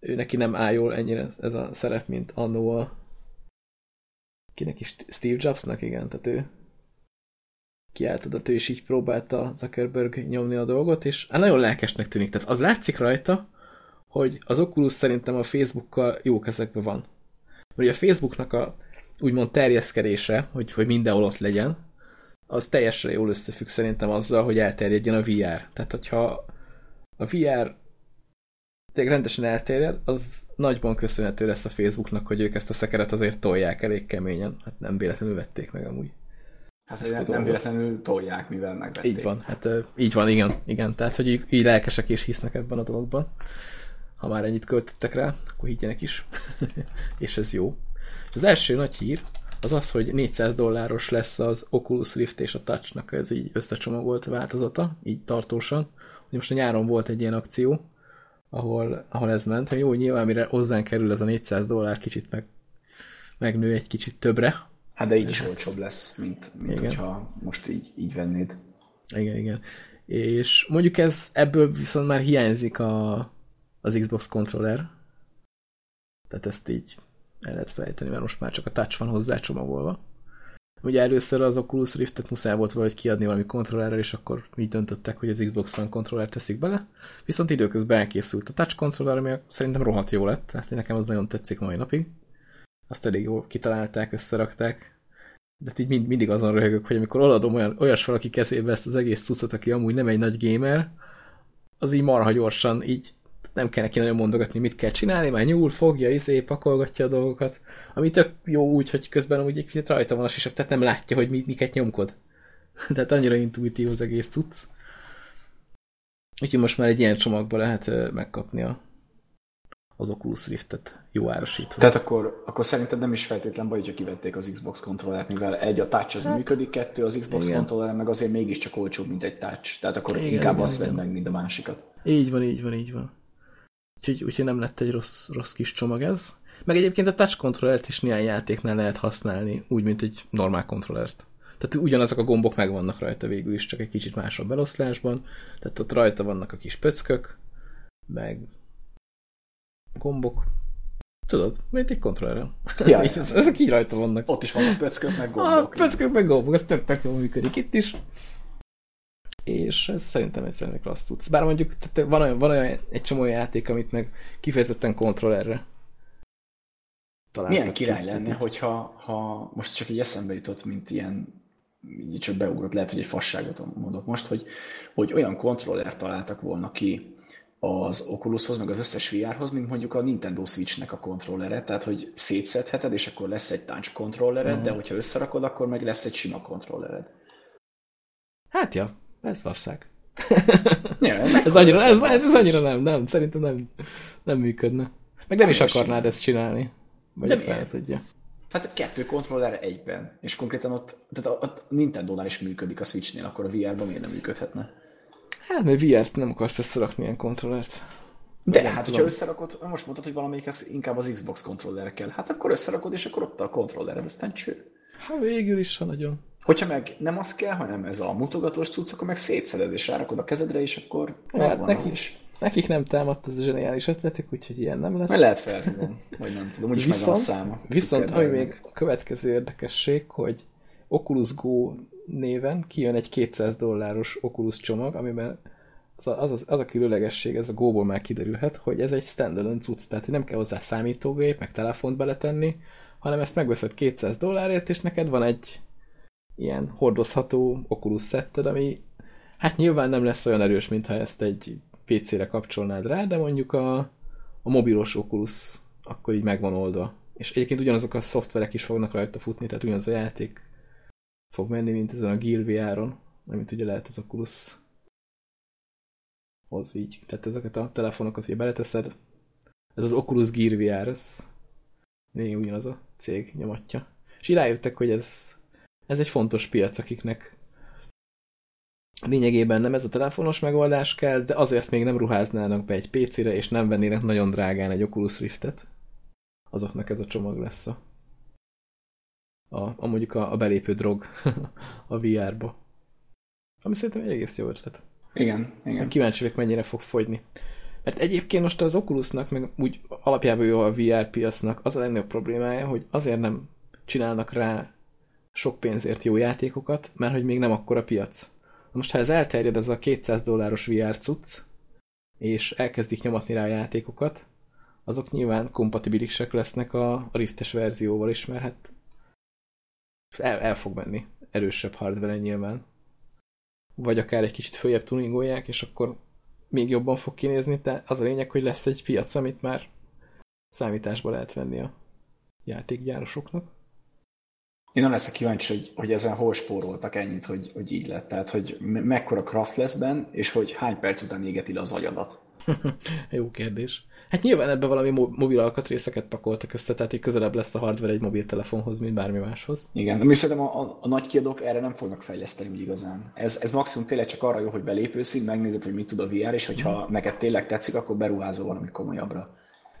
ő neki nem áll jól ennyire ez a szerep, mint annó a kinek is, Steve Jobsnak, igen, tehát ő kiállt ő is így próbálta Zuckerberg nyomni a dolgot, és hát nagyon lelkesnek tűnik. Tehát az látszik rajta, hogy az Oculus szerintem a Facebookkal jó kezekben van. Ugye a Facebooknak a úgymond terjeszkedése, hogy, hogy mindenhol ott legyen, az teljesen jól összefügg szerintem azzal, hogy elterjedjen a VR. Tehát, hogyha a VR tényleg rendesen elterjed, az nagyban köszönhető lesz a Facebooknak, hogy ők ezt a szekeret azért tolják elég keményen. Hát nem véletlenül vették meg amúgy. Hát ezt nem, nem véletlenül tolják, mivel megvették. Így van, hát így van, igen, igen. Tehát, hogy így, így lelkesek és hisznek ebben a dologban. Ha már ennyit költöttek rá, akkor higgyenek is. és ez jó. És az első nagy hír az az, hogy 400 dolláros lesz az Oculus Rift és a Touch-nak ez így összecsomagolt változata, így tartósan. Most a nyáron volt egy ilyen akció, ahol, ahol ez ment. hogy Jó, nyilván mire hozzánk kerül ez a 400 dollár, kicsit meg, megnő egy kicsit többre. Hát de így is olcsóbb lesz, mint, mint igen. hogyha most így, így vennéd. Igen, igen. És mondjuk ez, ebből viszont már hiányzik a, az Xbox controller. Tehát ezt így el lehet felejteni, mert most már csak a touch van hozzá csomagolva. Ugye először az Oculus Rift-et muszáj volt valahogy kiadni valami kontrollerrel, és akkor így döntöttek, hogy az Xbox One kontroller teszik bele. Viszont időközben elkészült a touch controller, ami szerintem rohadt jó lett, tehát nekem az nagyon tetszik mai napig. Azt elég jól kitalálták, összerakták. De így mind, mindig azon röhögök, hogy amikor oladom olyan, olyas valaki kezébe ezt az egész cuccot, aki amúgy nem egy nagy gamer, az így marha gyorsan így nem kell neki nagyon mondogatni, mit kell csinálni, már nyúl, fogja, izé, pakolgatja a dolgokat, ami tök jó úgy, hogy közben amúgy egy kicsit rajta van a sisak, tehát nem látja, hogy mi, miket nyomkod. tehát annyira intuitív az egész cucc. Úgyhogy most már egy ilyen csomagba lehet megkapni a, az Oculus Riftet jó árasítva. Tehát akkor, akkor szerinted nem is feltétlen baj, hogyha kivették az Xbox kontrollert, mivel egy a touch az hát, működik, kettő az Xbox igen. kontroller meg azért mégiscsak olcsóbb, mint egy touch. Tehát akkor igen, inkább igen, azt vedd meg, mint a másikat. Így van, így van, így van. Úgyhogy, úgyhogy nem lett egy rossz, rossz kis csomag ez. Meg egyébként a touch controllert is néhány játéknál lehet használni, úgy, mint egy normál kontrollert. Tehát ugyanazok a gombok megvannak rajta végül is, csak egy kicsit másabb beloszlásban. Tehát ott rajta vannak a kis pöckök, meg gombok. Tudod, mint egy kontrollerrel. Ja, ezek így rajta vannak. Ott is vannak pöckök, meg gombok. A pöckök, meg gombok, ez tök, tök jól működik itt is és ez szerintem egy szerintem klassz tudsz. Bár mondjuk tehát van, olyan, van olyan egy csomó játék, amit meg kifejezetten kontrollerre találtak Milyen király ki, lenne, hogyha ha most csak egy eszembe jutott, mint ilyen így csak beugrott, lehet, hogy egy fasságot mondok most, hogy, hogy olyan kontroller találtak volna ki az Oculushoz, meg az összes VR-hoz, mint mondjuk a Nintendo Switch-nek a kontrollere, tehát hogy szétszedheted, és akkor lesz egy touch kontrollered, uh-huh. de hogyha összerakod, akkor meg lesz egy sima kontrollered. Hát ja, ez vasság. Ja, ez, annyira, ez, ez, ez annyira nem, nem, szerintem nem, nem működne. Meg nem, nem is akarnád ezt csinálni. Vagy De fel tudja. Hát kettő kontroller egyben, és konkrétan ott, tehát a, a Nintendo-nál is működik a Switch-nél, akkor a VR-ban miért nem működhetne? Hát, mert VR-t nem akarsz összerakni ilyen kontrollert. De hát, hogyha összerakod, most mondtad, hogy valamelyik az inkább az Xbox kontrollerekkel, hát akkor összerakod, és akkor ott a kontrollered, aztán cső. Hát végül is, ha nagyon. Hogyha meg nem az kell, hanem ez a mutogatós cucc, akkor meg szétszeded és rárakod a kezedre, és akkor hát nekik, is. Nekik nem támadt ez a zseniális ötletek, úgyhogy ilyen nem lesz. Mert lehet felhívom, vagy nem tudom, úgyis viszont, a száma. Viszont, ami még a következő érdekesség, hogy Oculus Go néven kijön egy 200 dolláros Oculus csomag, amiben az a, az, az, az a különlegesség, ez a Go-ból már kiderülhet, hogy ez egy standalone cucc, tehát nem kell hozzá számítógép, meg telefont beletenni, hanem ezt megveszed 200 dollárért, és neked van egy ilyen hordozható Oculus szetted, ami hát nyilván nem lesz olyan erős, mintha ezt egy PC-re kapcsolnád rá, de mondjuk a, a mobilos Oculus akkor így megvan oldva. És egyébként ugyanazok a szoftverek is fognak rajta futni, tehát ugyanaz a játék fog menni, mint ezen a Gear VR-on, amit ugye lehet az Oculus hoz így. Tehát ezeket a telefonokat ugye beleteszed. Ez az Oculus Gear VR, ez ugyanaz a cég nyomatja. És rájöttek, hogy ez ez egy fontos piac, akiknek lényegében nem ez a telefonos megoldás kell, de azért még nem ruháznának be egy PC-re, és nem vennének nagyon drágán egy Oculus Riftet. Azoknak ez a csomag lesz a, a, a mondjuk a, a belépő drog a VR-ba. Ami szerintem egy egész jó ötlet. Igen, igen. Kíváncsi vagyok, mennyire fog fogyni. Mert egyébként most az Oculusnak, meg úgy alapjában jó a VR piacnak az a legnagyobb problémája, hogy azért nem csinálnak rá sok pénzért jó játékokat, mert hogy még nem akkora piac. Most ha ez elterjed, ez a 200 dolláros VR cucc, és elkezdik nyomatni rá a játékokat, azok nyilván kompatibilisek lesznek a, Riftes verzióval is, mert hát el, el fog menni erősebb hardware nyilván. Vagy akár egy kicsit följebb tuningolják, és akkor még jobban fog kinézni, de az a lényeg, hogy lesz egy piac, amit már számításba lehet venni a játékgyárosoknak. Én nem leszek kíváncsi, hogy, hogy ezen hol spóroltak ennyit, hogy, hogy így lett. Tehát, hogy mekkora craft lesz benne, és hogy hány perc után égeti le az agyadat. Jó kérdés. Hát nyilván ebbe valami mobil alkatrészeket pakoltak össze, tehát így közelebb lesz a hardware egy mobiltelefonhoz, mint bármi máshoz. Igen, de mi szerintem a, a, a nagy kiadók erre nem fognak fejleszteni úgy igazán. Ez, ez maximum tényleg csak arra jó, hogy belépőszig, megnézed, hogy mit tud a VR, és hogyha mm. neked tényleg tetszik, akkor beruházol valami komolyabbra.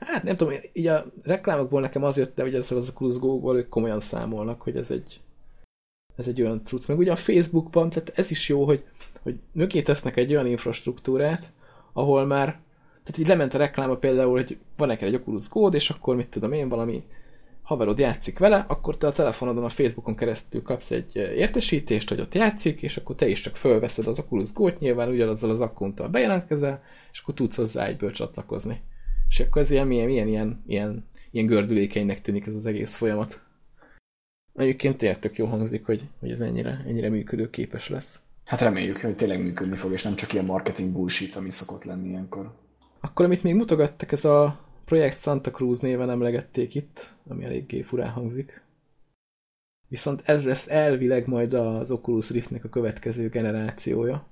Hát nem tudom, így a reklámokból nekem az jött, de hogy ezzel az Oculus Go-ból ők komolyan számolnak, hogy ez egy, ez egy olyan cucc. Meg ugye a Facebookban, tehát ez is jó, hogy, hogy mögé tesznek egy olyan infrastruktúrát, ahol már tehát így lement a rekláma például, hogy van neked egy Oculus go és akkor mit tudom én, valami haverod játszik vele, akkor te a telefonodon a Facebookon keresztül kapsz egy értesítést, hogy ott játszik, és akkor te is csak fölveszed az Oculus Go-t, nyilván ugyanazzal az akkunttal bejelentkezel, és akkor tudsz hozzá egyből csatlakozni. És akkor ez ilyen, milyen, milyen, ilyen, ilyen, ilyen gördülékenynek tűnik ez az egész folyamat. Egyébként tényleg tök jó hangzik, hogy, hogy ez ennyire, ennyire működőképes lesz. Hát reméljük, hogy tényleg működni fog, és nem csak ilyen marketing bullshit, ami szokott lenni ilyenkor. Akkor amit még mutogattak, ez a projekt Santa Cruz néven emlegették itt, ami eléggé furán hangzik. Viszont ez lesz elvileg majd az Oculus Riftnek a következő generációja,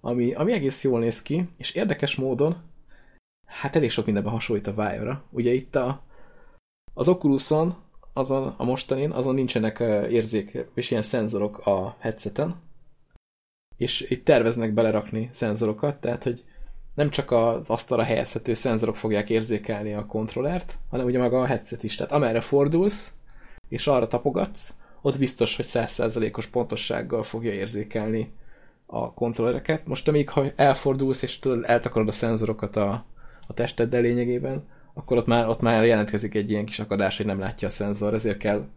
ami, ami egész jól néz ki, és érdekes módon, hát elég sok mindenben hasonlít a Vive-ra. Ugye itt a, az Oculuson, azon a mostanin, azon nincsenek érzék és ilyen szenzorok a headseten, és itt terveznek belerakni szenzorokat, tehát hogy nem csak az asztalra helyezhető szenzorok fogják érzékelni a kontrollert, hanem ugye maga a headset is. Tehát amerre fordulsz, és arra tapogatsz, ott biztos, hogy 100%-os pontossággal fogja érzékelni a kontrollereket. Most amíg ha elfordulsz, és tudod, eltakarod a szenzorokat a, a testeddel lényegében, akkor ott már, ott már jelentkezik egy ilyen kis akadás, hogy nem látja a szenzor, ezért kell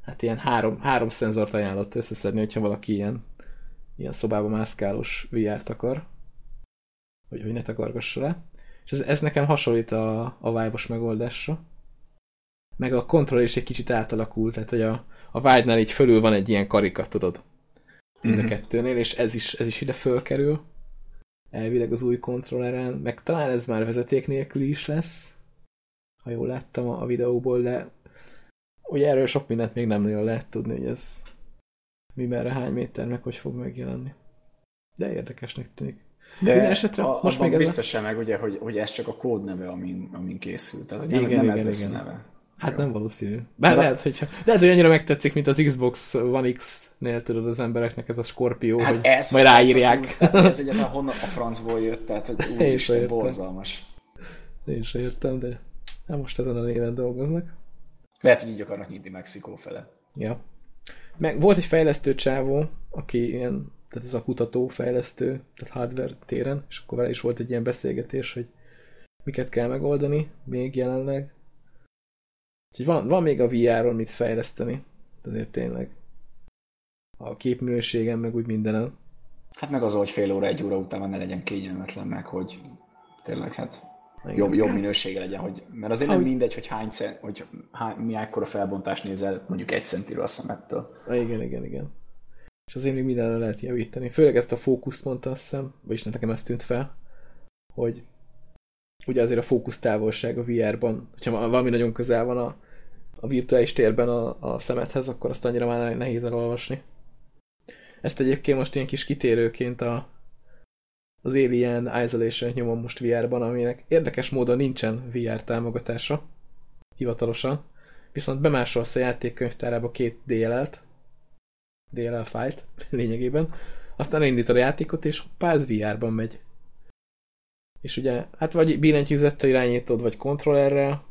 hát ilyen három, három szenzort ajánlott összeszedni, hogyha valaki ilyen, ilyen szobába mászkálós VR-t akar hogy, hogy ne takargassa le. És ez, ez nekem hasonlít a, a vibe megoldásra. Meg a kontroll is egy kicsit átalakult, tehát hogy a, a vágynál így fölül van egy ilyen karika, tudod? Mind a mhm. kettőnél, és ez is, ez is ide fölkerül. Elvileg az új kontrolleren, meg talán ez már vezeték nélkül is lesz, ha jól láttam a, a videóból, de ugye erről sok mindent még nem nagyon lehet tudni, hogy ez mi merre, hány méter, meg hogy fog megjelenni. De érdekesnek tűnik. De Minden esetre a, most még biztos meg, ugye, hogy, hogy ez csak a kódneve, amin, amin készült. Tehát, hogy igen, nem, nem igen, ez lesz igen. neve. Hát nem valószínű. Bár De lehet, hogyha, lehet, hogy annyira megtetszik, mint az Xbox One X-nél tudod az embereknek ez a Scorpio, hát hogy ez majd ráírják. ez egyáltalán honnan a francból jött, tehát hogy úristen, borzalmas. Én sem értem, de hát most ezen a néven dolgoznak. Lehet, hogy így akarnak nyitni Mexikó fele. Ja. Meg volt egy fejlesztő csávó, aki ilyen tehát ez a kutató, fejlesztő, tehát hardware téren, és akkor vele is volt egy ilyen beszélgetés, hogy miket kell megoldani még jelenleg. Úgyhogy van, van még a VR-on mit fejleszteni, azért tényleg. A képminőségem, meg úgy mindenen. Hát meg az, hogy fél óra, egy óra után ne legyen kényelmetlen, meg hogy tényleg hát jobb, jobb minősége legyen, hogy, mert azért nem mindegy, hogy hány cent, hogy hány, mi ekkora felbontást nézel, mondjuk egy centiről a szemettől. Igen, igen, igen és azért még mindenre lehet javítani. Főleg ezt a fókuszt mondta azt hiszem, vagyis nekem ezt tűnt fel, hogy ugye azért a fókusz távolság a VR-ban, hogyha valami nagyon közel van a, a virtuális térben a, a szemethez, akkor azt annyira már nehéz elolvasni. Ezt egyébként most ilyen kis kitérőként a, az Alien Isolation nyomom most VR-ban, aminek érdekes módon nincsen VR támogatása, hivatalosan, viszont bemásolsz a játékkönyvtárába két DLL-t, DLL fájlt lényegében, aztán elindítod a játékot, és hoppá, VR-ban megy. És ugye, hát vagy billentyűzettel irányítod, vagy kontrollerrel,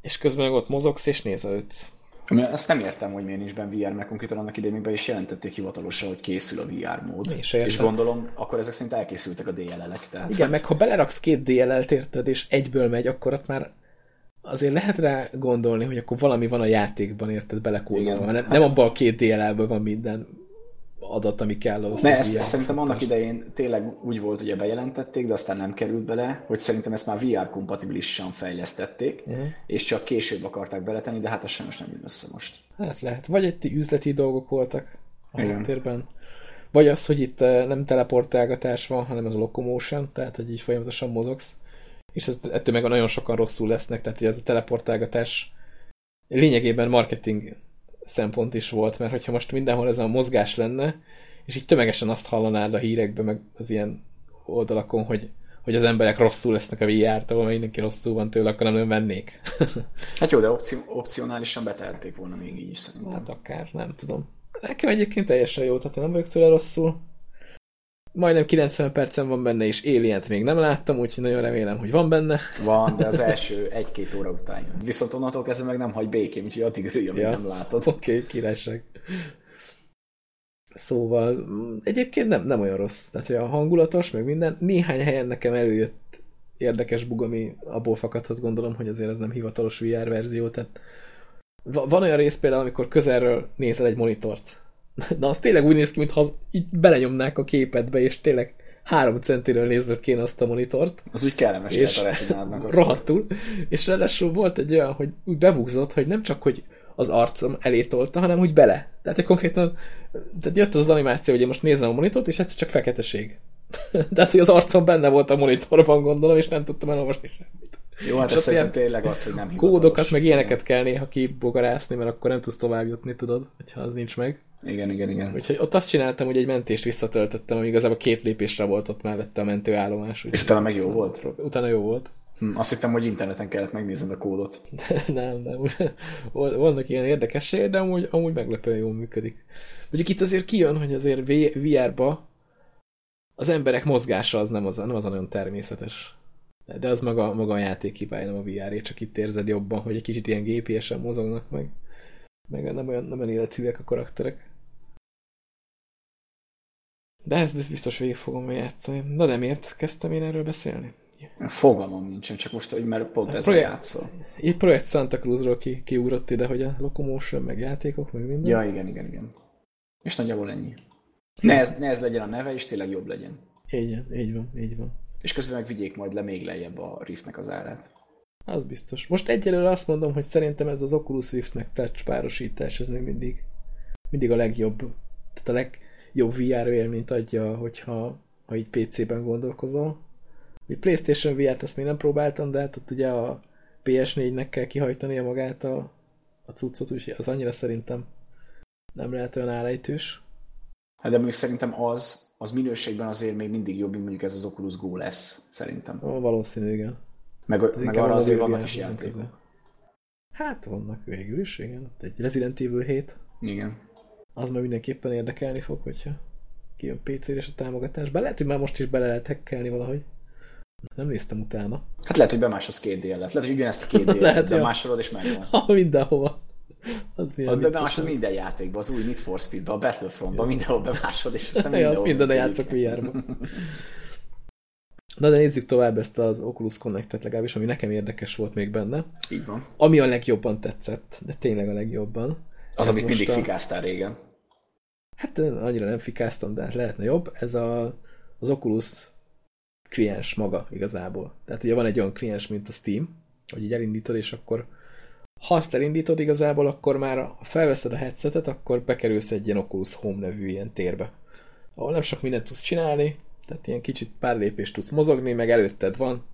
és közben meg ott mozogsz, és nézelődsz. Azt nem értem, hogy miért nincs benne VR, mert konkrétan annak idején is jelentették hivatalosan, hogy készül a VR mód. És, és gondolom, akkor ezek szerint elkészültek a DLL-ek. Tehát... Igen, meg ha beleraksz két DLL-t érted, és egyből megy, akkor ott már azért lehet rá gondolni, hogy akkor valami van a játékban, érted, belekódolva. Nem, hát... nem abban a két DLL-ből van minden adat, ami kell ahhoz. Ne, ezt, ezt szerintem annak idején tényleg úgy volt, hogy bejelentették, de aztán nem került bele, hogy szerintem ezt már VR kompatibilisan fejlesztették, uh-huh. és csak később akarták beletenni, de hát az sajnos nem jön össze most. Hát lehet. Vagy egy üzleti dolgok voltak a háttérben. Vagy az, hogy itt eh, nem teleportálgatás van, hanem ez a locomotion, tehát hogy így folyamatosan mozogsz. És ez, ettől meg nagyon sokan rosszul lesznek, tehát hogy ez a teleportálgatás lényegében marketing szempont is volt, mert hogyha most mindenhol ez a mozgás lenne, és így tömegesen azt hallanád a hírekben, meg az ilyen oldalakon, hogy, hogy az emberek rosszul lesznek a VR-tól, mert mindenki rosszul van tőle, akkor nem vennék. hát jó, de opci opcionálisan betehették volna még így is szerintem. Hát akár, nem tudom. Nekem egyébként teljesen jó, tehát én nem vagyok tőle rosszul majdnem 90 percen van benne, és alien még nem láttam, úgyhogy nagyon remélem, hogy van benne. Van, de az első egy-két óra után jön. Viszont onnantól kezdve meg nem hagy békém, úgyhogy addig örülj, amíg ja. nem látod. Oké, okay, királyság. Szóval egyébként nem, nem olyan rossz. Tehát a hangulatos, meg minden. Néhány helyen nekem előjött érdekes bug, ami abból fakadhat, gondolom, hogy azért ez nem hivatalos VR verzió. Tehát van olyan rész például, amikor közelről nézel egy monitort, Na, az tényleg úgy néz ki, mintha így belenyomnák a képedbe, és tényleg három centiről nézett kéne azt a monitort. Az úgy kellemes és a retinádnak. Rohadtul. És ráadásul volt egy olyan, hogy úgy bebugzott, hogy nem csak, hogy az arcom elé tolta, hanem úgy bele. Tehát, hogy konkrétan tehát jött az, az animáció, hogy én most nézem a monitort, és egyszer csak feketeség. tehát, hogy az arcom benne volt a monitorban, gondolom, és nem tudtam elolvasni semmit. Jó, hát ez ilyen tényleg az, hogy nem. Kódokat, meg ilyeneket kell néha kibogarászni, mert akkor nem tudsz tovább jutni, tudod, hogyha az nincs meg. Igen, igen, igen. Úgyhogy ott azt csináltam, hogy egy mentést visszatöltöttem, ami igazából két lépésre volt ott mellette a mentőállomás. És utána meg jó volt? Utána jó volt. Hm, azt hittem, hogy interneten kellett megnézned a kódot. nem, nem. Vannak ilyen érdekességek, de amúgy, amúgy meglepően jól működik. Mondjuk itt azért kijön, hogy azért VR-ba az emberek mozgása az nem az, nem az a nagyon természetes. De az maga, maga a játék hibája, nem a VR, csak itt érzed jobban, hogy egy kicsit ilyen gépiesen mozognak meg, meg nem olyan, nem olyan élethűek a karakterek. De ezt biztos végig fogom játszani. Na de miért kezdtem én erről beszélni? Fogalmam nincsen, csak most, hogy már pont ezzel projekt, játszol. Így projekt Santa Cruzról ki, kiugrott ide, hogy a Locomotion, meg játékok, meg minden. Ja, igen, igen, igen. És nagyjából ennyi. Ne ez, ne ez legyen a neve, és tényleg jobb legyen. Igen, így van, így van. És közben meg vigyék majd le még lejjebb a Riftnek az árát. Az biztos. Most egyelőre azt mondom, hogy szerintem ez az Oculus Riftnek touch párosítás, ez még mindig, mindig a legjobb, tehát a legjobb VR élményt adja, hogyha ha így PC-ben gondolkozol. Egy Playstation VR-t ezt még nem próbáltam, de hát ott ugye a PS4-nek kell kihajtania magát a, a cuccot, úgyhogy az annyira szerintem nem lehet olyan állejtős. Hát de mondjuk szerintem az, az minőségben azért még mindig jobb, mint mondjuk ez az Oculus Go lesz, szerintem. Ó, valószínű, igen. Meg, Ez meg arra azért vannak is játékok. Hát vannak végül is, igen. Egy Resident Evil 7. Igen. Az már mindenképpen érdekelni fog, hogyha kijön PC-re és a támogatásba. Lehet, hogy már most is bele lehet hackelni valahogy. Nem néztem utána. Hát lehet, hogy bemásolsz két dél Lehet, hogy ugyanezt a két dél lehet, bemásolod és megvan. Ha mindenhova. Az milyen bemásolod minden játékba, az új Need for Speed-ba, a Battlefront-ba, mindenhol bemásolod, és aztán mindenhol. az minden játszok VR-ba. Na de nézzük tovább ezt az Oculus Connect-et legalábbis, ami nekem érdekes volt még benne. Így van. Ami a legjobban tetszett, de tényleg a legjobban. Az, amit mindig a... fikáztál régen. Hát annyira nem fikáztam, de lehetne jobb. Ez a, az Oculus kliens maga igazából. Tehát ugye van egy olyan kliens, mint a Steam, hogy így elindítod, és akkor ha azt elindítod igazából, akkor már ha felveszed a headsetet, akkor bekerülsz egy ilyen Oculus Home nevű ilyen térbe. Ahol nem sok mindent tudsz csinálni, tehát ilyen kicsit pár lépést tudsz mozogni, meg előtted van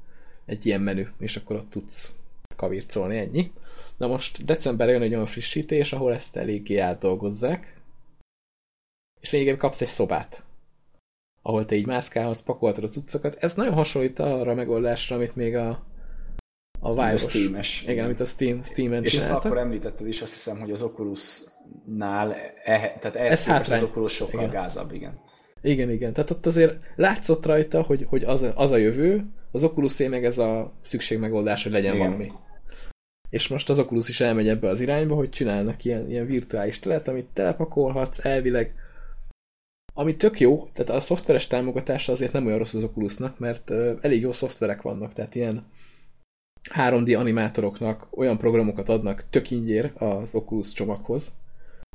egy ilyen menü, és akkor ott tudsz kavircolni, ennyi. Na most decemberre jön egy olyan frissítés, ahol ezt eléggé átdolgozzák, és lényegében kapsz egy szobát, ahol te így mászkálhatsz, pakoltad a cuccokat. Ez nagyon hasonlít arra a megoldásra, amit még a a Vive. A Steam-es. Igen, amit a Steam, Steam-en És ezt akkor említetted is, azt hiszem, hogy az Oculus-nál, e, tehát ez, ez az Oculus sokkal igen. gázabb, igen. Igen, igen. Tehát ott azért látszott rajta, hogy, hogy az, az a jövő, az oculus meg ez a szükségmegoldás, hogy legyen Igen. valami. És most az Oculus is elmegy ebbe az irányba, hogy csinálnak ilyen, ilyen virtuális telet, amit telepakolhatsz elvileg. Ami tök jó, tehát a szoftveres támogatása azért nem olyan rossz az Oculusnak, mert uh, elég jó szoftverek vannak, tehát ilyen 3D animátoroknak olyan programokat adnak tök ingyér az Oculus csomaghoz,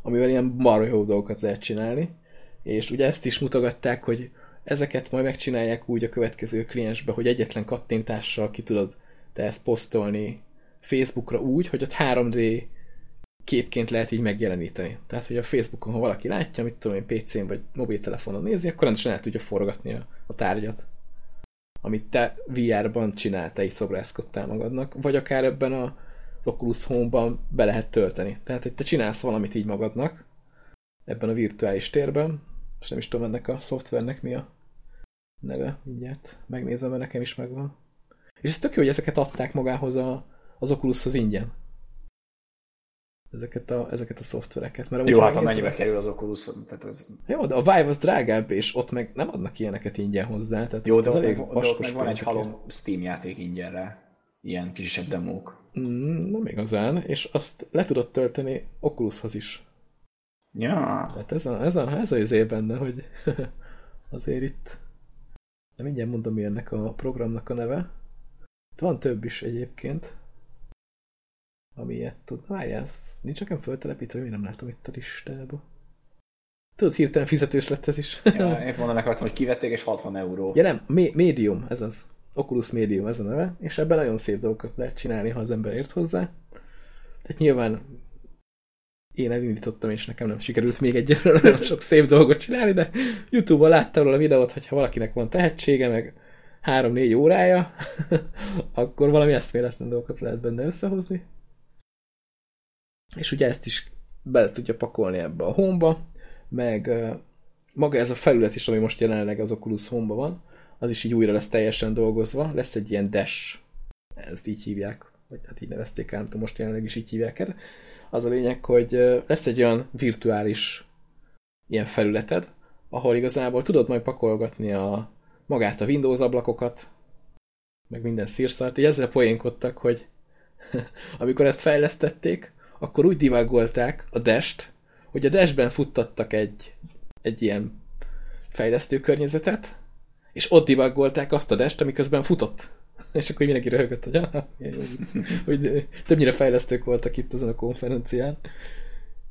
amivel ilyen marha jó dolgokat lehet csinálni, és ugye ezt is mutogatták, hogy ezeket majd megcsinálják úgy a következő kliensbe, hogy egyetlen kattintással ki tudod te ezt posztolni Facebookra úgy, hogy ott 3D képként lehet így megjeleníteni. Tehát, hogy a Facebookon, ha valaki látja, mit tudom én, PC-n vagy mobiltelefonon nézi, akkor rendesen el tudja forgatni a, a tárgyat amit te VR-ban csináltál, így szobrászkodtál magadnak, vagy akár ebben a, az Oculus Home-ban be lehet tölteni. Tehát, hogy te csinálsz valamit így magadnak, ebben a virtuális térben, és nem is tudom ennek a szoftvernek mi a neve, mindjárt megnézem, mert nekem is megvan. És ez tök jó, hogy ezeket adták magához a, az Oculushoz ingyen ezeket a, ezeket a szoftvereket. Mert Jó, hát mennyibe kerül az Oculus? Tehát ez... Jó, de a Vive az drágább, és ott meg nem adnak ilyeneket ingyen hozzá. Tehát Jó, de ott, elég meg, de ott meg van egy halom Steam játék ingyenre. Ilyen kisebb demók. Mm, nem igazán, és azt le tudod tölteni Oculushoz is. Ja. Tehát ez a, ez a, ez a izé benne, hogy azért itt nem mindjárt mondom, mi ennek a programnak a neve. Itt van több is egyébként ami ilyet tud. Várjál, nincs nekem föltelepítve, mi nem látom itt a listába. Tudod, hirtelen fizetős lett ez is. ja, épp mondani akartam, hogy kivették, és 60 euró. Ja nem, Medium, ez az. Oculus Medium ez a neve, és ebben nagyon szép dolgokat lehet csinálni, ha az ember ért hozzá. Tehát nyilván én elindítottam, és nekem nem sikerült még egyelőre nagyon sok szép dolgot csinálni, de Youtube-on láttam róla a videót, hogyha valakinek van tehetsége, meg három-négy órája, akkor valami eszméletlen dolgokat lehet benne összehozni és ugye ezt is bele tudja pakolni ebbe a home meg maga ez a felület is, ami most jelenleg az Oculus home van, az is így újra lesz teljesen dolgozva, lesz egy ilyen dash, ezt így hívják, vagy hát így nevezték el, tudom, most jelenleg is így hívják el. Az a lényeg, hogy lesz egy olyan virtuális ilyen felületed, ahol igazából tudod majd pakolgatni a, magát a Windows ablakokat, meg minden szírszart. Így ezzel poénkodtak, hogy amikor ezt fejlesztették, akkor úgy divágolták a Dash-t, hogy a Dash-ben futtattak egy, egy ilyen fejlesztő környezetet, és ott divágolták azt a Dash-t, amiközben futott. És akkor mindenki röhögött, hogy, ah, hogy többnyire fejlesztők voltak itt ezen a konferencián.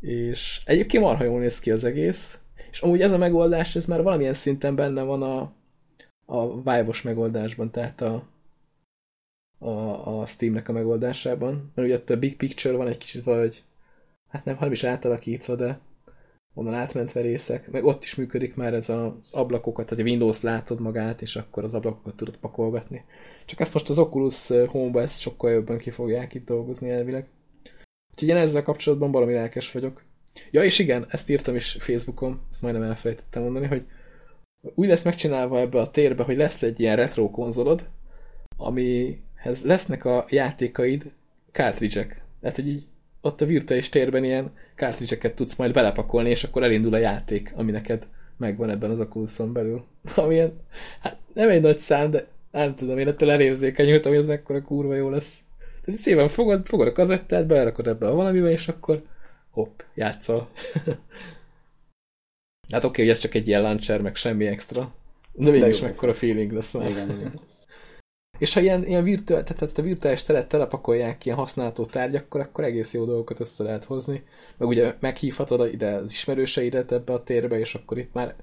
És egyébként marha jól néz ki az egész. És amúgy ez a megoldás, ez már valamilyen szinten benne van a, a Vive-os megoldásban, tehát a, a, a Steamnek a megoldásában, mert ugye ott a Big Picture van egy kicsit valahogy, hát nem, hanem is átalakítva, de onnan átmentve részek, meg ott is működik már ez az ablakokat, tehát a Windows látod magát, és akkor az ablakokat tudod pakolgatni. Csak ezt most az Oculus Home-ba ezt sokkal jobban ki fogják itt dolgozni elvileg. Úgyhogy én ezzel kapcsolatban valami lelkes vagyok. Ja, és igen, ezt írtam is Facebookon, ezt majdnem elfelejtettem mondani, hogy úgy lesz megcsinálva ebbe a térbe, hogy lesz egy ilyen retro konzolod, ami ez lesznek a játékaid cartridge-ek. Tehát, hogy így ott a virtuális térben ilyen cartridge tudsz majd belepakolni, és akkor elindul a játék, ami neked megvan ebben az Oculuson belül. Amilyen, hát nem egy nagy szám, de nem tudom, én ettől elérzékenyültem, hogy ez mekkora kurva jó lesz. Tehát szépen fogod, fogod a kazettát, belerakod ebbe a valamibe, és akkor hopp, játszol. hát oké, okay, hogy ez csak egy ilyen launcher, meg semmi extra. De mégis mekkora feeling lesz. Igen, igen. És ha ilyen, ilyen virtuál, tehát ezt a virtuális teret telepakolják ilyen használható tárgyakkor, akkor egész jó dolgokat össze lehet hozni. Meg ugye meghívhatod ide az ismerőseidet ebbe a térbe, és akkor itt már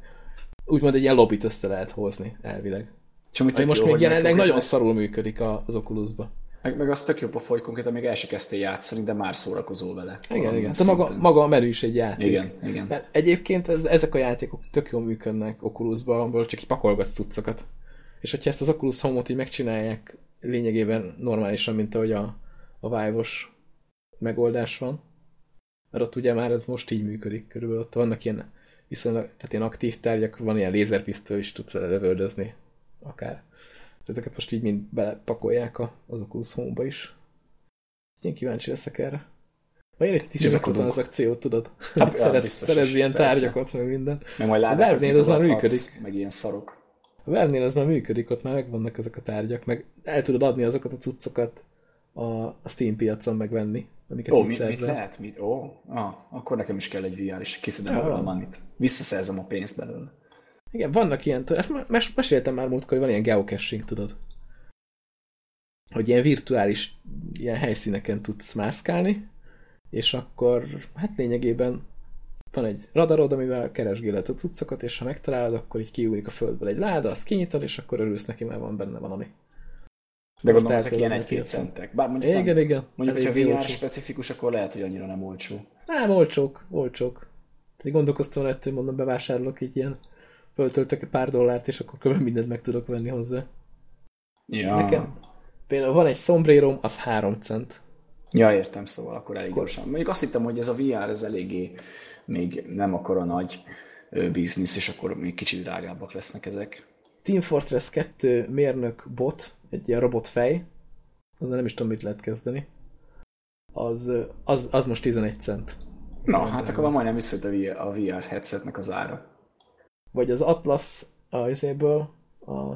úgymond egy ilyen lobbit össze lehet hozni elvileg. Csak Ami most jó, még jelenleg nagyon szarul működik az Oculusba. Meg, meg az tök jó a foly konkrétan még el se kezdtél játszani, de már szórakozol vele. Igen, igen. De maga, maga a menü is egy játék. Igen, igen. Mert egyébként ez, ezek a játékok tök jól működnek Oculusban, amiből csak pakolgatsz cuccokat. És hogyha ezt az Oculus Home-ot így megcsinálják lényegében normálisan, mint ahogy a, a Vive-os megoldás van, mert ott ugye már ez most így működik körülbelül, ott vannak ilyen viszonylag, tehát ilyen aktív tárgyak, van ilyen lézerpisztoly is tudsz vele lövöldözni, akár. Ezeket most így mind belepakolják az Oculus Home-ba is. Én kíváncsi leszek erre. Vagy én itt is az akciót, tudod? Hát, szerez, szerez ilyen persze. tárgyakat, meg minden. Meg majd látod, az már működik. Meg ilyen szarok. A Vernél ez már működik, ott már megvannak ezek a tárgyak, meg el tudod adni azokat a cuccokat, a, a Steam piacon megvenni. Amiket Ó, mit, mit lehet? Mit? Ó, ah, akkor nekem is kell egy VR, és kiszedem ja, a manit. Visszaszerzem a pénzt belőle. Igen, vannak ilyen, ezt mes meséltem már múltkor, hogy van ilyen geocaching, tudod? Hogy ilyen virtuális ilyen helyszíneken tudsz mászkálni, és akkor hát lényegében van egy radarod, amivel keresgéled a cuccokat, és ha megtalálod, akkor így kiúrik a földből egy láda, azt kinyitod, és akkor örülsz neki, mert van benne valami. De gondolom, ezek ilyen egy-két centek. Bár mondjuk, igen, nem, igen. mondjuk ha VR olcsó. specifikus, akkor lehet, hogy annyira nem olcsó. Nem, olcsók, olcsók. Pedig gondolkoztam hogy mondom, bevásárolok egy ilyen, föltöltek egy pár dollárt, és akkor kb. mindent meg tudok venni hozzá. Ja. Nekem például van egy sombrérom, az 3 cent. Ja, értem, szóval akkor elég gyorsan. Mondjuk azt hittem, hogy ez a VR, ez eléggé még nem a nagy biznisz, és akkor még kicsit drágábbak lesznek ezek. Team Fortress 2 mérnök bot, egy ilyen robotfej, azzal nem is tudom, mit lehet kezdeni. Az, az, az most 11 cent. Na, hát akkor majdnem visszajött a VR headsetnek az ára. Vagy az Atlas a izéből, a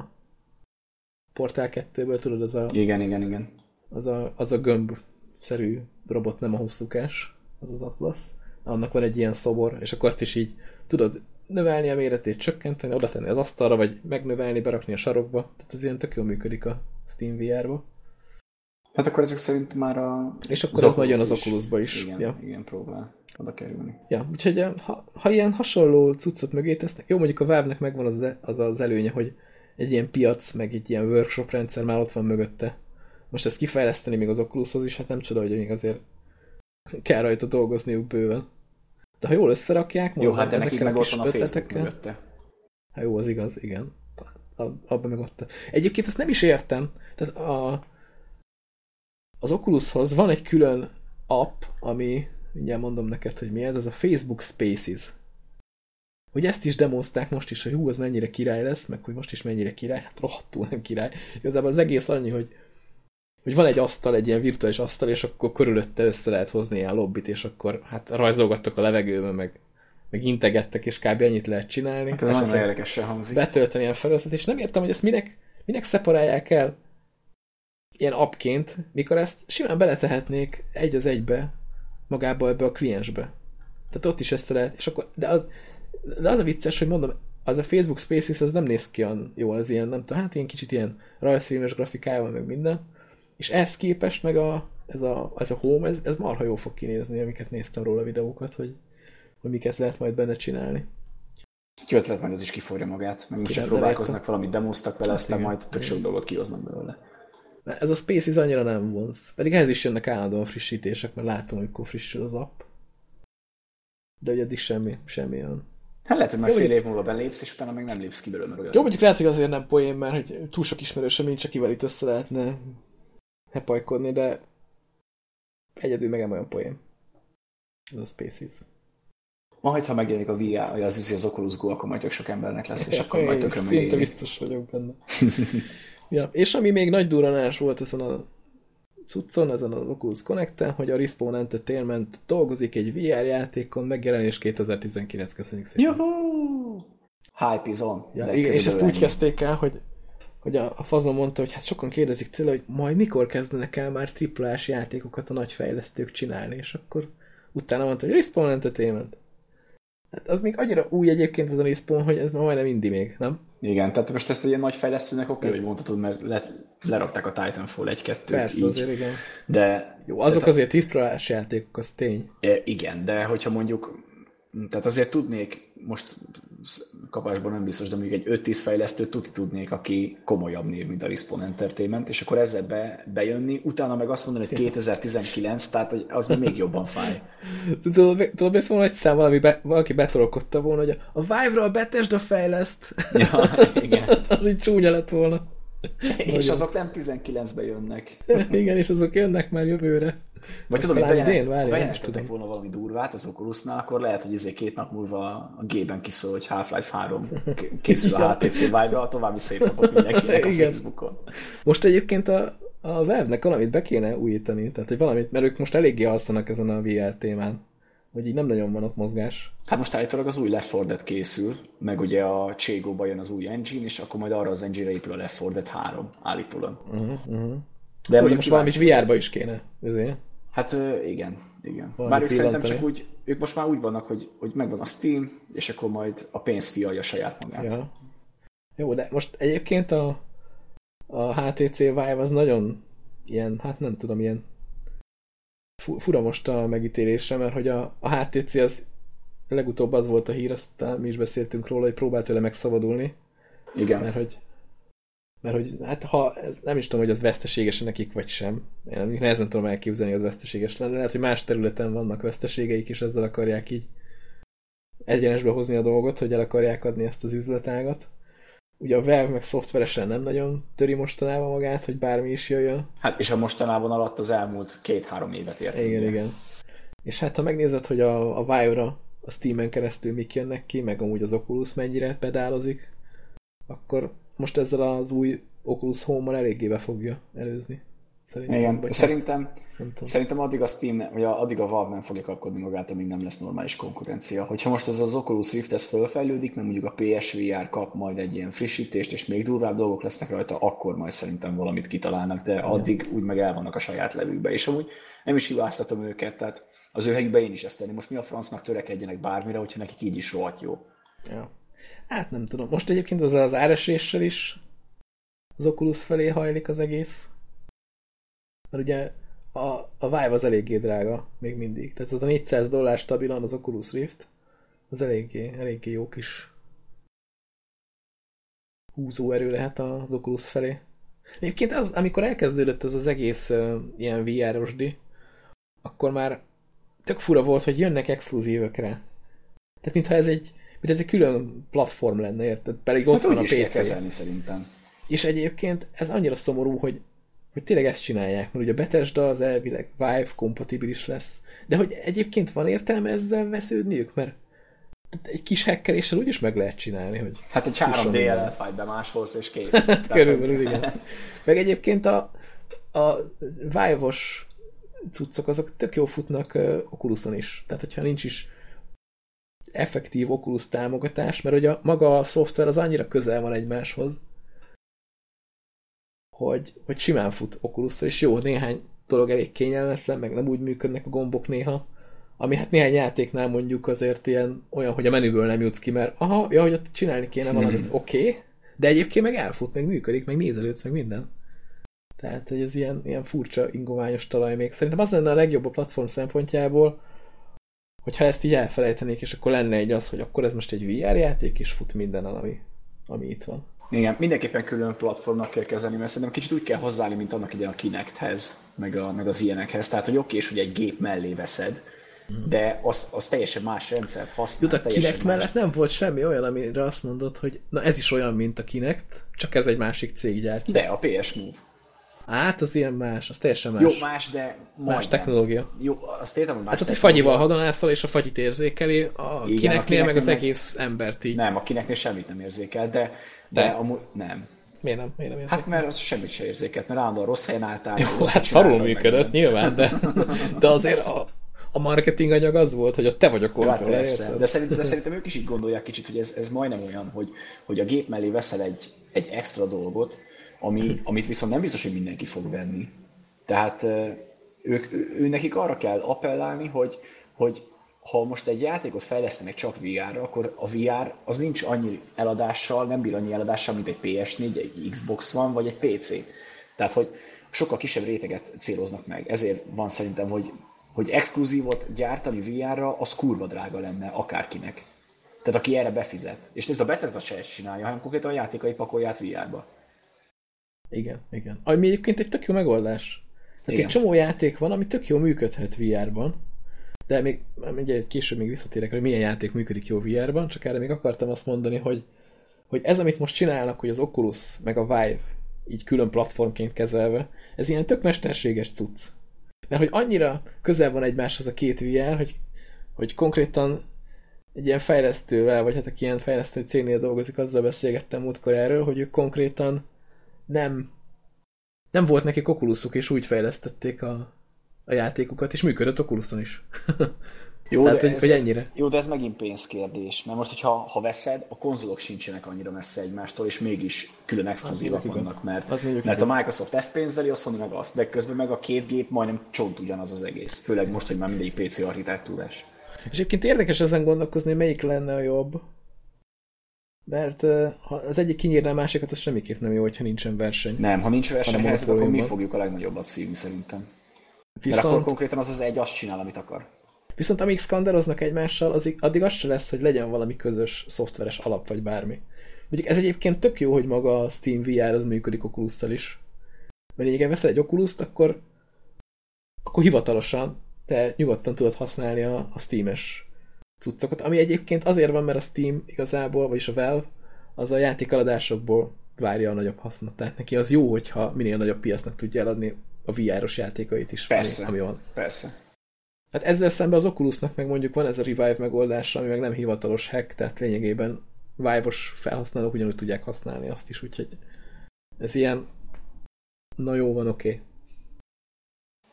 Portál 2-ből, tudod, az a... Igen, igen, igen. Az a, az a gömb-szerű robot, nem a hosszúkás, az az Atlas. Annak van egy ilyen szobor, és akkor azt is így, tudod, növelni a méretét, csökkenteni, oda tenni az asztalra, vagy megnövelni, berakni a sarokba. Tehát ez ilyen tök jól működik a Steam VR-ba. Hát akkor ezek szerint már a... És akkor ez nagyon az Oculusba is. Igen, ja. igen, próbál oda kerülni. Ja, úgyhogy eh, ha, ha ilyen hasonló cuccot mögé tesznek, jó, mondjuk a valve megvan az, az az előnye, hogy egy ilyen piac, meg egy ilyen workshop rendszer már ott van mögötte. Most ezt kifejleszteni még az Oculushoz is, hát nem csoda, hogy még azért kell rajta dolgozniuk bőven. De ha jól összerakják, jó, hát de nekik meg ott van a Facebook mögötte. Hát jó, az igaz, igen. Abban meg ott. Egyébként ezt nem is értem. Tehát a, az Oculushoz van egy külön app, ami, mindjárt mondom neked, hogy mi ez, ez a Facebook Spaces. Hogy ezt is demozták most is, hogy hú, az mennyire király lesz, meg hogy most is mennyire király, hát rohadtul nem király. Igazából az egész annyi, hogy hogy van egy asztal, egy ilyen virtuális asztal, és akkor körülötte össze lehet hozni ilyen lobbit, és akkor hát rajzolgattak a levegőben, meg, meg integettek, és kb. ennyit lehet csinálni. Hát ez nagyon érdekesen hangzik. Betölteni ilyen felületet, és nem értem, hogy ezt minek, minek szeparálják el ilyen appként, mikor ezt simán beletehetnék egy az egybe magába ebbe a kliensbe. Tehát ott is össze lehet, és akkor, de az, de az a vicces, hogy mondom, az a Facebook Spaces az nem néz ki olyan jól, az ilyen, nem tudom, hát ilyen kicsit ilyen rajzfilmes grafikája meg minden, és ehhez képest meg a, ez, a, ez a home, ez, ez marha jó fog kinézni, amiket néztem róla videókat, hogy, hogy miket lehet majd benne csinálni. Egy ötlet meg az is kiforja magát, meg most próbálkoznak valamit, demoztak vele, aztán igen, majd tök sok dolgot kihoznak belőle. Ez a Spaces annyira nem vonz. Pedig ehhez is jönnek állandóan frissítések, mert látom, amikor frissül az app. De hogy eddig semmi, semmi olyan. Hát lehet, hogy már fél év múlva belépsz, és utána meg nem lépsz ki belőle. Jó, mondjuk lehet, hogy azért nem poén, mert hogy túl sok ismerősöm nincs, akivel itt össze lehetne hepajkodni, de egyedül meg olyan poén. Ez a Spaces. Majd, ha megjelenik a VR, vagy az, az Oculus Go, akkor majd tök sok embernek lesz, és akkor majd tökre megéri. Szinte biztos vagyok benne. ja. És ami még nagy duranás volt ezen a cuccon, ezen az Oculus connect hogy a Respawn Entertainment dolgozik egy VR játékon, megjelenés 2019, köszönjük szépen. Juhu! Hype is on. Ja, igen, és ezt úgy kezdték el, hogy hogy a, a fazon mondta, hogy hát sokan kérdezik tőle, hogy majd mikor kezdenek el már triplás játékokat a nagy fejlesztők csinálni, és akkor utána mondta, hogy Respawn Entertainment. Hát az még annyira új egyébként ez a Respawn, hogy ez már majdnem indi még, nem? Igen, tehát most ezt egy ilyen nagy fejlesztőnek oké, okay, hogy mondhatod, mert le, lerakták a Titanfall 1-2-t Persze, így. azért igen. De, Jó, azok de, azért triplás játékok, az tény. Igen, de hogyha mondjuk, tehát azért tudnék most kapásban nem biztos, de mondjuk egy 5-10 fejlesztőt tudni tudnék, aki komolyabb név, mint a Respawn Entertainment, és akkor ezzel be, bejönni, utána meg azt mondani, hogy 2019, tehát az még jobban fáj. Tudod, miért volna egy szám, valami be, valaki betolkodta volna, hogy a Vive-ra a Bethesda fejleszt. Ja, igen. az így csúnya lett volna. és azok nem 19-be jönnek. igen, és azok jönnek már jövőre. Vagy tudom, hogy bejelent, bejelentettek volna valami durvát az Oculusnál, akkor lehet, hogy izé két nap múlva a G-ben kiszól, hogy Half-Life 3 készül a HTC Vive-ra, a további szép napot mindenkinek a Igen. Facebookon. Most egyébként a, a Valve-nek valamit be kéne újítani, tehát hogy valamit, mert ők most eléggé alszanak ezen a VR témán hogy így nem nagyon van ott mozgás. Hát most állítólag az új Left 4 Dead készül, meg ugye a Cségo-ba jön az új engine, és akkor majd arra az engine-re épül a Left 4 Dead 3, állítólag. Uh-huh, uh-huh. De Ó, most valamit VR-ba is kéne. Ezért. Hát igen, igen. Valami Bár ők szerintem csak úgy, ők most már úgy vannak, hogy, hogy megvan a Steam, és akkor majd a pénz fialja saját magát. Ja. Jó, de most egyébként a, a HTC Vive az nagyon ilyen, hát nem tudom, ilyen fura most a megítélésre, mert hogy a, a HTC az legutóbb az volt a hír, aztán mi is beszéltünk róla, hogy próbált tőle megszabadulni. Igen. Mert hogy mert hogy hát ha, nem is tudom, hogy az veszteséges nekik vagy sem. Én nehezen tudom elképzelni, hogy az veszteséges lenne. Lehet, hogy más területen vannak veszteségeik, és ezzel akarják így egyenesbe hozni a dolgot, hogy el akarják adni ezt az üzletágat. Ugye a Valve meg szoftveresen nem nagyon töri mostanában magát, hogy bármi is jöjjön. Hát és a mostanában alatt az elmúlt két-három évet ért. Igen, ugye. igen. És hát ha megnézed, hogy a, a Vive-ra a Steam-en keresztül mik jönnek ki, meg amúgy az Oculus mennyire pedálozik, akkor most ezzel az új Oculus Home-mal eléggé be fogja előzni. Szerintem, Igen, hát szerintem, szerintem addig a Steam, vagy addig a Valve nem fogja kapkodni magát, amíg nem lesz normális konkurencia. Hogyha most ez az Oculus Rift ez fölfejlődik, mert mondjuk a PSVR kap majd egy ilyen frissítést, és még durvább dolgok lesznek rajta, akkor majd szerintem valamit kitalálnak, de addig úgy meg el vannak a saját levükbe. És amúgy nem is hibáztatom őket, tehát az ő helyükben én is ezt tenni. Most mi a francnak törekedjenek bármire, hogyha nekik így is rohadt jó. Ja. Hát nem tudom. Most egyébként az az áreséssel is az Oculus felé hajlik az egész. Mert ugye a, a Vive az eléggé drága, még mindig. Tehát az a 400 dollár stabilan az Oculus Rift, az eléggé, eléggé jó kis húzó erő lehet az Oculus felé. Egyébként az, amikor elkezdődött ez az egész uh, ilyen VR-osdi, akkor már tök fura volt, hogy jönnek exkluzívökre. Tehát mintha ez egy, mint ez egy külön platform lenne, érted? Pedig ott hát van a PC. kezelni szerintem. És egyébként ez annyira szomorú, hogy, hogy tényleg ezt csinálják, mert ugye a Bethesda az elvileg Vive kompatibilis lesz, de hogy egyébként van értelme ezzel vesződniük, mert egy kis hackeréssel úgyis meg lehet csinálni, hogy Hát egy 3D elfájt másolsz, és kész. hát, körülbelül, igen. Meg egyébként a, a Vive-os cuccok, azok tök jó futnak uh, Oculuson is. Tehát, hogyha nincs is effektív Oculus támogatás, mert ugye a, maga a szoftver az annyira közel van egymáshoz, hogy, hogy simán fut oculus és jó, néhány dolog elég kényelmetlen, meg nem úgy működnek a gombok néha, ami hát néhány játéknál mondjuk azért ilyen olyan, hogy a menüből nem jutsz ki, mert aha, ja, hogy ott csinálni kéne valamit, hmm. oké, okay, de egyébként meg elfut, meg működik, meg nézelődsz, meg minden. Tehát, hogy ez ilyen, ilyen furcsa, ingoványos talaj még. Szerintem az lenne a legjobb a platform szempontjából, hogyha ezt így elfelejtenék, és akkor lenne egy az, hogy akkor ez most egy VR játék, és fut minden, ami, ami itt van. Igen, mindenképpen külön platformnak kell kezelni, mert szerintem kicsit úgy kell hozzáállni, mint annak ide a Kinecthez, meg, a, meg az ilyenekhez. Tehát, hogy oké, és hogy egy gép mellé veszed, hmm. de az, az teljesen más rendszert használ. Jut, a Kinect más... mellett nem volt semmi olyan, amire azt mondod, hogy na ez is olyan, mint a Kinect, csak ez egy másik cég gyártja. De a PS Move. Hát az ilyen más, az teljesen más. Jó, más, de Más technológia. Jó, azt értem, hogy más Hát ott egy fagyival hadonászol, és a fagyit érzékeli, a Igen, kineknél a meg az meg... egész embert így. Nem, a kineknél semmit nem érzékel, de, de, de amúgy nem. Miért nem? Miért nem érzékel? Hát mert az semmit sem érzékelt, mert állandóan rossz helyen álltál. Jó, hát szarul működött nyilván, de, de azért a, a marketing anyag az volt, hogy a te vagy a kontroller. Hát de, szerintem, de szerintem ők is így gondolják kicsit, hogy ez, ez majdnem olyan, hogy, hogy a gép mellé veszel egy, egy extra dolgot, ami, amit viszont nem biztos, hogy mindenki fog venni. Tehát ők, ő, nekik arra kell appellálni, hogy, hogy ha most egy játékot fejlesztenek csak VR-ra, akkor a VR az nincs annyi eladással, nem bír annyi eladással, mint egy PS4, egy Xbox van, vagy egy PC. Tehát, hogy sokkal kisebb réteget céloznak meg. Ezért van szerintem, hogy, hogy exkluzívot gyártani VR-ra, az kurva drága lenne akárkinek. Tehát aki erre befizet. És ez a Bethesda se ezt csinálja, hanem konkrétan a játékai pakolját VR-ba. Igen, igen. Ami egyébként egy tök jó megoldás. Tehát igen. egy csomó játék van, ami tök jó működhet VR-ban, de még, még később még visszatérek, hogy milyen játék működik jó VR-ban, csak erre még akartam azt mondani, hogy, hogy ez, amit most csinálnak, hogy az Oculus meg a Vive így külön platformként kezelve, ez ilyen tök mesterséges cucc. Mert hogy annyira közel van egymáshoz a két VR, hogy, hogy konkrétan egy ilyen fejlesztővel, vagy hát aki ilyen fejlesztő cégnél dolgozik, azzal beszélgettem múltkor erről, hogy ők konkrétan nem, nem volt neki Oculusuk, és úgy fejlesztették a, a játékokat, és működött Oculuson is. Jó, Tehát, de hogy, ez, hogy ennyire. Jó, de ez megint pénzkérdés. Mert most, hogyha ha veszed, a konzolok sincsenek annyira messze egymástól, és mégis külön exkluzívak vannak, mert, az mert igaz. a Microsoft ezt pénzeli, a Sony meg azt, de közben meg a két gép majdnem csont ugyanaz az egész. Főleg most, hogy már mindig PC architektúrás. És egyébként érdekes ezen gondolkozni, melyik lenne a jobb. Mert ha az egyik kinyírná a másikat, az semmiképp nem jó, hogyha nincsen verseny. Nem, ha nincs verseny, akkor mi fogjuk a legnagyobbat szívni szerintem. Viszont... Mert akkor konkrétan az az egy azt csinál, amit akar. Viszont amíg szkanderoznak egymással, az, addig az se lesz, hogy legyen valami közös szoftveres alap, vagy bármi. Mondjuk ez egyébként tök jó, hogy maga a Steam VR az működik oculus is. Mert lényegében veszel egy oculus akkor, akkor hivatalosan te nyugodtan tudod használni a, a Steam-es cuccokat, ami egyébként azért van, mert a Steam igazából, vagyis a Valve, az a játékaladásokból várja a nagyobb hasznot. Tehát neki az jó, hogyha minél nagyobb piacnak tudja eladni a VR-os játékait is, persze, ami, ami van. Persze. Hát ezzel szemben az Oculusnak meg mondjuk van ez a Revive megoldása, ami meg nem hivatalos hack, tehát lényegében Vive-os felhasználók ugyanúgy tudják használni azt is, úgyhogy ez ilyen na jó van, oké. Okay.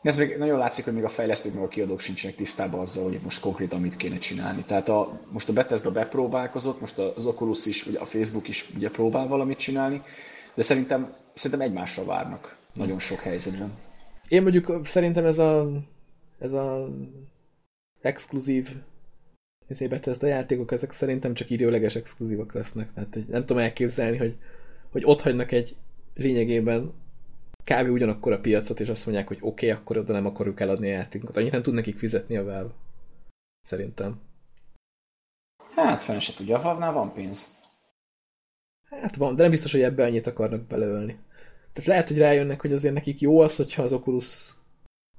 Ez még nagyon látszik, hogy még a fejlesztők, meg a kiadók sincsenek tisztában azzal, hogy most konkrétan mit kéne csinálni. Tehát a, most a Bethesda bepróbálkozott, most az Oculus is, ugye a Facebook is ugye próbál valamit csinálni, de szerintem, szerintem egymásra várnak nagyon sok helyzetben. Én mondjuk szerintem ez a ez a exkluzív ezért ezt a játékok, ezek szerintem csak időleges exkluzívak lesznek. Tehát nem tudom elképzelni, hogy, hogy ott hagynak egy lényegében kb. ugyanakkor a piacot, és azt mondják, hogy oké, okay, akkor oda nem akarjuk eladni a játékokat. Annyit nem tud nekik fizetni a Valve. Szerintem. Hát fenn se tudja, a Valve-nál van pénz. Hát van, de nem biztos, hogy ebbe annyit akarnak beleölni. Tehát lehet, hogy rájönnek, hogy azért nekik jó az, hogyha az Oculus,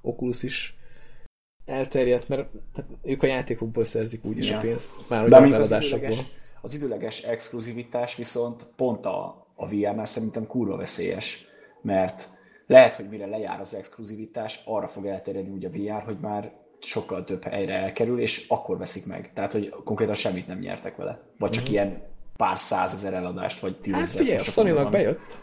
Oculus is elterjedt, mert tehát ők a játékokból szerzik úgyis ja. a pénzt. Már De az időleges, az időleges exkluzivitás viszont pont a, a VR-nál szerintem kurva veszélyes, mert lehet, hogy mire lejár az exkluzivitás, arra fog elterjedni úgy a VR, hogy már sokkal több helyre elkerül, és akkor veszik meg. Tehát, hogy konkrétan semmit nem nyertek vele. Vagy csak mm-hmm. ilyen pár százezer eladást, vagy tízezer. Hát figyelj, a sony bejött.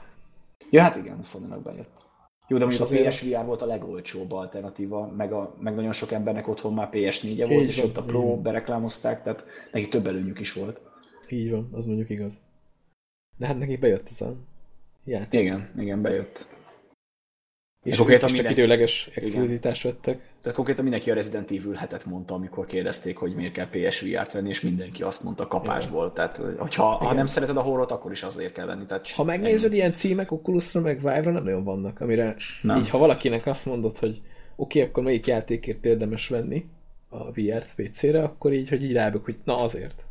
Ja, hát igen, a sony bejött. Jó, de mondjuk a PSVR volt a legolcsóbb alternatíva, meg, a, meg nagyon sok embernek otthon már PS4-e volt, és ott a Pro bereklámozták, tehát neki több előnyük is volt. Így van, az mondjuk igaz. De hát neki bejött ez a játék. Igen, igen, bejött. És konkrétan csak minden... időleges exkluzitást vettek. Tehát konkrétan mindenki a Resident Evil hetet mondta, amikor kérdezték, hogy miért kell PSVR-t venni, és mindenki azt mondta kapásból. Ja. Tehát, hogyha ha nem szereted a horrort, akkor is azért kell venni. Tehát ha megnézed, ennyi. ilyen címek Oculusra, meg Vive-ra nem nagyon vannak, amire nem. így, ha valakinek azt mondod, hogy oké, okay, akkor melyik játékért érdemes venni a VR-t PC-re, akkor így, hogy így rábök, hogy na azért.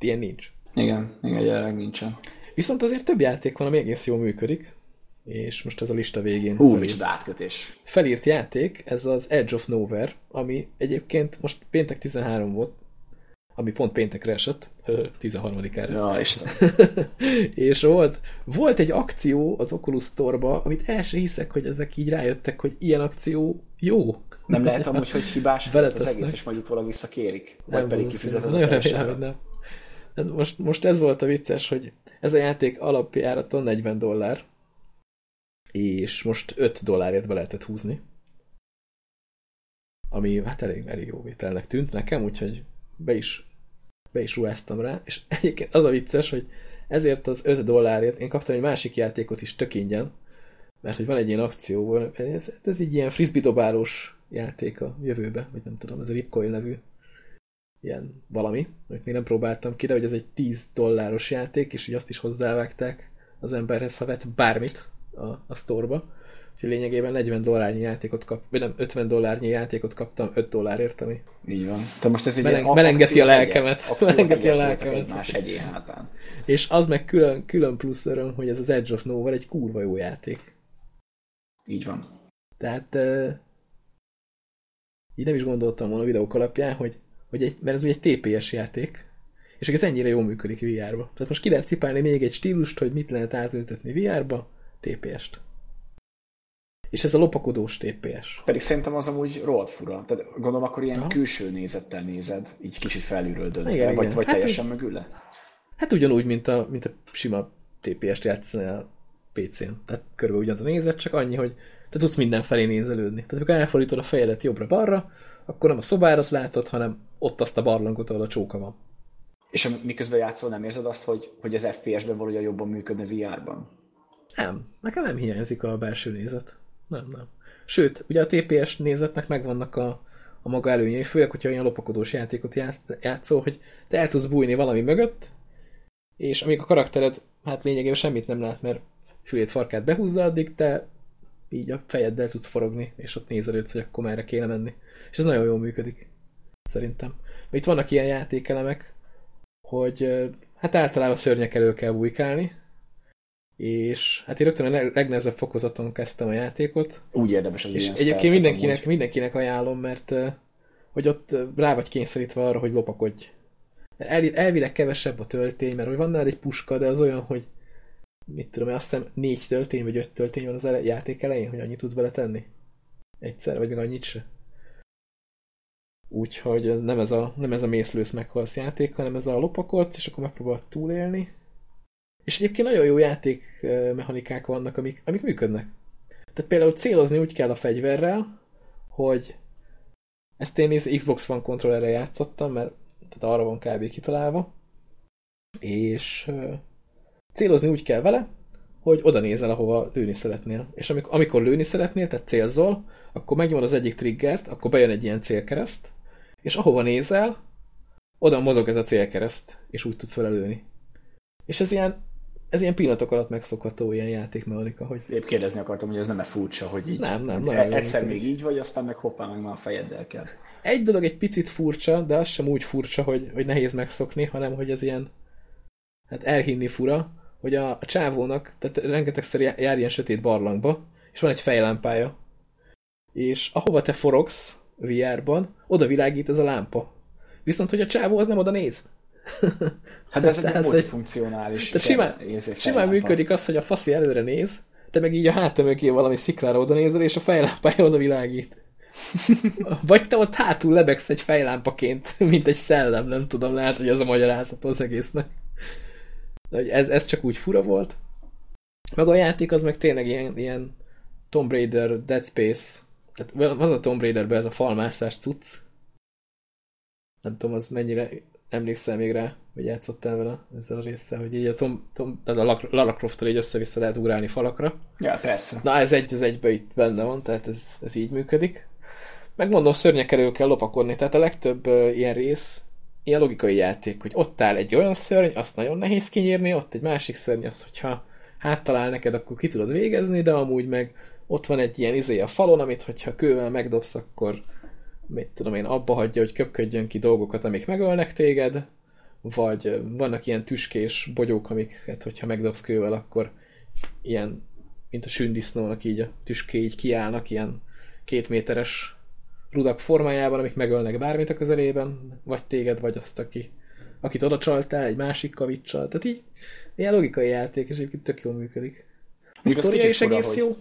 Ilyen nincs. Igen, igen, jelenleg nincsen. Viszont azért több játék van, ami egész jól működik és most ez a lista végén Hú, felírt, átkötés. Felírt játék, ez az Edge of Nowhere, ami egyébként most péntek 13 volt, ami pont péntekre esett, 13-ára. Ja, és volt, volt egy akció az Oculus Store-ba, amit el sem hiszek, hogy ezek így rájöttek, hogy ilyen akció jó. Nem lehet amúgy, hogy hibás az egész, és majd utólag visszakérik? Vagy nem pedig kifizeted Nagyon remélem, hogy nem. Most, most ez volt a vicces, hogy ez a játék alapjáraton 40 dollár, és most 5 dollárért be lehetett húzni. Ami hát elég, elég jó vételnek tűnt nekem, úgyhogy be is, be is ruháztam rá, és egyébként az a vicces, hogy ezért az 5 dollárért én kaptam egy másik játékot is tök ingyen, mert hogy van egy ilyen akció, ez, ez egy ilyen frisbee dobálós játék a jövőbe, vagy nem tudom, ez a Ripcoil nevű ilyen valami, amit még nem próbáltam ki, de hogy ez egy 10 dolláros játék, és hogy azt is hozzávágták az emberhez, ha vett bármit, a, a sztorba. Úgyhogy lényegében 40 dollárnyi játékot kap, vagy nem, 50 dollárnyi játékot kaptam 5 dollárért, ami így van. Te most ez egy Meleng, melengeti a lelkemet. Melengeti a lelkemet. Más hegyé hátán. És az meg külön, külön plusz öröm, hogy ez az Edge of Nowhere egy kurva jó játék. Így van. Tehát uh, így nem is gondoltam volna a videók alapján, hogy, hogy egy, mert ez ugye egy TPS játék, és ez ennyire jól működik VR-ba. Tehát most ki lehet cipálni még egy stílust, hogy mit lehet átültetni VR-ba, TPS-t. És ez a lopakodós TPS. Pedig szerintem az amúgy rohadt fura. Tehát gondolom akkor ilyen Aha. külső nézettel nézed, így kicsit felülről döntve, igen, vagy, igen. vagy hát teljesen így, mögül le? Hát ugyanúgy, mint a, mint a sima TPS-t játszani a PC-n. Tehát körülbelül ugyanaz a nézet, csak annyi, hogy te tudsz mindenfelé nézelődni. Tehát amikor elfordítod a fejedet jobbra-balra, akkor nem a szobárat látod, hanem ott azt a barlangot, ahol a csóka van. És miközben játszol, nem érzed azt, hogy, hogy az FPS-ben valahogy jobban működne VR-ban? Nem, nekem nem hiányzik a belső nézet. Nem, nem. Sőt, ugye a TPS nézetnek megvannak a, a maga előnyei, főleg, hogyha olyan lopakodós játékot játszol, hogy te el tudsz bújni valami mögött, és amíg a karaktered hát lényegében semmit nem lát, mert fülét, farkát behúzza, addig te így a fejeddel tudsz forogni, és ott nézel őt, hogy akkor merre kéne menni. És ez nagyon jól működik, szerintem. Itt vannak ilyen játékelemek, hogy hát általában szörnyek elő kell bujkálni, és hát én rögtön a legnehezebb fokozaton kezdtem a játékot. Úgy érdemes az és ilyen egyébként mindenkinek, mindenkinek ajánlom, mert hogy ott rá vagy kényszerítve arra, hogy lopakodj. El, elvileg kevesebb a töltény, mert hogy van nála egy puska, de az olyan, hogy mit tudom, azt hiszem négy töltény vagy öt töltény van az ele- játék elején, hogy annyit tudsz bele tenni. Egyszer, vagy még annyit se. Úgyhogy nem ez a, nem ez a mészlősz meghalsz játék, hanem ez a lopakodsz, és akkor megpróbálod túlélni. És egyébként nagyon jó játék mechanikák vannak, amik, amik működnek. Tehát például célozni úgy kell a fegyverrel, hogy ezt én Xbox One kontrollerre játszottam, mert tehát arra van kb. kitalálva, és célozni úgy kell vele, hogy oda nézel, ahova lőni szeretnél. És amikor, amikor lőni szeretnél, tehát célzol, akkor megnyomod az egyik triggert, akkor bejön egy ilyen célkereszt, és ahova nézel, oda mozog ez a célkereszt, és úgy tudsz vele lőni. És ez ilyen, ez ilyen pillanatok alatt megszokható ilyen játékmechanika, hogy... Épp kérdezni akartam, hogy ez nem-e furcsa, hogy így... Nem, nem, nem. Egyszer még így vagy, aztán meg hoppá, meg már a fejeddel kell. Egy dolog egy picit furcsa, de az sem úgy furcsa, hogy, hogy nehéz megszokni, hanem hogy ez ilyen hát elhinni fura, hogy a, a csávónak, tehát rengetegszer jár ilyen sötét barlangba, és van egy fejlámpája. És ahova te forogsz VR-ban, oda világít ez a lámpa. Viszont, hogy a csávó az nem oda néz. Hát ez egy multifunkcionális. Tehát simán, simán működik az, hogy a faszi előre néz, te meg így a háta mögé valami sziklára oda nézel, és a fejlámpája oda világít. Vagy te ott hátul lebegsz egy fejlámpaként, mint egy szellem, nem tudom, lehet, hogy ez a magyarázat az egésznek. Ez, ez csak úgy fura volt. Meg a játék az meg tényleg ilyen, ilyen Tomb Raider, Dead Space, tehát van a Tomb Raiderben ez a falmászás cucc. Nem tudom, az mennyire emlékszel még rá, hogy játszottál vele ezzel a résszel, hogy így a, Tom, Tom, a Lara croft így össze-vissza lehet ugrálni falakra. Ja, persze. Na, ez egy az egybe itt benne van, tehát ez, ez így működik. Megmondom, szörnyek elő kell lopakodni, tehát a legtöbb uh, ilyen rész ilyen logikai játék, hogy ott áll egy olyan szörny, azt nagyon nehéz kinyírni, ott egy másik szörny, azt, hogyha háttalál neked, akkor ki tudod végezni, de amúgy meg ott van egy ilyen izé a falon, amit hogyha kővel megdobsz, akkor mit tudom én, abba hagyja, hogy köpködjön ki dolgokat, amik megölnek téged, vagy vannak ilyen tüskés bogyók, amiket, hogyha megdobsz kővel, akkor ilyen, mint a sündisznónak így a tüské így kiállnak, ilyen két méteres rudak formájában, amik megölnek bármit a közelében, vagy téged, vagy azt, aki, akit oda csaltál, egy másik kavicsal. Tehát így ilyen logikai játék, és egyébként tök jól működik. A sztoria is egész hogy, jó.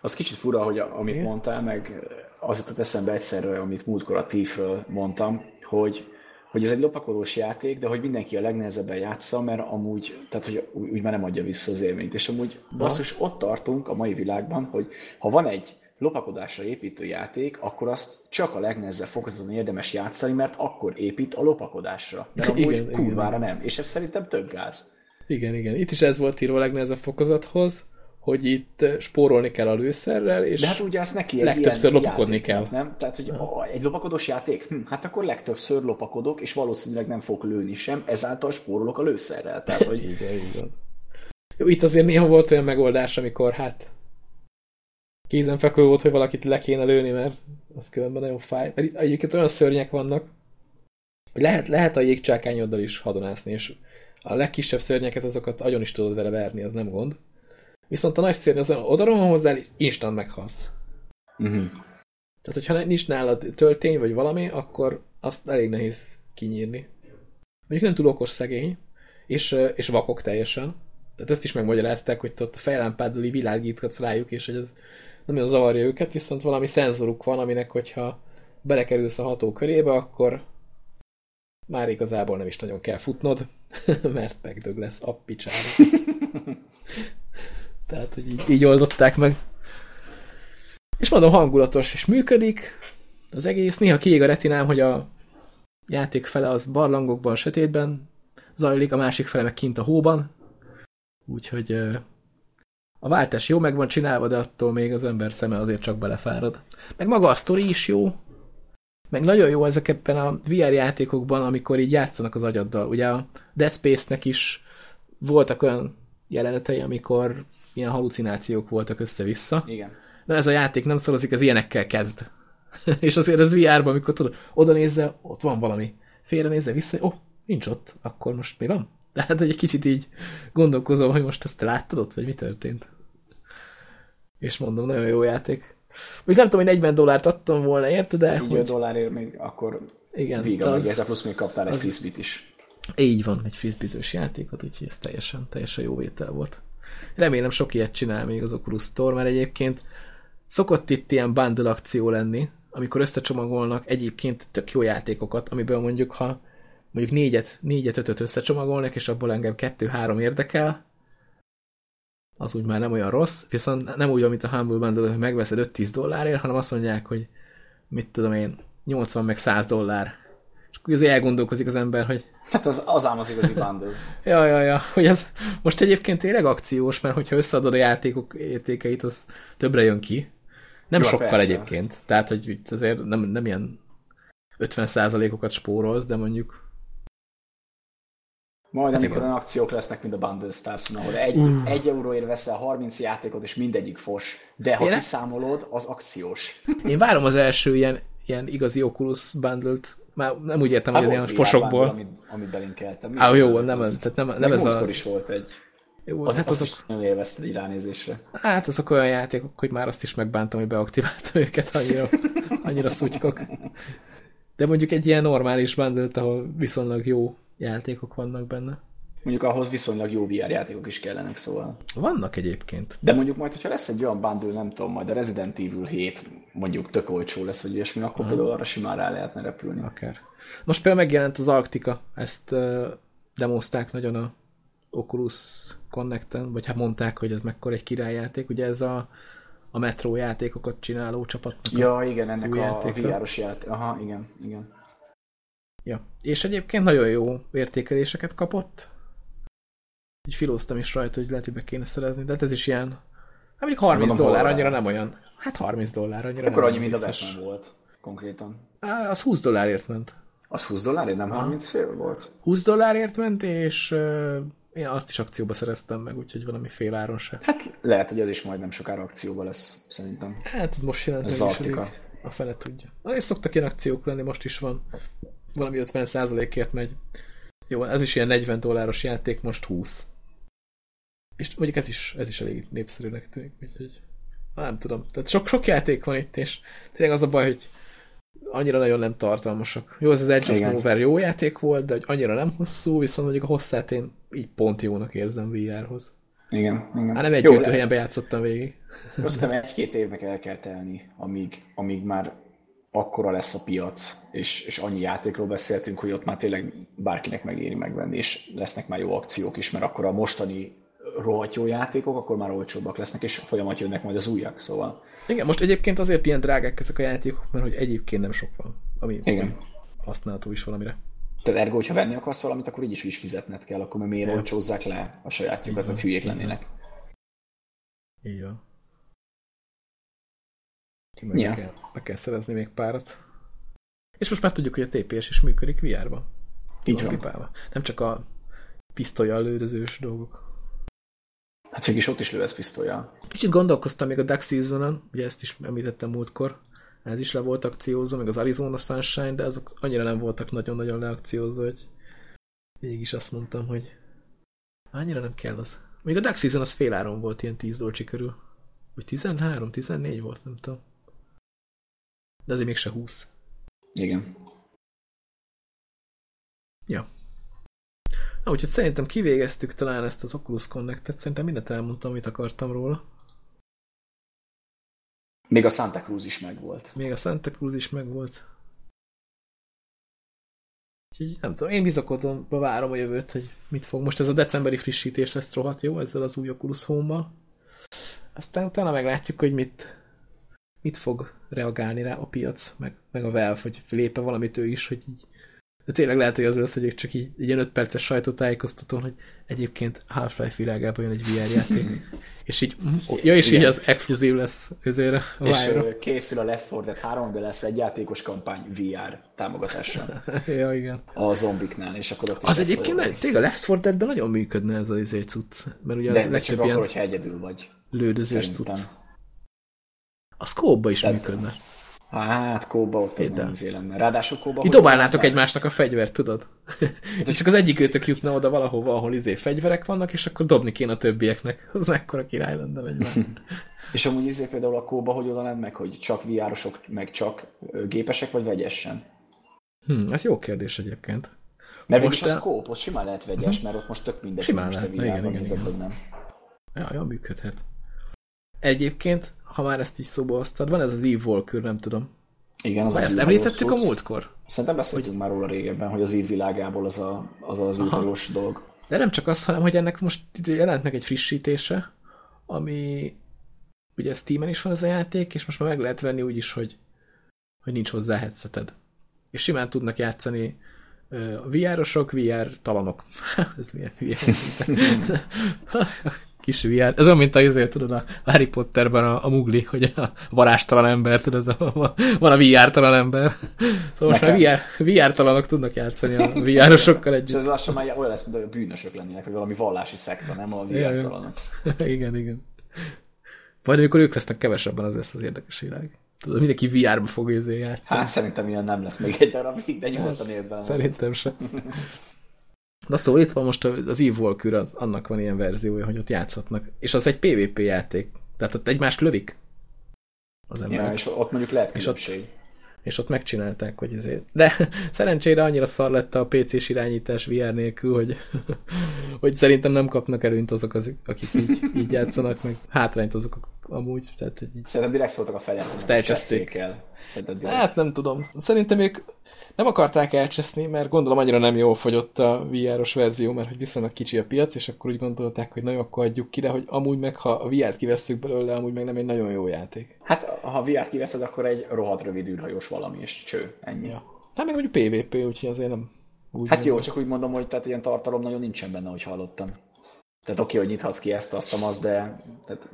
Az kicsit fura, hogy amit Igen. mondtál, meg az jutott eszembe egyszerről, amit múltkor a Thiefről mondtam, hogy, hogy ez egy lopakodós játék, de hogy mindenki a legnehezebben játsza, mert amúgy, tehát hogy úgy, úgy már nem adja vissza az élményt. És amúgy basszus, ott tartunk a mai világban, hogy ha van egy lopakodásra építő játék, akkor azt csak a legnehezebb fokozaton érdemes játszani, mert akkor épít a lopakodásra. De amúgy igen, kurvára igen. nem. És ez szerintem több gáz. Igen, igen. Itt is ez volt írva a legnehezebb fokozathoz, hogy itt spórolni kell a lőszerrel, és De hát ugye azt neki egy legtöbbször lopakodni játék, kell. Nem? Tehát, hogy oh, egy lopakodós játék? Hm, hát akkor legtöbbször lopakodok, és valószínűleg nem fog lőni sem, ezáltal spórolok a lőszerrel. Tehát, hogy... igen, igen. Jó, itt azért néha volt olyan megoldás, amikor hát kézenfekvő volt, hogy valakit le kéne lőni, mert az különben nagyon fáj. Mert egyébként olyan szörnyek vannak, hogy lehet, lehet a jégcsákányoddal is hadonászni, és a legkisebb szörnyeket azokat agyon is tudod vele verni, az nem gond. Viszont a nagy szörny az odarom hozzá, instant meghalsz. Uh-huh. Tehát, hogyha nincs nálad töltény, vagy valami, akkor azt elég nehéz kinyírni. Mondjuk nem túl okos szegény, és, és vakok teljesen. Tehát ezt is megmagyarázták, hogy ott a fejlámpáddal világítgatsz rájuk, és hogy ez nem nagyon zavarja őket, viszont valami szenzoruk van, aminek hogyha belekerülsz a ható körébe, akkor már igazából nem is nagyon kell futnod, mert megdög lesz a picsára. Tehát, hogy így, így oldották meg. És mondom, hangulatos, és működik az egész. Néha kiég a retinám, hogy a játék fele az barlangokban, sötétben zajlik, a másik fele meg kint a hóban. Úgyhogy a váltás jó meg van csinálva, de attól még az ember szeme azért csak belefárad. Meg maga a sztori is jó, meg nagyon jó ezekben a VR játékokban, amikor így játszanak az agyaddal. Ugye a Dead Space-nek is voltak olyan jelenetei, amikor ilyen halucinációk voltak össze-vissza. Igen. Na ez a játék nem szorozik, az ilyenekkel kezd. és azért az VR-ban, amikor tudod, oda nézze, ott van valami. Félre nézze vissza, ó, oh, nincs ott, akkor most mi van? Tehát egy kicsit így gondolkozom, hogy most ezt láttad ott, vagy mi történt. És mondom, nagyon jó játék. Még nem tudom, hogy 40 dollárt adtam volna érte, de... Így hogy... dollárért még akkor igen, az, meg plusz még kaptál egy fizbit is. Így van, egy fizbizős játékot, úgyhogy ez teljesen, teljesen jó vétel volt. Remélem sok ilyet csinál még az Oculus Store, mert egyébként szokott itt ilyen bundle akció lenni, amikor összecsomagolnak egyébként tök jó játékokat, amiből mondjuk, ha mondjuk négyet, négyet, ötöt összecsomagolnak, és abból engem kettő-három érdekel, az úgy már nem olyan rossz, viszont nem úgy, mint a Humble Bundle, hogy megveszed 5-10 dollárért, hanem azt mondják, hogy mit tudom én, 80 meg 100 dollár. És akkor azért elgondolkozik az ember, hogy... Hát az, az ám az igazi bundle. ja, ja, ja, hogy ez most egyébként tényleg akciós, mert hogyha összeadod a játékok értékeit, az többre jön ki. Nem Jó, sokkal persze. egyébként. Tehát, hogy azért nem, nem ilyen 50%-okat spórolsz, de mondjuk majd hát amikor olyan akciók lesznek, mint a Bundle Stars, ahol egy, uh. egy euróért veszel 30 játékot, és mindegyik fos, de ha Én kiszámolod, az akciós. Én várom az első ilyen, ilyen igazi Oculus bundle-t, már nem úgy értem, hogy ilyen fosokból. Amit, amit belinkeltem. Á, jó, nem, az, tehát nem, nem ez a... is volt egy. Jó, az, hát azok... is nagyon élvezted így ránézésre. Hát azok olyan játékok, hogy már azt is megbántam, hogy beaktiváltam őket, annyira, annyira szutykok. De mondjuk egy ilyen normális bundle ahol viszonylag jó játékok vannak benne. Mondjuk ahhoz viszonylag jó VR játékok is kellenek, szóval. Vannak egyébként. De mondjuk majd, hogyha lesz egy olyan bundle, nem tudom, majd a Resident Evil 7 mondjuk tök olcsó lesz, vagy ilyesmi, akkor Aha. például arra simán rá lehetne repülni. Akár. Most például megjelent az Arktika, ezt uh, demozták nagyon a Oculus Connect-en, vagy hát mondták, hogy ez mekkora egy királyjáték. Ugye ez a, a Metro játékokat csináló csapatnak Ja, a, igen, ennek a, a VR-os játék. Aha, igen, igen. Ja. És egyébként nagyon jó értékeléseket kapott. Így filóztam is rajta, hogy lehet, hogy be kéne szerezni, de hát ez is ilyen... Hát mondjuk 30 Mondom, dollár, annyira nem olyan. Hát 30 dollár, annyira hát Akkor annyi, mint a Batman volt, konkrétan. Á, az 20 dollárért ment. Az 20 dollárért, nem 30 fél volt? 20 dollárért ment, és uh, én azt is akcióba szereztem meg, úgyhogy valami fél áron se. Hát lehet, hogy ez is majd nem sokára akcióba lesz, szerintem. Hát ez most jelent ez is A fele tudja. Na, és szoktak ilyen akciók lenni, most is van valami 50%-ért megy. Jó, ez is ilyen 40 dolláros játék, most 20. És mondjuk ez is, ez is elég népszerűnek tűnik, úgyhogy nem tudom. Tehát sok, sok játék van itt, és tényleg az a baj, hogy annyira nagyon nem tartalmasak. Jó, ez az Edge of Nowhere jó játék volt, de hogy annyira nem hosszú, viszont mondjuk a hosszát én így pont jónak érzem VR-hoz. Igen, igen. Hát nem egy jó, helyen bejátszottam végig. Azt egy-két évnek el kell telni, amíg, amíg már akkora lesz a piac, és, és annyi játékról beszéltünk, hogy ott már tényleg bárkinek megéri megvenni, és lesznek már jó akciók is, mert akkor a mostani rohadt jó játékok, akkor már olcsóbbak lesznek, és folyamat jönnek majd az újak, szóval. Igen, most egyébként azért ilyen drágák ezek a játékok, mert hogy egyébként nem sok van, ami Igen. használható is valamire. Tehát ergo, hogyha venni akarsz valamit, akkor így is, is fizetned kell, akkor miért olcsózzák le a sajátjukat, hogy hülyék lennének. Így van. Meg ja. kell, meg kell szerezni még párat. És most már tudjuk, hogy a TPS is működik VR-ban. Így van. Pipálva. Nem csak a pisztolya lődözős dolgok. Hát végig ott is lősz pisztolya. Kicsit gondolkoztam még a Duck Season-on, ugye ezt is említettem múltkor. Ez is le volt akciózó, meg az Arizona Sunshine, de azok annyira nem voltak nagyon-nagyon leakciózó, hogy mégis azt mondtam, hogy annyira nem kell az. Még a Duck Season az féláron volt, ilyen 10 dolcsi körül. Vagy 13, 14 volt, nem tudom de azért mégse 20. Igen. Ja. Na, úgyhogy szerintem kivégeztük talán ezt az Oculus Connect-et, szerintem mindent elmondtam, amit akartam róla. Még a Santa Cruz is megvolt. Még a Santa Cruz is megvolt. Úgyhogy nem tudom, én bizakodom, várom a jövőt, hogy mit fog. Most ez a decemberi frissítés lesz rohadt jó ezzel az új Oculus Home-mal. Aztán utána meglátjuk, hogy mit, mit fog reagálni rá a piac, meg, meg a Valve, hogy lépe valamit ő is, hogy így De tényleg lehet, hogy az lesz, hogy csak így, így ilyen 5 perces sajtótájékoztatón, hogy egyébként Half-Life világában jön egy VR játék. és így, ja, és Igen. így az exkluzív lesz ezért a És uh, készül a Left 4 Dead 3, de lesz egy játékos kampány VR támogatással. ja, igen. A zombiknál, és akkor ott Az egyébként tényleg a Left 4 Deadben nagyon működne ez az izé cucc. Mert ugye de, az de csak akkor, hogyha egyedül vagy. Lődözős cucc. A scope is Tehát, működne. Hát, kóba ott az nem izé lenne. Ráadásul kóba... Itt dobálnátok egymásnak a fegyvert, tudod? De csak az egyik őtök jutna oda valahova, ahol izé fegyverek vannak, és akkor dobni kéne a többieknek. Az mekkora király lenne vagy már. és amúgy izé például a kóba hogy oda meg, hogy csak viárosok, meg csak gépesek, vagy vegyesen? Hm, ez jó kérdés egyébként. Mert most a scope, ott simán lehet vegyes, uh-huh. mert ott most tök mindegy, simán most lehet. a igen, igen, nézek, igen. hogy nem. Ja, jó működhet. Egyébként ha már ezt így szóba hoztad, van ez az Eve Walker, nem tudom. Igen, az, az Ezt említettük a múltkor? Szerintem beszéltünk hogy... már róla régebben, hogy az Eve világából az a, az, az űrhajós dolog. De nem csak az, hanem hogy ennek most jelent meg egy frissítése, ami ugye Steam-en is van az a játék, és most már meg lehet venni úgy is, hogy, hogy nincs hozzá headseted. És simán tudnak játszani uh, VR-osok, VR talanok. Ez milyen hülye kis VR. Ez olyan, mint a azért, tudod, a Harry Potterben a, a mugli, hogy a varástalan ember, tudod, a, a, van a VR-talan ember. Szóval most már VR, VR-talanok tudnak játszani a VR-osokkal együtt. És ez lassan már olyan lesz, mint a bűnösök lennének, hogy valami vallási szekta, nem a VR-talanok. igen, igen. Majd amikor ők lesznek kevesebben, az lesz az érdekes világ. Tudod, mindenki VR-ba fog ezért játszani. Hát szerintem ilyen nem lesz még egy darabig, de nyugodtan érben. Szerintem sem. Na szóval itt van most az Eve Walker, az, annak van ilyen verziója, hogy ott játszhatnak. És az egy PvP játék. Tehát ott egymást lövik az emberek. Ja, és ott mondjuk lehet különbség. És ott, és ott megcsinálták, hogy ezért. De szerencsére annyira szar lett a PC-s irányítás VR nélkül, hogy, hogy szerintem nem kapnak előnyt azok, az, akik így, így játszanak, meg hátrányt azok amúgy. Tehát, így... Szerintem direkt szóltak a fejlesztőnek, el. Hát nem tudom. Szerintem ők nem akarták elcseszni, mert gondolom annyira nem jól fogyott a VR-os verzió, mert hogy viszonylag kicsi a piac, és akkor úgy gondolták, hogy nagyon akkor adjuk ki, de hogy amúgy meg, ha a VR-t kivesszük belőle, amúgy meg nem egy nagyon jó játék. Hát, ha VR-t kiveszed, akkor egy rohadt rövid űrhajós valami, és cső, ennyi. Ja. Hát meg mondjuk PvP, úgyhogy azért nem úgy Hát mondom. jó, csak úgy mondom, hogy tehát ilyen tartalom nagyon nincsen benne, hogy hallottam. Tehát oké, hogy nyithatsz ki ezt, azt, az, de tehát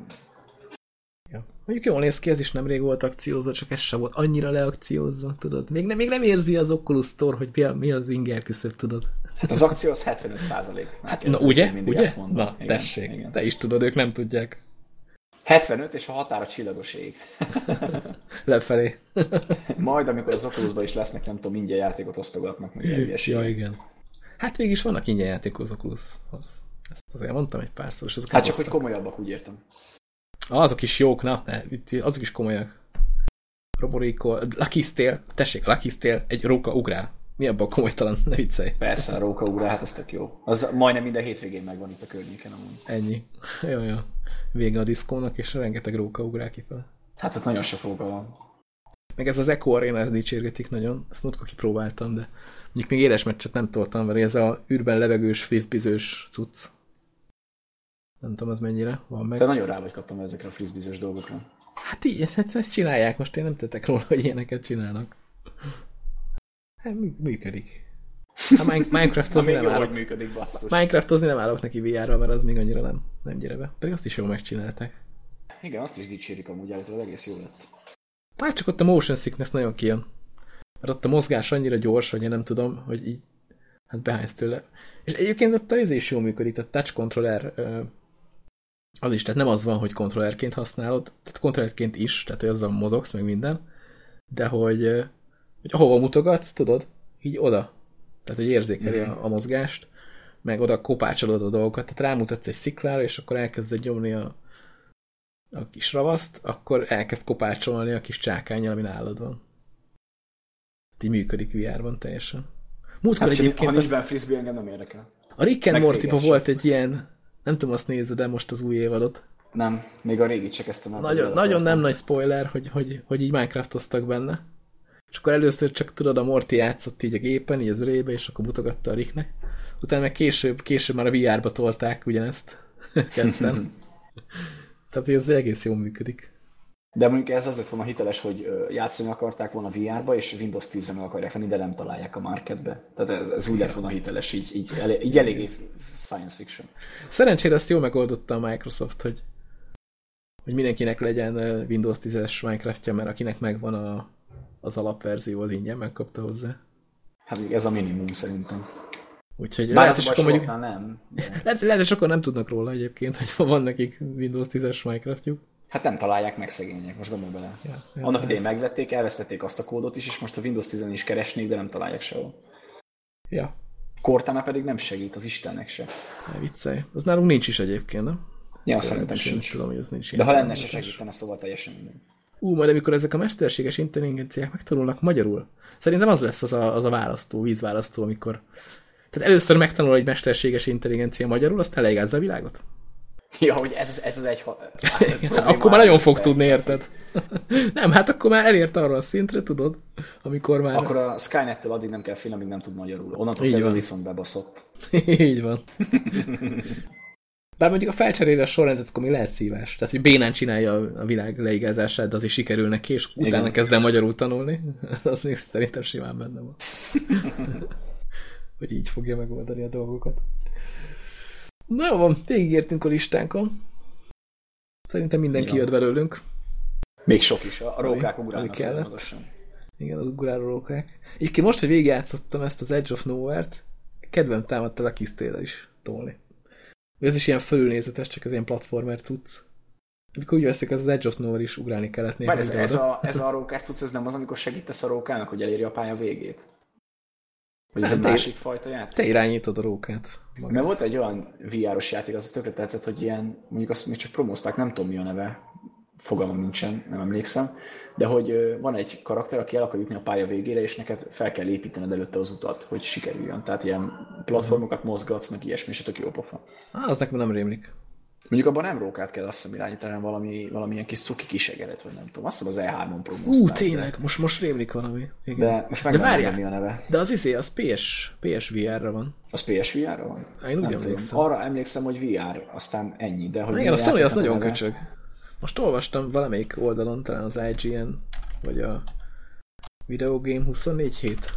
Ja. Mondjuk jól néz ki, ez is nemrég volt akciózva, csak ez sem volt annyira leakciózva, tudod. Még, nem, még nem érzi az Oculus Store, hogy mi, a, mi az inger küszöb, tudod. Hát az akció az 75 százalék. Hát, na ugye? Ugye? Na, igen, tessék. Igen. Te is tudod, ők nem tudják. 75 és a határ a csillagos ég. Lefelé. Majd, amikor az Oculusban is lesznek, nem tudom, ingyen játékot osztogatnak, meg Ja, igen. Hát végig is vannak ingyen játékok az Oculushoz. Ezt azért mondtam egy párszor. És hát csak, hogy komolyabbak, úgy értem. Azok is jók, na, azok is komolyak. Roboréko, Lucky Steel, tessék, Lucky Steel, egy róka ugrál. Mi abban komolytalan, ne viccelj. Persze, a róka ugrál, hát ez tök jó. Az majdnem minden hétvégén megvan itt a környéken amúgy. Ennyi. Jó, jó. Vége a diszkónak, és rengeteg róka ugrál kifele. Hát ott nagyon sok róka van. Meg ez az Echo Arena, ezt dicsérgetik nagyon. Ezt múltkor kipróbáltam, de mondjuk még éles meccset nem toltam, mert ez a űrben levegős, frisbizős cucc. Nem tudom, az mennyire van meg. Te nagyon rá vagy kaptam ezekre a frisbizős dolgokra. Hát így, ezt, ezt csinálják, most én nem tettek róla, hogy ilyeneket csinálnak. Hát működik. A Minecraftozni nem állok. működik, basszus. Minecraftozni nem állok neki vr mert az még annyira nem, nem gyere be. Pedig azt is jól megcsinálták. Igen, azt is dicsérik amúgy állítólag, egész jó lett. Hát csak ott a motion sickness nagyon kijön. Mert ott a mozgás annyira gyors, hogy én nem tudom, hogy így hát behánysz tőle. És egyébként ott az is jól működik, a touch controller az is, tehát nem az van, hogy kontrollerként használod, tehát kontrollerként is, tehát hogy azzal mozogsz, meg minden, de hogy, hogy ahova mutogatsz, tudod, így oda. Tehát, hogy érzékeli a, a mozgást, meg oda kopácsolod a dolgokat, tehát rámutatsz egy sziklára, és akkor elkezded nyomni a, a kis ravaszt, akkor elkezd kopácsolni a kis csákányjal, ami nálad van. Így működik VR-ban teljesen. Múltkor hát, egyébként... Ha nincs benne frisbee, engem nem érdekel. A Rick and morty volt egy ilyen nem tudom, azt nézed de most az új évadot. Nem, még a régit csak ezt a Nagyon, nagyon nem nagy spoiler, hogy, hogy, hogy így Minecraftoztak benne. És akkor először csak tudod, a Morty játszott így a gépen, így az ölébe, és akkor mutogatta a Ricknek. Utána meg később, később már a VR-ba tolták ugyanezt. Ketten. Tehát ez egész jól működik. De mondjuk ez az lett volna hiteles, hogy játszani akarták volna VR-ba, és Windows 10-re meg akarják venni, de nem találják a marketbe. Tehát ez, ez úgy lett volna hiteles, így, így, elég, így eléggé science fiction. Szerencsére ezt jól megoldotta a Microsoft, hogy, hogy mindenkinek legyen Windows 10-es Minecraftja, mert akinek megvan a, az alapverzió, az ingyen megkapta hozzá. Hát még ez a minimum szerintem. Úgyhogy Bár lehet, hogy sokan mondjuk... nem. De... Lehet, lehet, hogy sokan nem tudnak róla egyébként, hogy van nekik Windows 10-es Minecraftjuk. Hát nem találják meg szegények, most gondolj bele. Ja, ja, Annak idején megvették, elvesztették azt a kódot is, és most a Windows 10 is keresnék, de nem találják sehol. Ja. Cortana pedig nem segít, az Istennek se. Ne viccelj. Az nálunk nincs is egyébként, nem? Ja, azt szerintem sincs. Tudom, hogy ez nincs de ha lenne, se segítene, szóval teljesen minden. Ú, majd amikor ezek a mesterséges intelligenciák megtanulnak magyarul, szerintem az lesz az a, az a választó, vízválasztó, amikor tehát először megtanul egy mesterséges intelligencia magyarul, azt eléggázza a világot? Ja, hogy ez, ez az egy... hát, akkor már nagyon fog tudni, érted? nem, hát akkor már elért arra a szintre, tudod? Amikor már... Akkor a Skynet-től addig nem kell félni, amíg nem tud magyarul. Onnantól kezdve viszont bebaszott. Így van. Bár mondjuk a felcserélés sorrendet akkor mi lehet szívás. Tehát, hogy bénán csinálja a világ leigázását, de azért sikerül neki, és utána Igen. kezd el magyarul tanulni. az még szerintem simán benne van. hogy így fogja megoldani a dolgokat. Na jó van, végigértünk a listánkon. Szerintem mindenki jött belőlünk. Még sok is, a rókák ugrálnak Igen, az ugráló rókák. Így most, hogy végigjátszottam ezt az Edge of Nowhere-t, kedvem támadt el a kisztére is tolni. Ez is ilyen fölülnézetes, csak az ilyen platformer cucc. Amikor úgy veszik, az az Edge of Nowhere is ugrálni kellett néha. Ez, ez, a, ez a rókás cucc, ez nem az, amikor segítesz a rókának, hogy elérje a pálya végét? Vagy ez a másik fajta játék? Te irányítod a rókát. Magad. Mert volt egy olyan VR-os játék, az tökre tetszett, hogy ilyen, mondjuk azt még csak promózták, nem tudom mi a neve, fogalmam nincsen, nem emlékszem, de hogy van egy karakter, aki el akar jutni a pálya végére, és neked fel kell építened előtte az utat, hogy sikerüljön. Tehát ilyen platformokat mozgatsz, meg ilyesmi, és tök jó pofa. Ah, az nekem nem rémlik. Mondjuk abban nem rókát kell azt hiszem irányítani, hanem valami, valamilyen kis cuki kisegeret, vagy nem tudom. Azt hiszem az E3-on promózták. Ú, tényleg, most, most rémlik valami. Igen. De most meg de várjál, mi a neve. De az izé, az PS, PSVR-ra van. Az PSVR-ra van? Én úgy emlékszem. Arra emlékszem, hogy VR, aztán ennyi. De hogy Igen, a Sony az nagyon neve... köcsög. Most olvastam valamelyik oldalon, talán az IGN, vagy a Video Game 24 hét.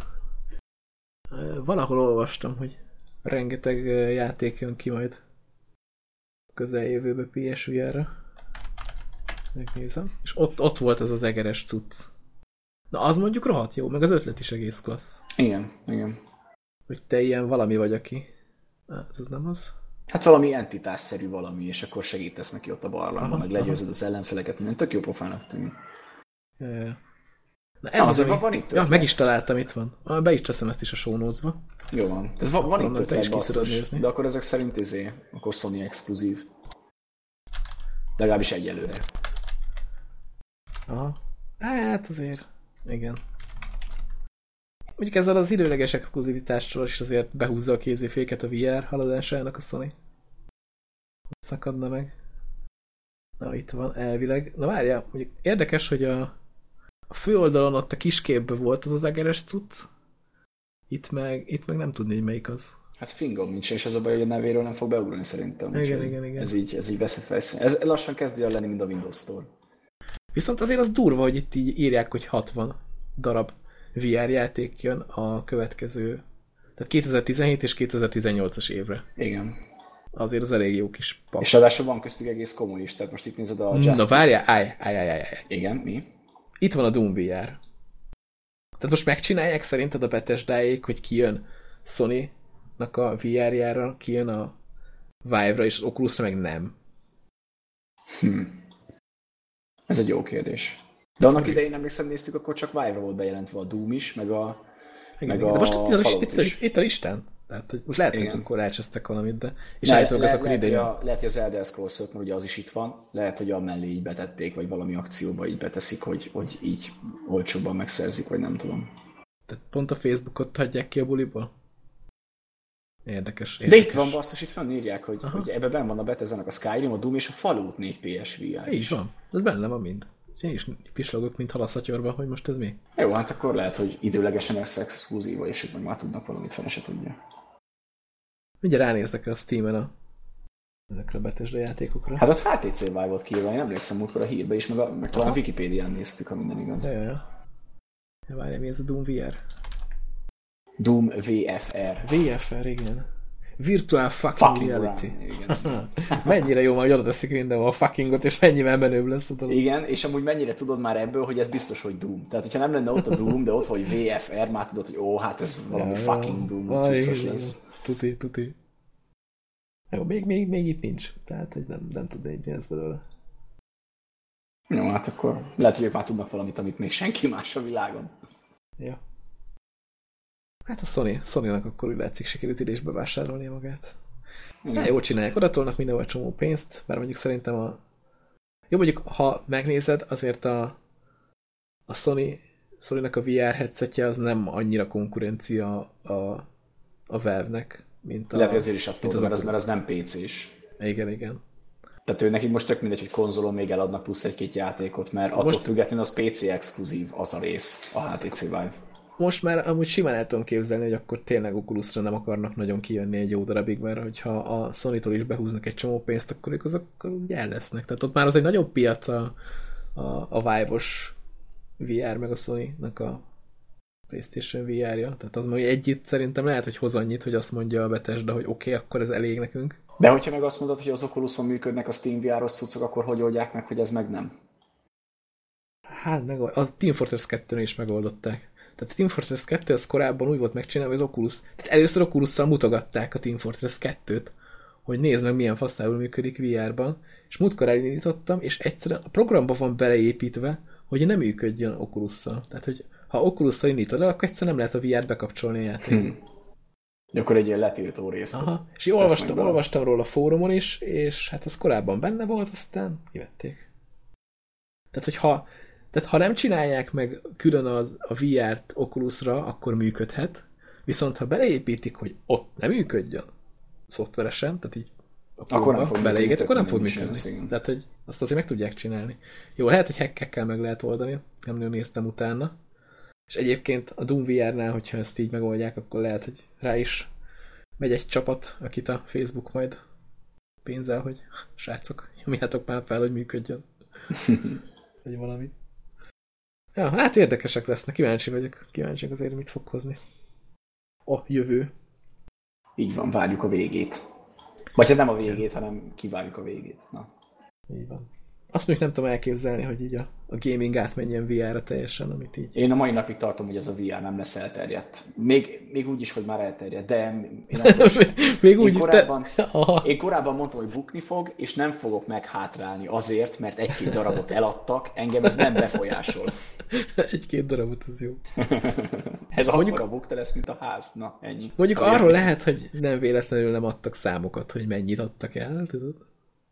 Valahol olvastam, hogy rengeteg játék jön ki majd közeljövőbe PSVR-re. Megnézem. És ott, ott volt ez az egeres cucc. Na az mondjuk rohadt jó, meg az ötlet is egész klassz. Igen, igen. Hogy te ilyen valami vagy, aki... Ez az nem az? Hát valami entitásszerű valami, és akkor segítesz neki ott a barlangban, meg legyőzöd aha. az ellenfeleket, minden tök jó pofának tűnik. Ja, ja. Na ez Na, az, ami... van itt Ja, meg is találtam, itt van. Be is teszem ezt is a notes-ba. Jó van. Ez van, van itt ötlet basszus, de akkor ezek szerint izé, akkor Sony exkluzív. Legalábbis egyelőre. Aha. Hát azért, igen. Mondjuk ezzel az időleges exkluzivitással is azért behúzza a kéziféket a VR haladásának a Sony. Szakadna meg. Na, itt van, elvileg. Na várjál, mondjuk érdekes, hogy a, a főoldalon ott a kisképben volt az az egeres cucc, itt meg, itt meg nem tudni, hogy melyik az. Hát fingom nincs, és az a baj, hogy a nevéről nem fog beugrani szerintem. Igen, igen, igen. Ez így, ez így veszett felszín. Ez lassan kezdi el lenni, mint a Windows Store. Viszont azért az durva, hogy itt így írják, hogy 60 darab VR játék jön a következő, tehát 2017 és 2018-as évre. Igen. Azért az elég jó kis pak. És ráadásul van köztük egész komoly is, tehát most itt nézed a Just... Na várjál, állj, állj, állj, állj. Igen, mi? Itt van a Doom VR. Tehát most megcsinálják szerinted a Bethesda-ék, hogy kijön Sony-nak a VR-jára, kijön a Vive-ra, és az Oculus-ra meg nem? Hm. Ez egy jó kérdés. De annak Fog. idején emlékszem, néztük, akkor csak Vive-ra volt bejelentve a Doom is, meg a, igen, meg igen. a De most itt, itt, itt, itt a listán. Tehát, hogy most lehet, Igen. hogy akkor elcsesztek valamit, de... És állítólag le, le, lehet, hogy a, lehet, hogy az Elder Scrolls mert ugye az is itt van, lehet, hogy a mellé így betették, vagy valami akcióba így beteszik, hogy, hogy így olcsóbban megszerzik, vagy nem tudom. Tehát pont a Facebookot hagyják ki a buliból? Érdekes, érdekes. De itt van basszus, itt írják, hogy, hogy ebben benne van a Bethesda-nak a Skyrim, a Doom és a Fallout 4 PSVR. Így van, ez benne van mind. Én is pislogok, mint halaszatyorban, hogy most ez mi. Jó, hát akkor lehet, hogy időlegesen lesz exkluzíva, és ők meg már tudnak valamit, fel se tudja. Ugye ránézek a Steam-en a ezekre a Bethesda játékokra. Hát ott HTC Vive volt kiírva, én emlékszem múltkor a hírbe is, meg, a, meg talán Wikipédián néztük, ha minden igaz. Ja, ja. ja várjál, mi ez a Doom VR? Doom VFR. VFR, igen. Virtual fucking, fucking reality. Run, igen. mennyire jó, majd oda teszik minden a fuckingot, és mennyivel menőbb lesz a dolog. Igen, és amúgy mennyire tudod már ebből, hogy ez biztos, hogy Doom. Tehát, hogyha nem lenne ott a Doom, de ott vagy VFR, már tudod, hogy ó, hát ez valami ja, fucking Doom, ah, lesz. Tuti, tuti. Jó, még, még, még itt nincs. Tehát, hogy nem, nem tud egy ez belőle. Jó, hát akkor lehet, hogy ők már tudnak valamit, amit még senki más a világon. Ja. Hát a Sony, Sony-nak akkor úgy látszik sikerült ide is bevásárolnia magát. Igen. Hát, jól csinálják, oda tolnak mindenhol csomó pénzt, bár mondjuk szerintem a... Jó, mondjuk, ha megnézed, azért a, a Sony, Sony-nak a VR headsetje az nem annyira konkurencia a, a Valve-nek, mint a... Lehet, azért is attól, az mert, az, mert az nem PC-s. Igen, igen. Tehát ő nekik most tök mindegy, hogy konzolon még eladnak plusz egy-két játékot, mert most... attól függetlenül az PC exkluzív az a rész, a HTC Vive most már amúgy simán el tudom képzelni, hogy akkor tényleg Oculusra nem akarnak nagyon kijönni egy jó darabig, mert hogyha a Sony-tól is behúznak egy csomó pénzt, akkor ők azok úgy el lesznek. Tehát ott már az egy nagyobb piac a, a, a Vive-os VR, meg a Sony-nak a PlayStation VR-ja. Tehát az hogy együtt szerintem lehet, hogy hoz annyit, hogy azt mondja a Bethesda, hogy oké, okay, akkor ez elég nekünk. De hogyha meg azt mondod, hogy az Oculuson működnek a Steam VR-os cuccok, akkor hogy oldják meg, hogy ez meg nem? Hát meg a Team Fortress 2 is megoldották. Tehát a Team Fortress 2 az korábban úgy volt megcsinálva, hogy az Oculus, tehát először oculus mutogatták a Team Fortress 2-t, hogy nézd meg, milyen faszából működik VR-ban, és múltkor elindítottam, és egyszerűen a programba van beleépítve, hogy nem működjön oculus -szal. Tehát, hogy ha oculus indítod el, akkor egyszerűen nem lehet a VR-t bekapcsolni a játékba. Hmm. Akkor egy ilyen letiltó részt. Aha. És én olvastam, olvastam róla a fórumon is, és hát ez korábban benne volt, aztán kivették. Tehát, hogy ha tehát ha nem csinálják meg külön az, a VR-t Oculusra, akkor működhet, viszont ha beleépítik, hogy ott nem működjön szoftveresen, tehát így akkor nem fog beleéget, akkor nem fog működni. Tehát, hogy azt azért meg tudják csinálni. Jó, lehet, hogy hackekkel meg lehet oldani, nem nagyon néztem utána. És egyébként a Doom VR-nál, hogyha ezt így megoldják, akkor lehet, hogy rá is megy egy csapat, akit a Facebook majd pénzel, hogy srácok, nyomjátok már fel, hogy működjön. Vagy valami. Ja, hát érdekesek lesznek, kíváncsi vagyok. Kíváncsi azért, mit fog hozni. A jövő. Így van, várjuk a végét. Vagy hát nem a végét, hanem kivárjuk a végét. Na. Így van. Azt még nem tudom elképzelni, hogy így a, a gaming átmenjen VR-ra teljesen, amit így... Én a mai napig tartom, hogy ez a VR nem lesz elterjedt. Még, még úgy is, hogy már elterjedt, de én még úgy, én korábban, te... én korábban mondtam, hogy bukni fog, és nem fogok meghátrálni azért, mert egy-két darabot eladtak, engem ez nem befolyásol. egy-két darabot, az jó. ez mondjuk, a bukta lesz, mint a ház. Na, ennyi. Mondjuk a arról lehet, hogy nem véletlenül nem adtak számokat, hogy mennyit adtak el, tudod?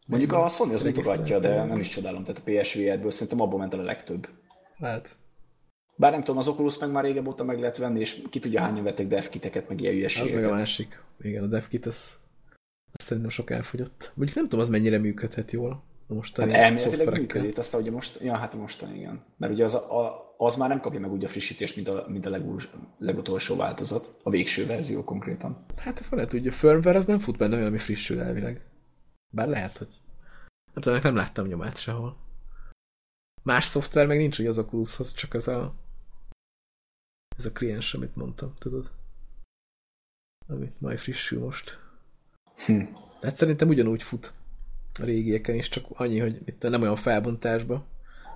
Mondjuk a Sony az mutogatja, de nem is csodálom, tehát a PSVR-ből szerintem abból ment el a legtöbb. Lehet. Bár nem tudom, az Oculus meg már régebb óta meg lehet venni, és ki tudja hányan vettek devkiteket, meg ilyen hülyeségeket. Az meg a másik. Igen, a devkit, az, az szerintem sok elfogyott. Mondjuk nem tudom, az mennyire működhet jól. A mostani hát elméletileg működik, aztán ugye most, ja, hát a mostani igen. Mert ugye az, a, az már nem kapja meg úgy a frissítést, mint a, mint a legúr, legutolsó változat, a végső verzió konkrétan. Hát fel lehet, hogy a firmware az nem fut benne olyan, ami frissül elvileg. Bár lehet, hogy Hát ennek nem láttam nyomát sehol. Más szoftver meg nincs, hogy az Oculushoz, csak ez a ez a kliens, amit mondtam, tudod? Amit majd frissül most. Hm. Tehát szerintem ugyanúgy fut a régieken is, csak annyi, hogy itt nem olyan felbontásba,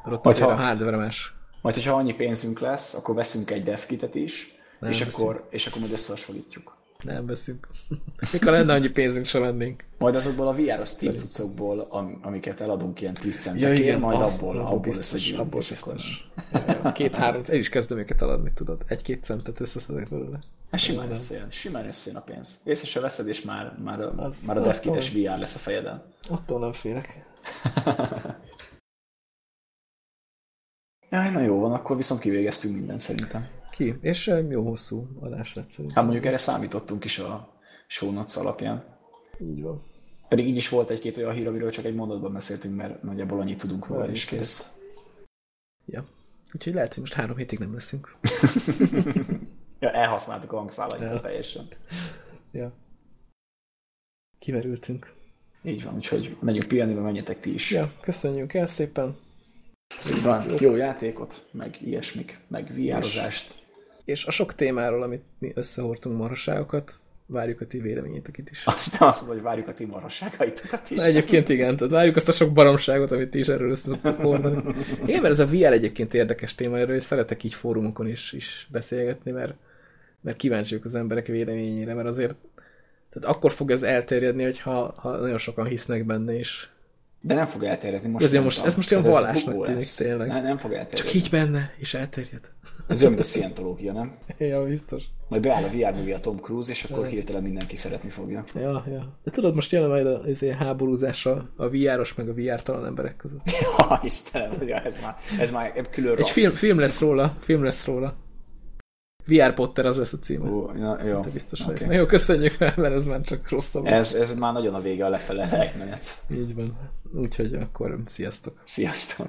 mert ott azért ha, a hardware más. Majd, hogyha annyi pénzünk lesz, akkor veszünk egy devkitet is, nem és akkor, és akkor majd összehasonlítjuk. Nem veszünk. Mikor lenne annyi pénzünk, sem vennénk. Majd azokból a VR-os Steam cuccokból, amiket eladunk ilyen 10 centekért, ja, igen, majd abból, abból, abból lesz egy abból biztos. Két-három, el is kezdem őket eladni, tudod. Egy-két centet összeszedek belőle. Hát simán összejön, simán összejön a pénz. Észre se veszed, és már, már, a, az, már a devkites VR lesz a fejeden. Attól nem félek. Jaj, na jó van, akkor viszont kivégeztünk mindent szerintem ki, és jó hosszú adás lett szerintem. Hát mondjuk erre számítottunk is a show notes alapján. Így van. Pedig így is volt egy-két olyan hír, amiről csak egy mondatban beszéltünk, mert nagyjából annyit tudunk róla, és kész. Ja. Úgyhogy lehet, hogy most három hétig nem leszünk. ja, elhasználtuk a hangszálainkat ja. teljesen. Ja. Kiverültünk. Így van, úgyhogy megyünk pihenni, menjetek ti is. Ja, köszönjük el szépen. Így van, jó, jó játékot, meg ilyesmik, meg viározást. És a sok témáról, amit mi összehordtunk marhaságokat, várjuk a ti véleményétek is. Azt azt mondod, hogy várjuk a ti marhaságaitokat is. Na, egyébként igen, tehát várjuk azt a sok baromságot, amit ti is erről össze hordani. Igen, mert ez a VR egyébként érdekes téma, erről és szeretek így fórumokon is, is beszélgetni, mert, mert kíváncsiak az emberek véleményére, mert azért tehát akkor fog ez elterjedni, hogyha ha nagyon sokan hisznek benne is. De nem fog elterjedni most. Ez, most, ez most olyan vallásnak tűnik tényleg. Nem, nem fog elterjedni. Csak így benne, és elterjed. Ez olyan, mint a szientológia, nem? Ja, biztos. Majd beáll a VR mögé a Tom Cruise, és akkor hirtelen mindenki szeretni fogja. Ja, ja. De tudod, most jön majd az ilyen háborúzás a, a VR-os meg a VR-talan emberek között. Ja, Istenem, ja, ez már, ez már külön Egy film, film, lesz róla, film lesz róla. VR Potter az lesz a címe. Uh, ja, jó. biztos okay. Na jó, köszönjük, mert ez már csak rosszabb. Ez, ez már nagyon a vége a lefele menet. Így van. Úgyhogy akkor sziasztok. Sziasztok.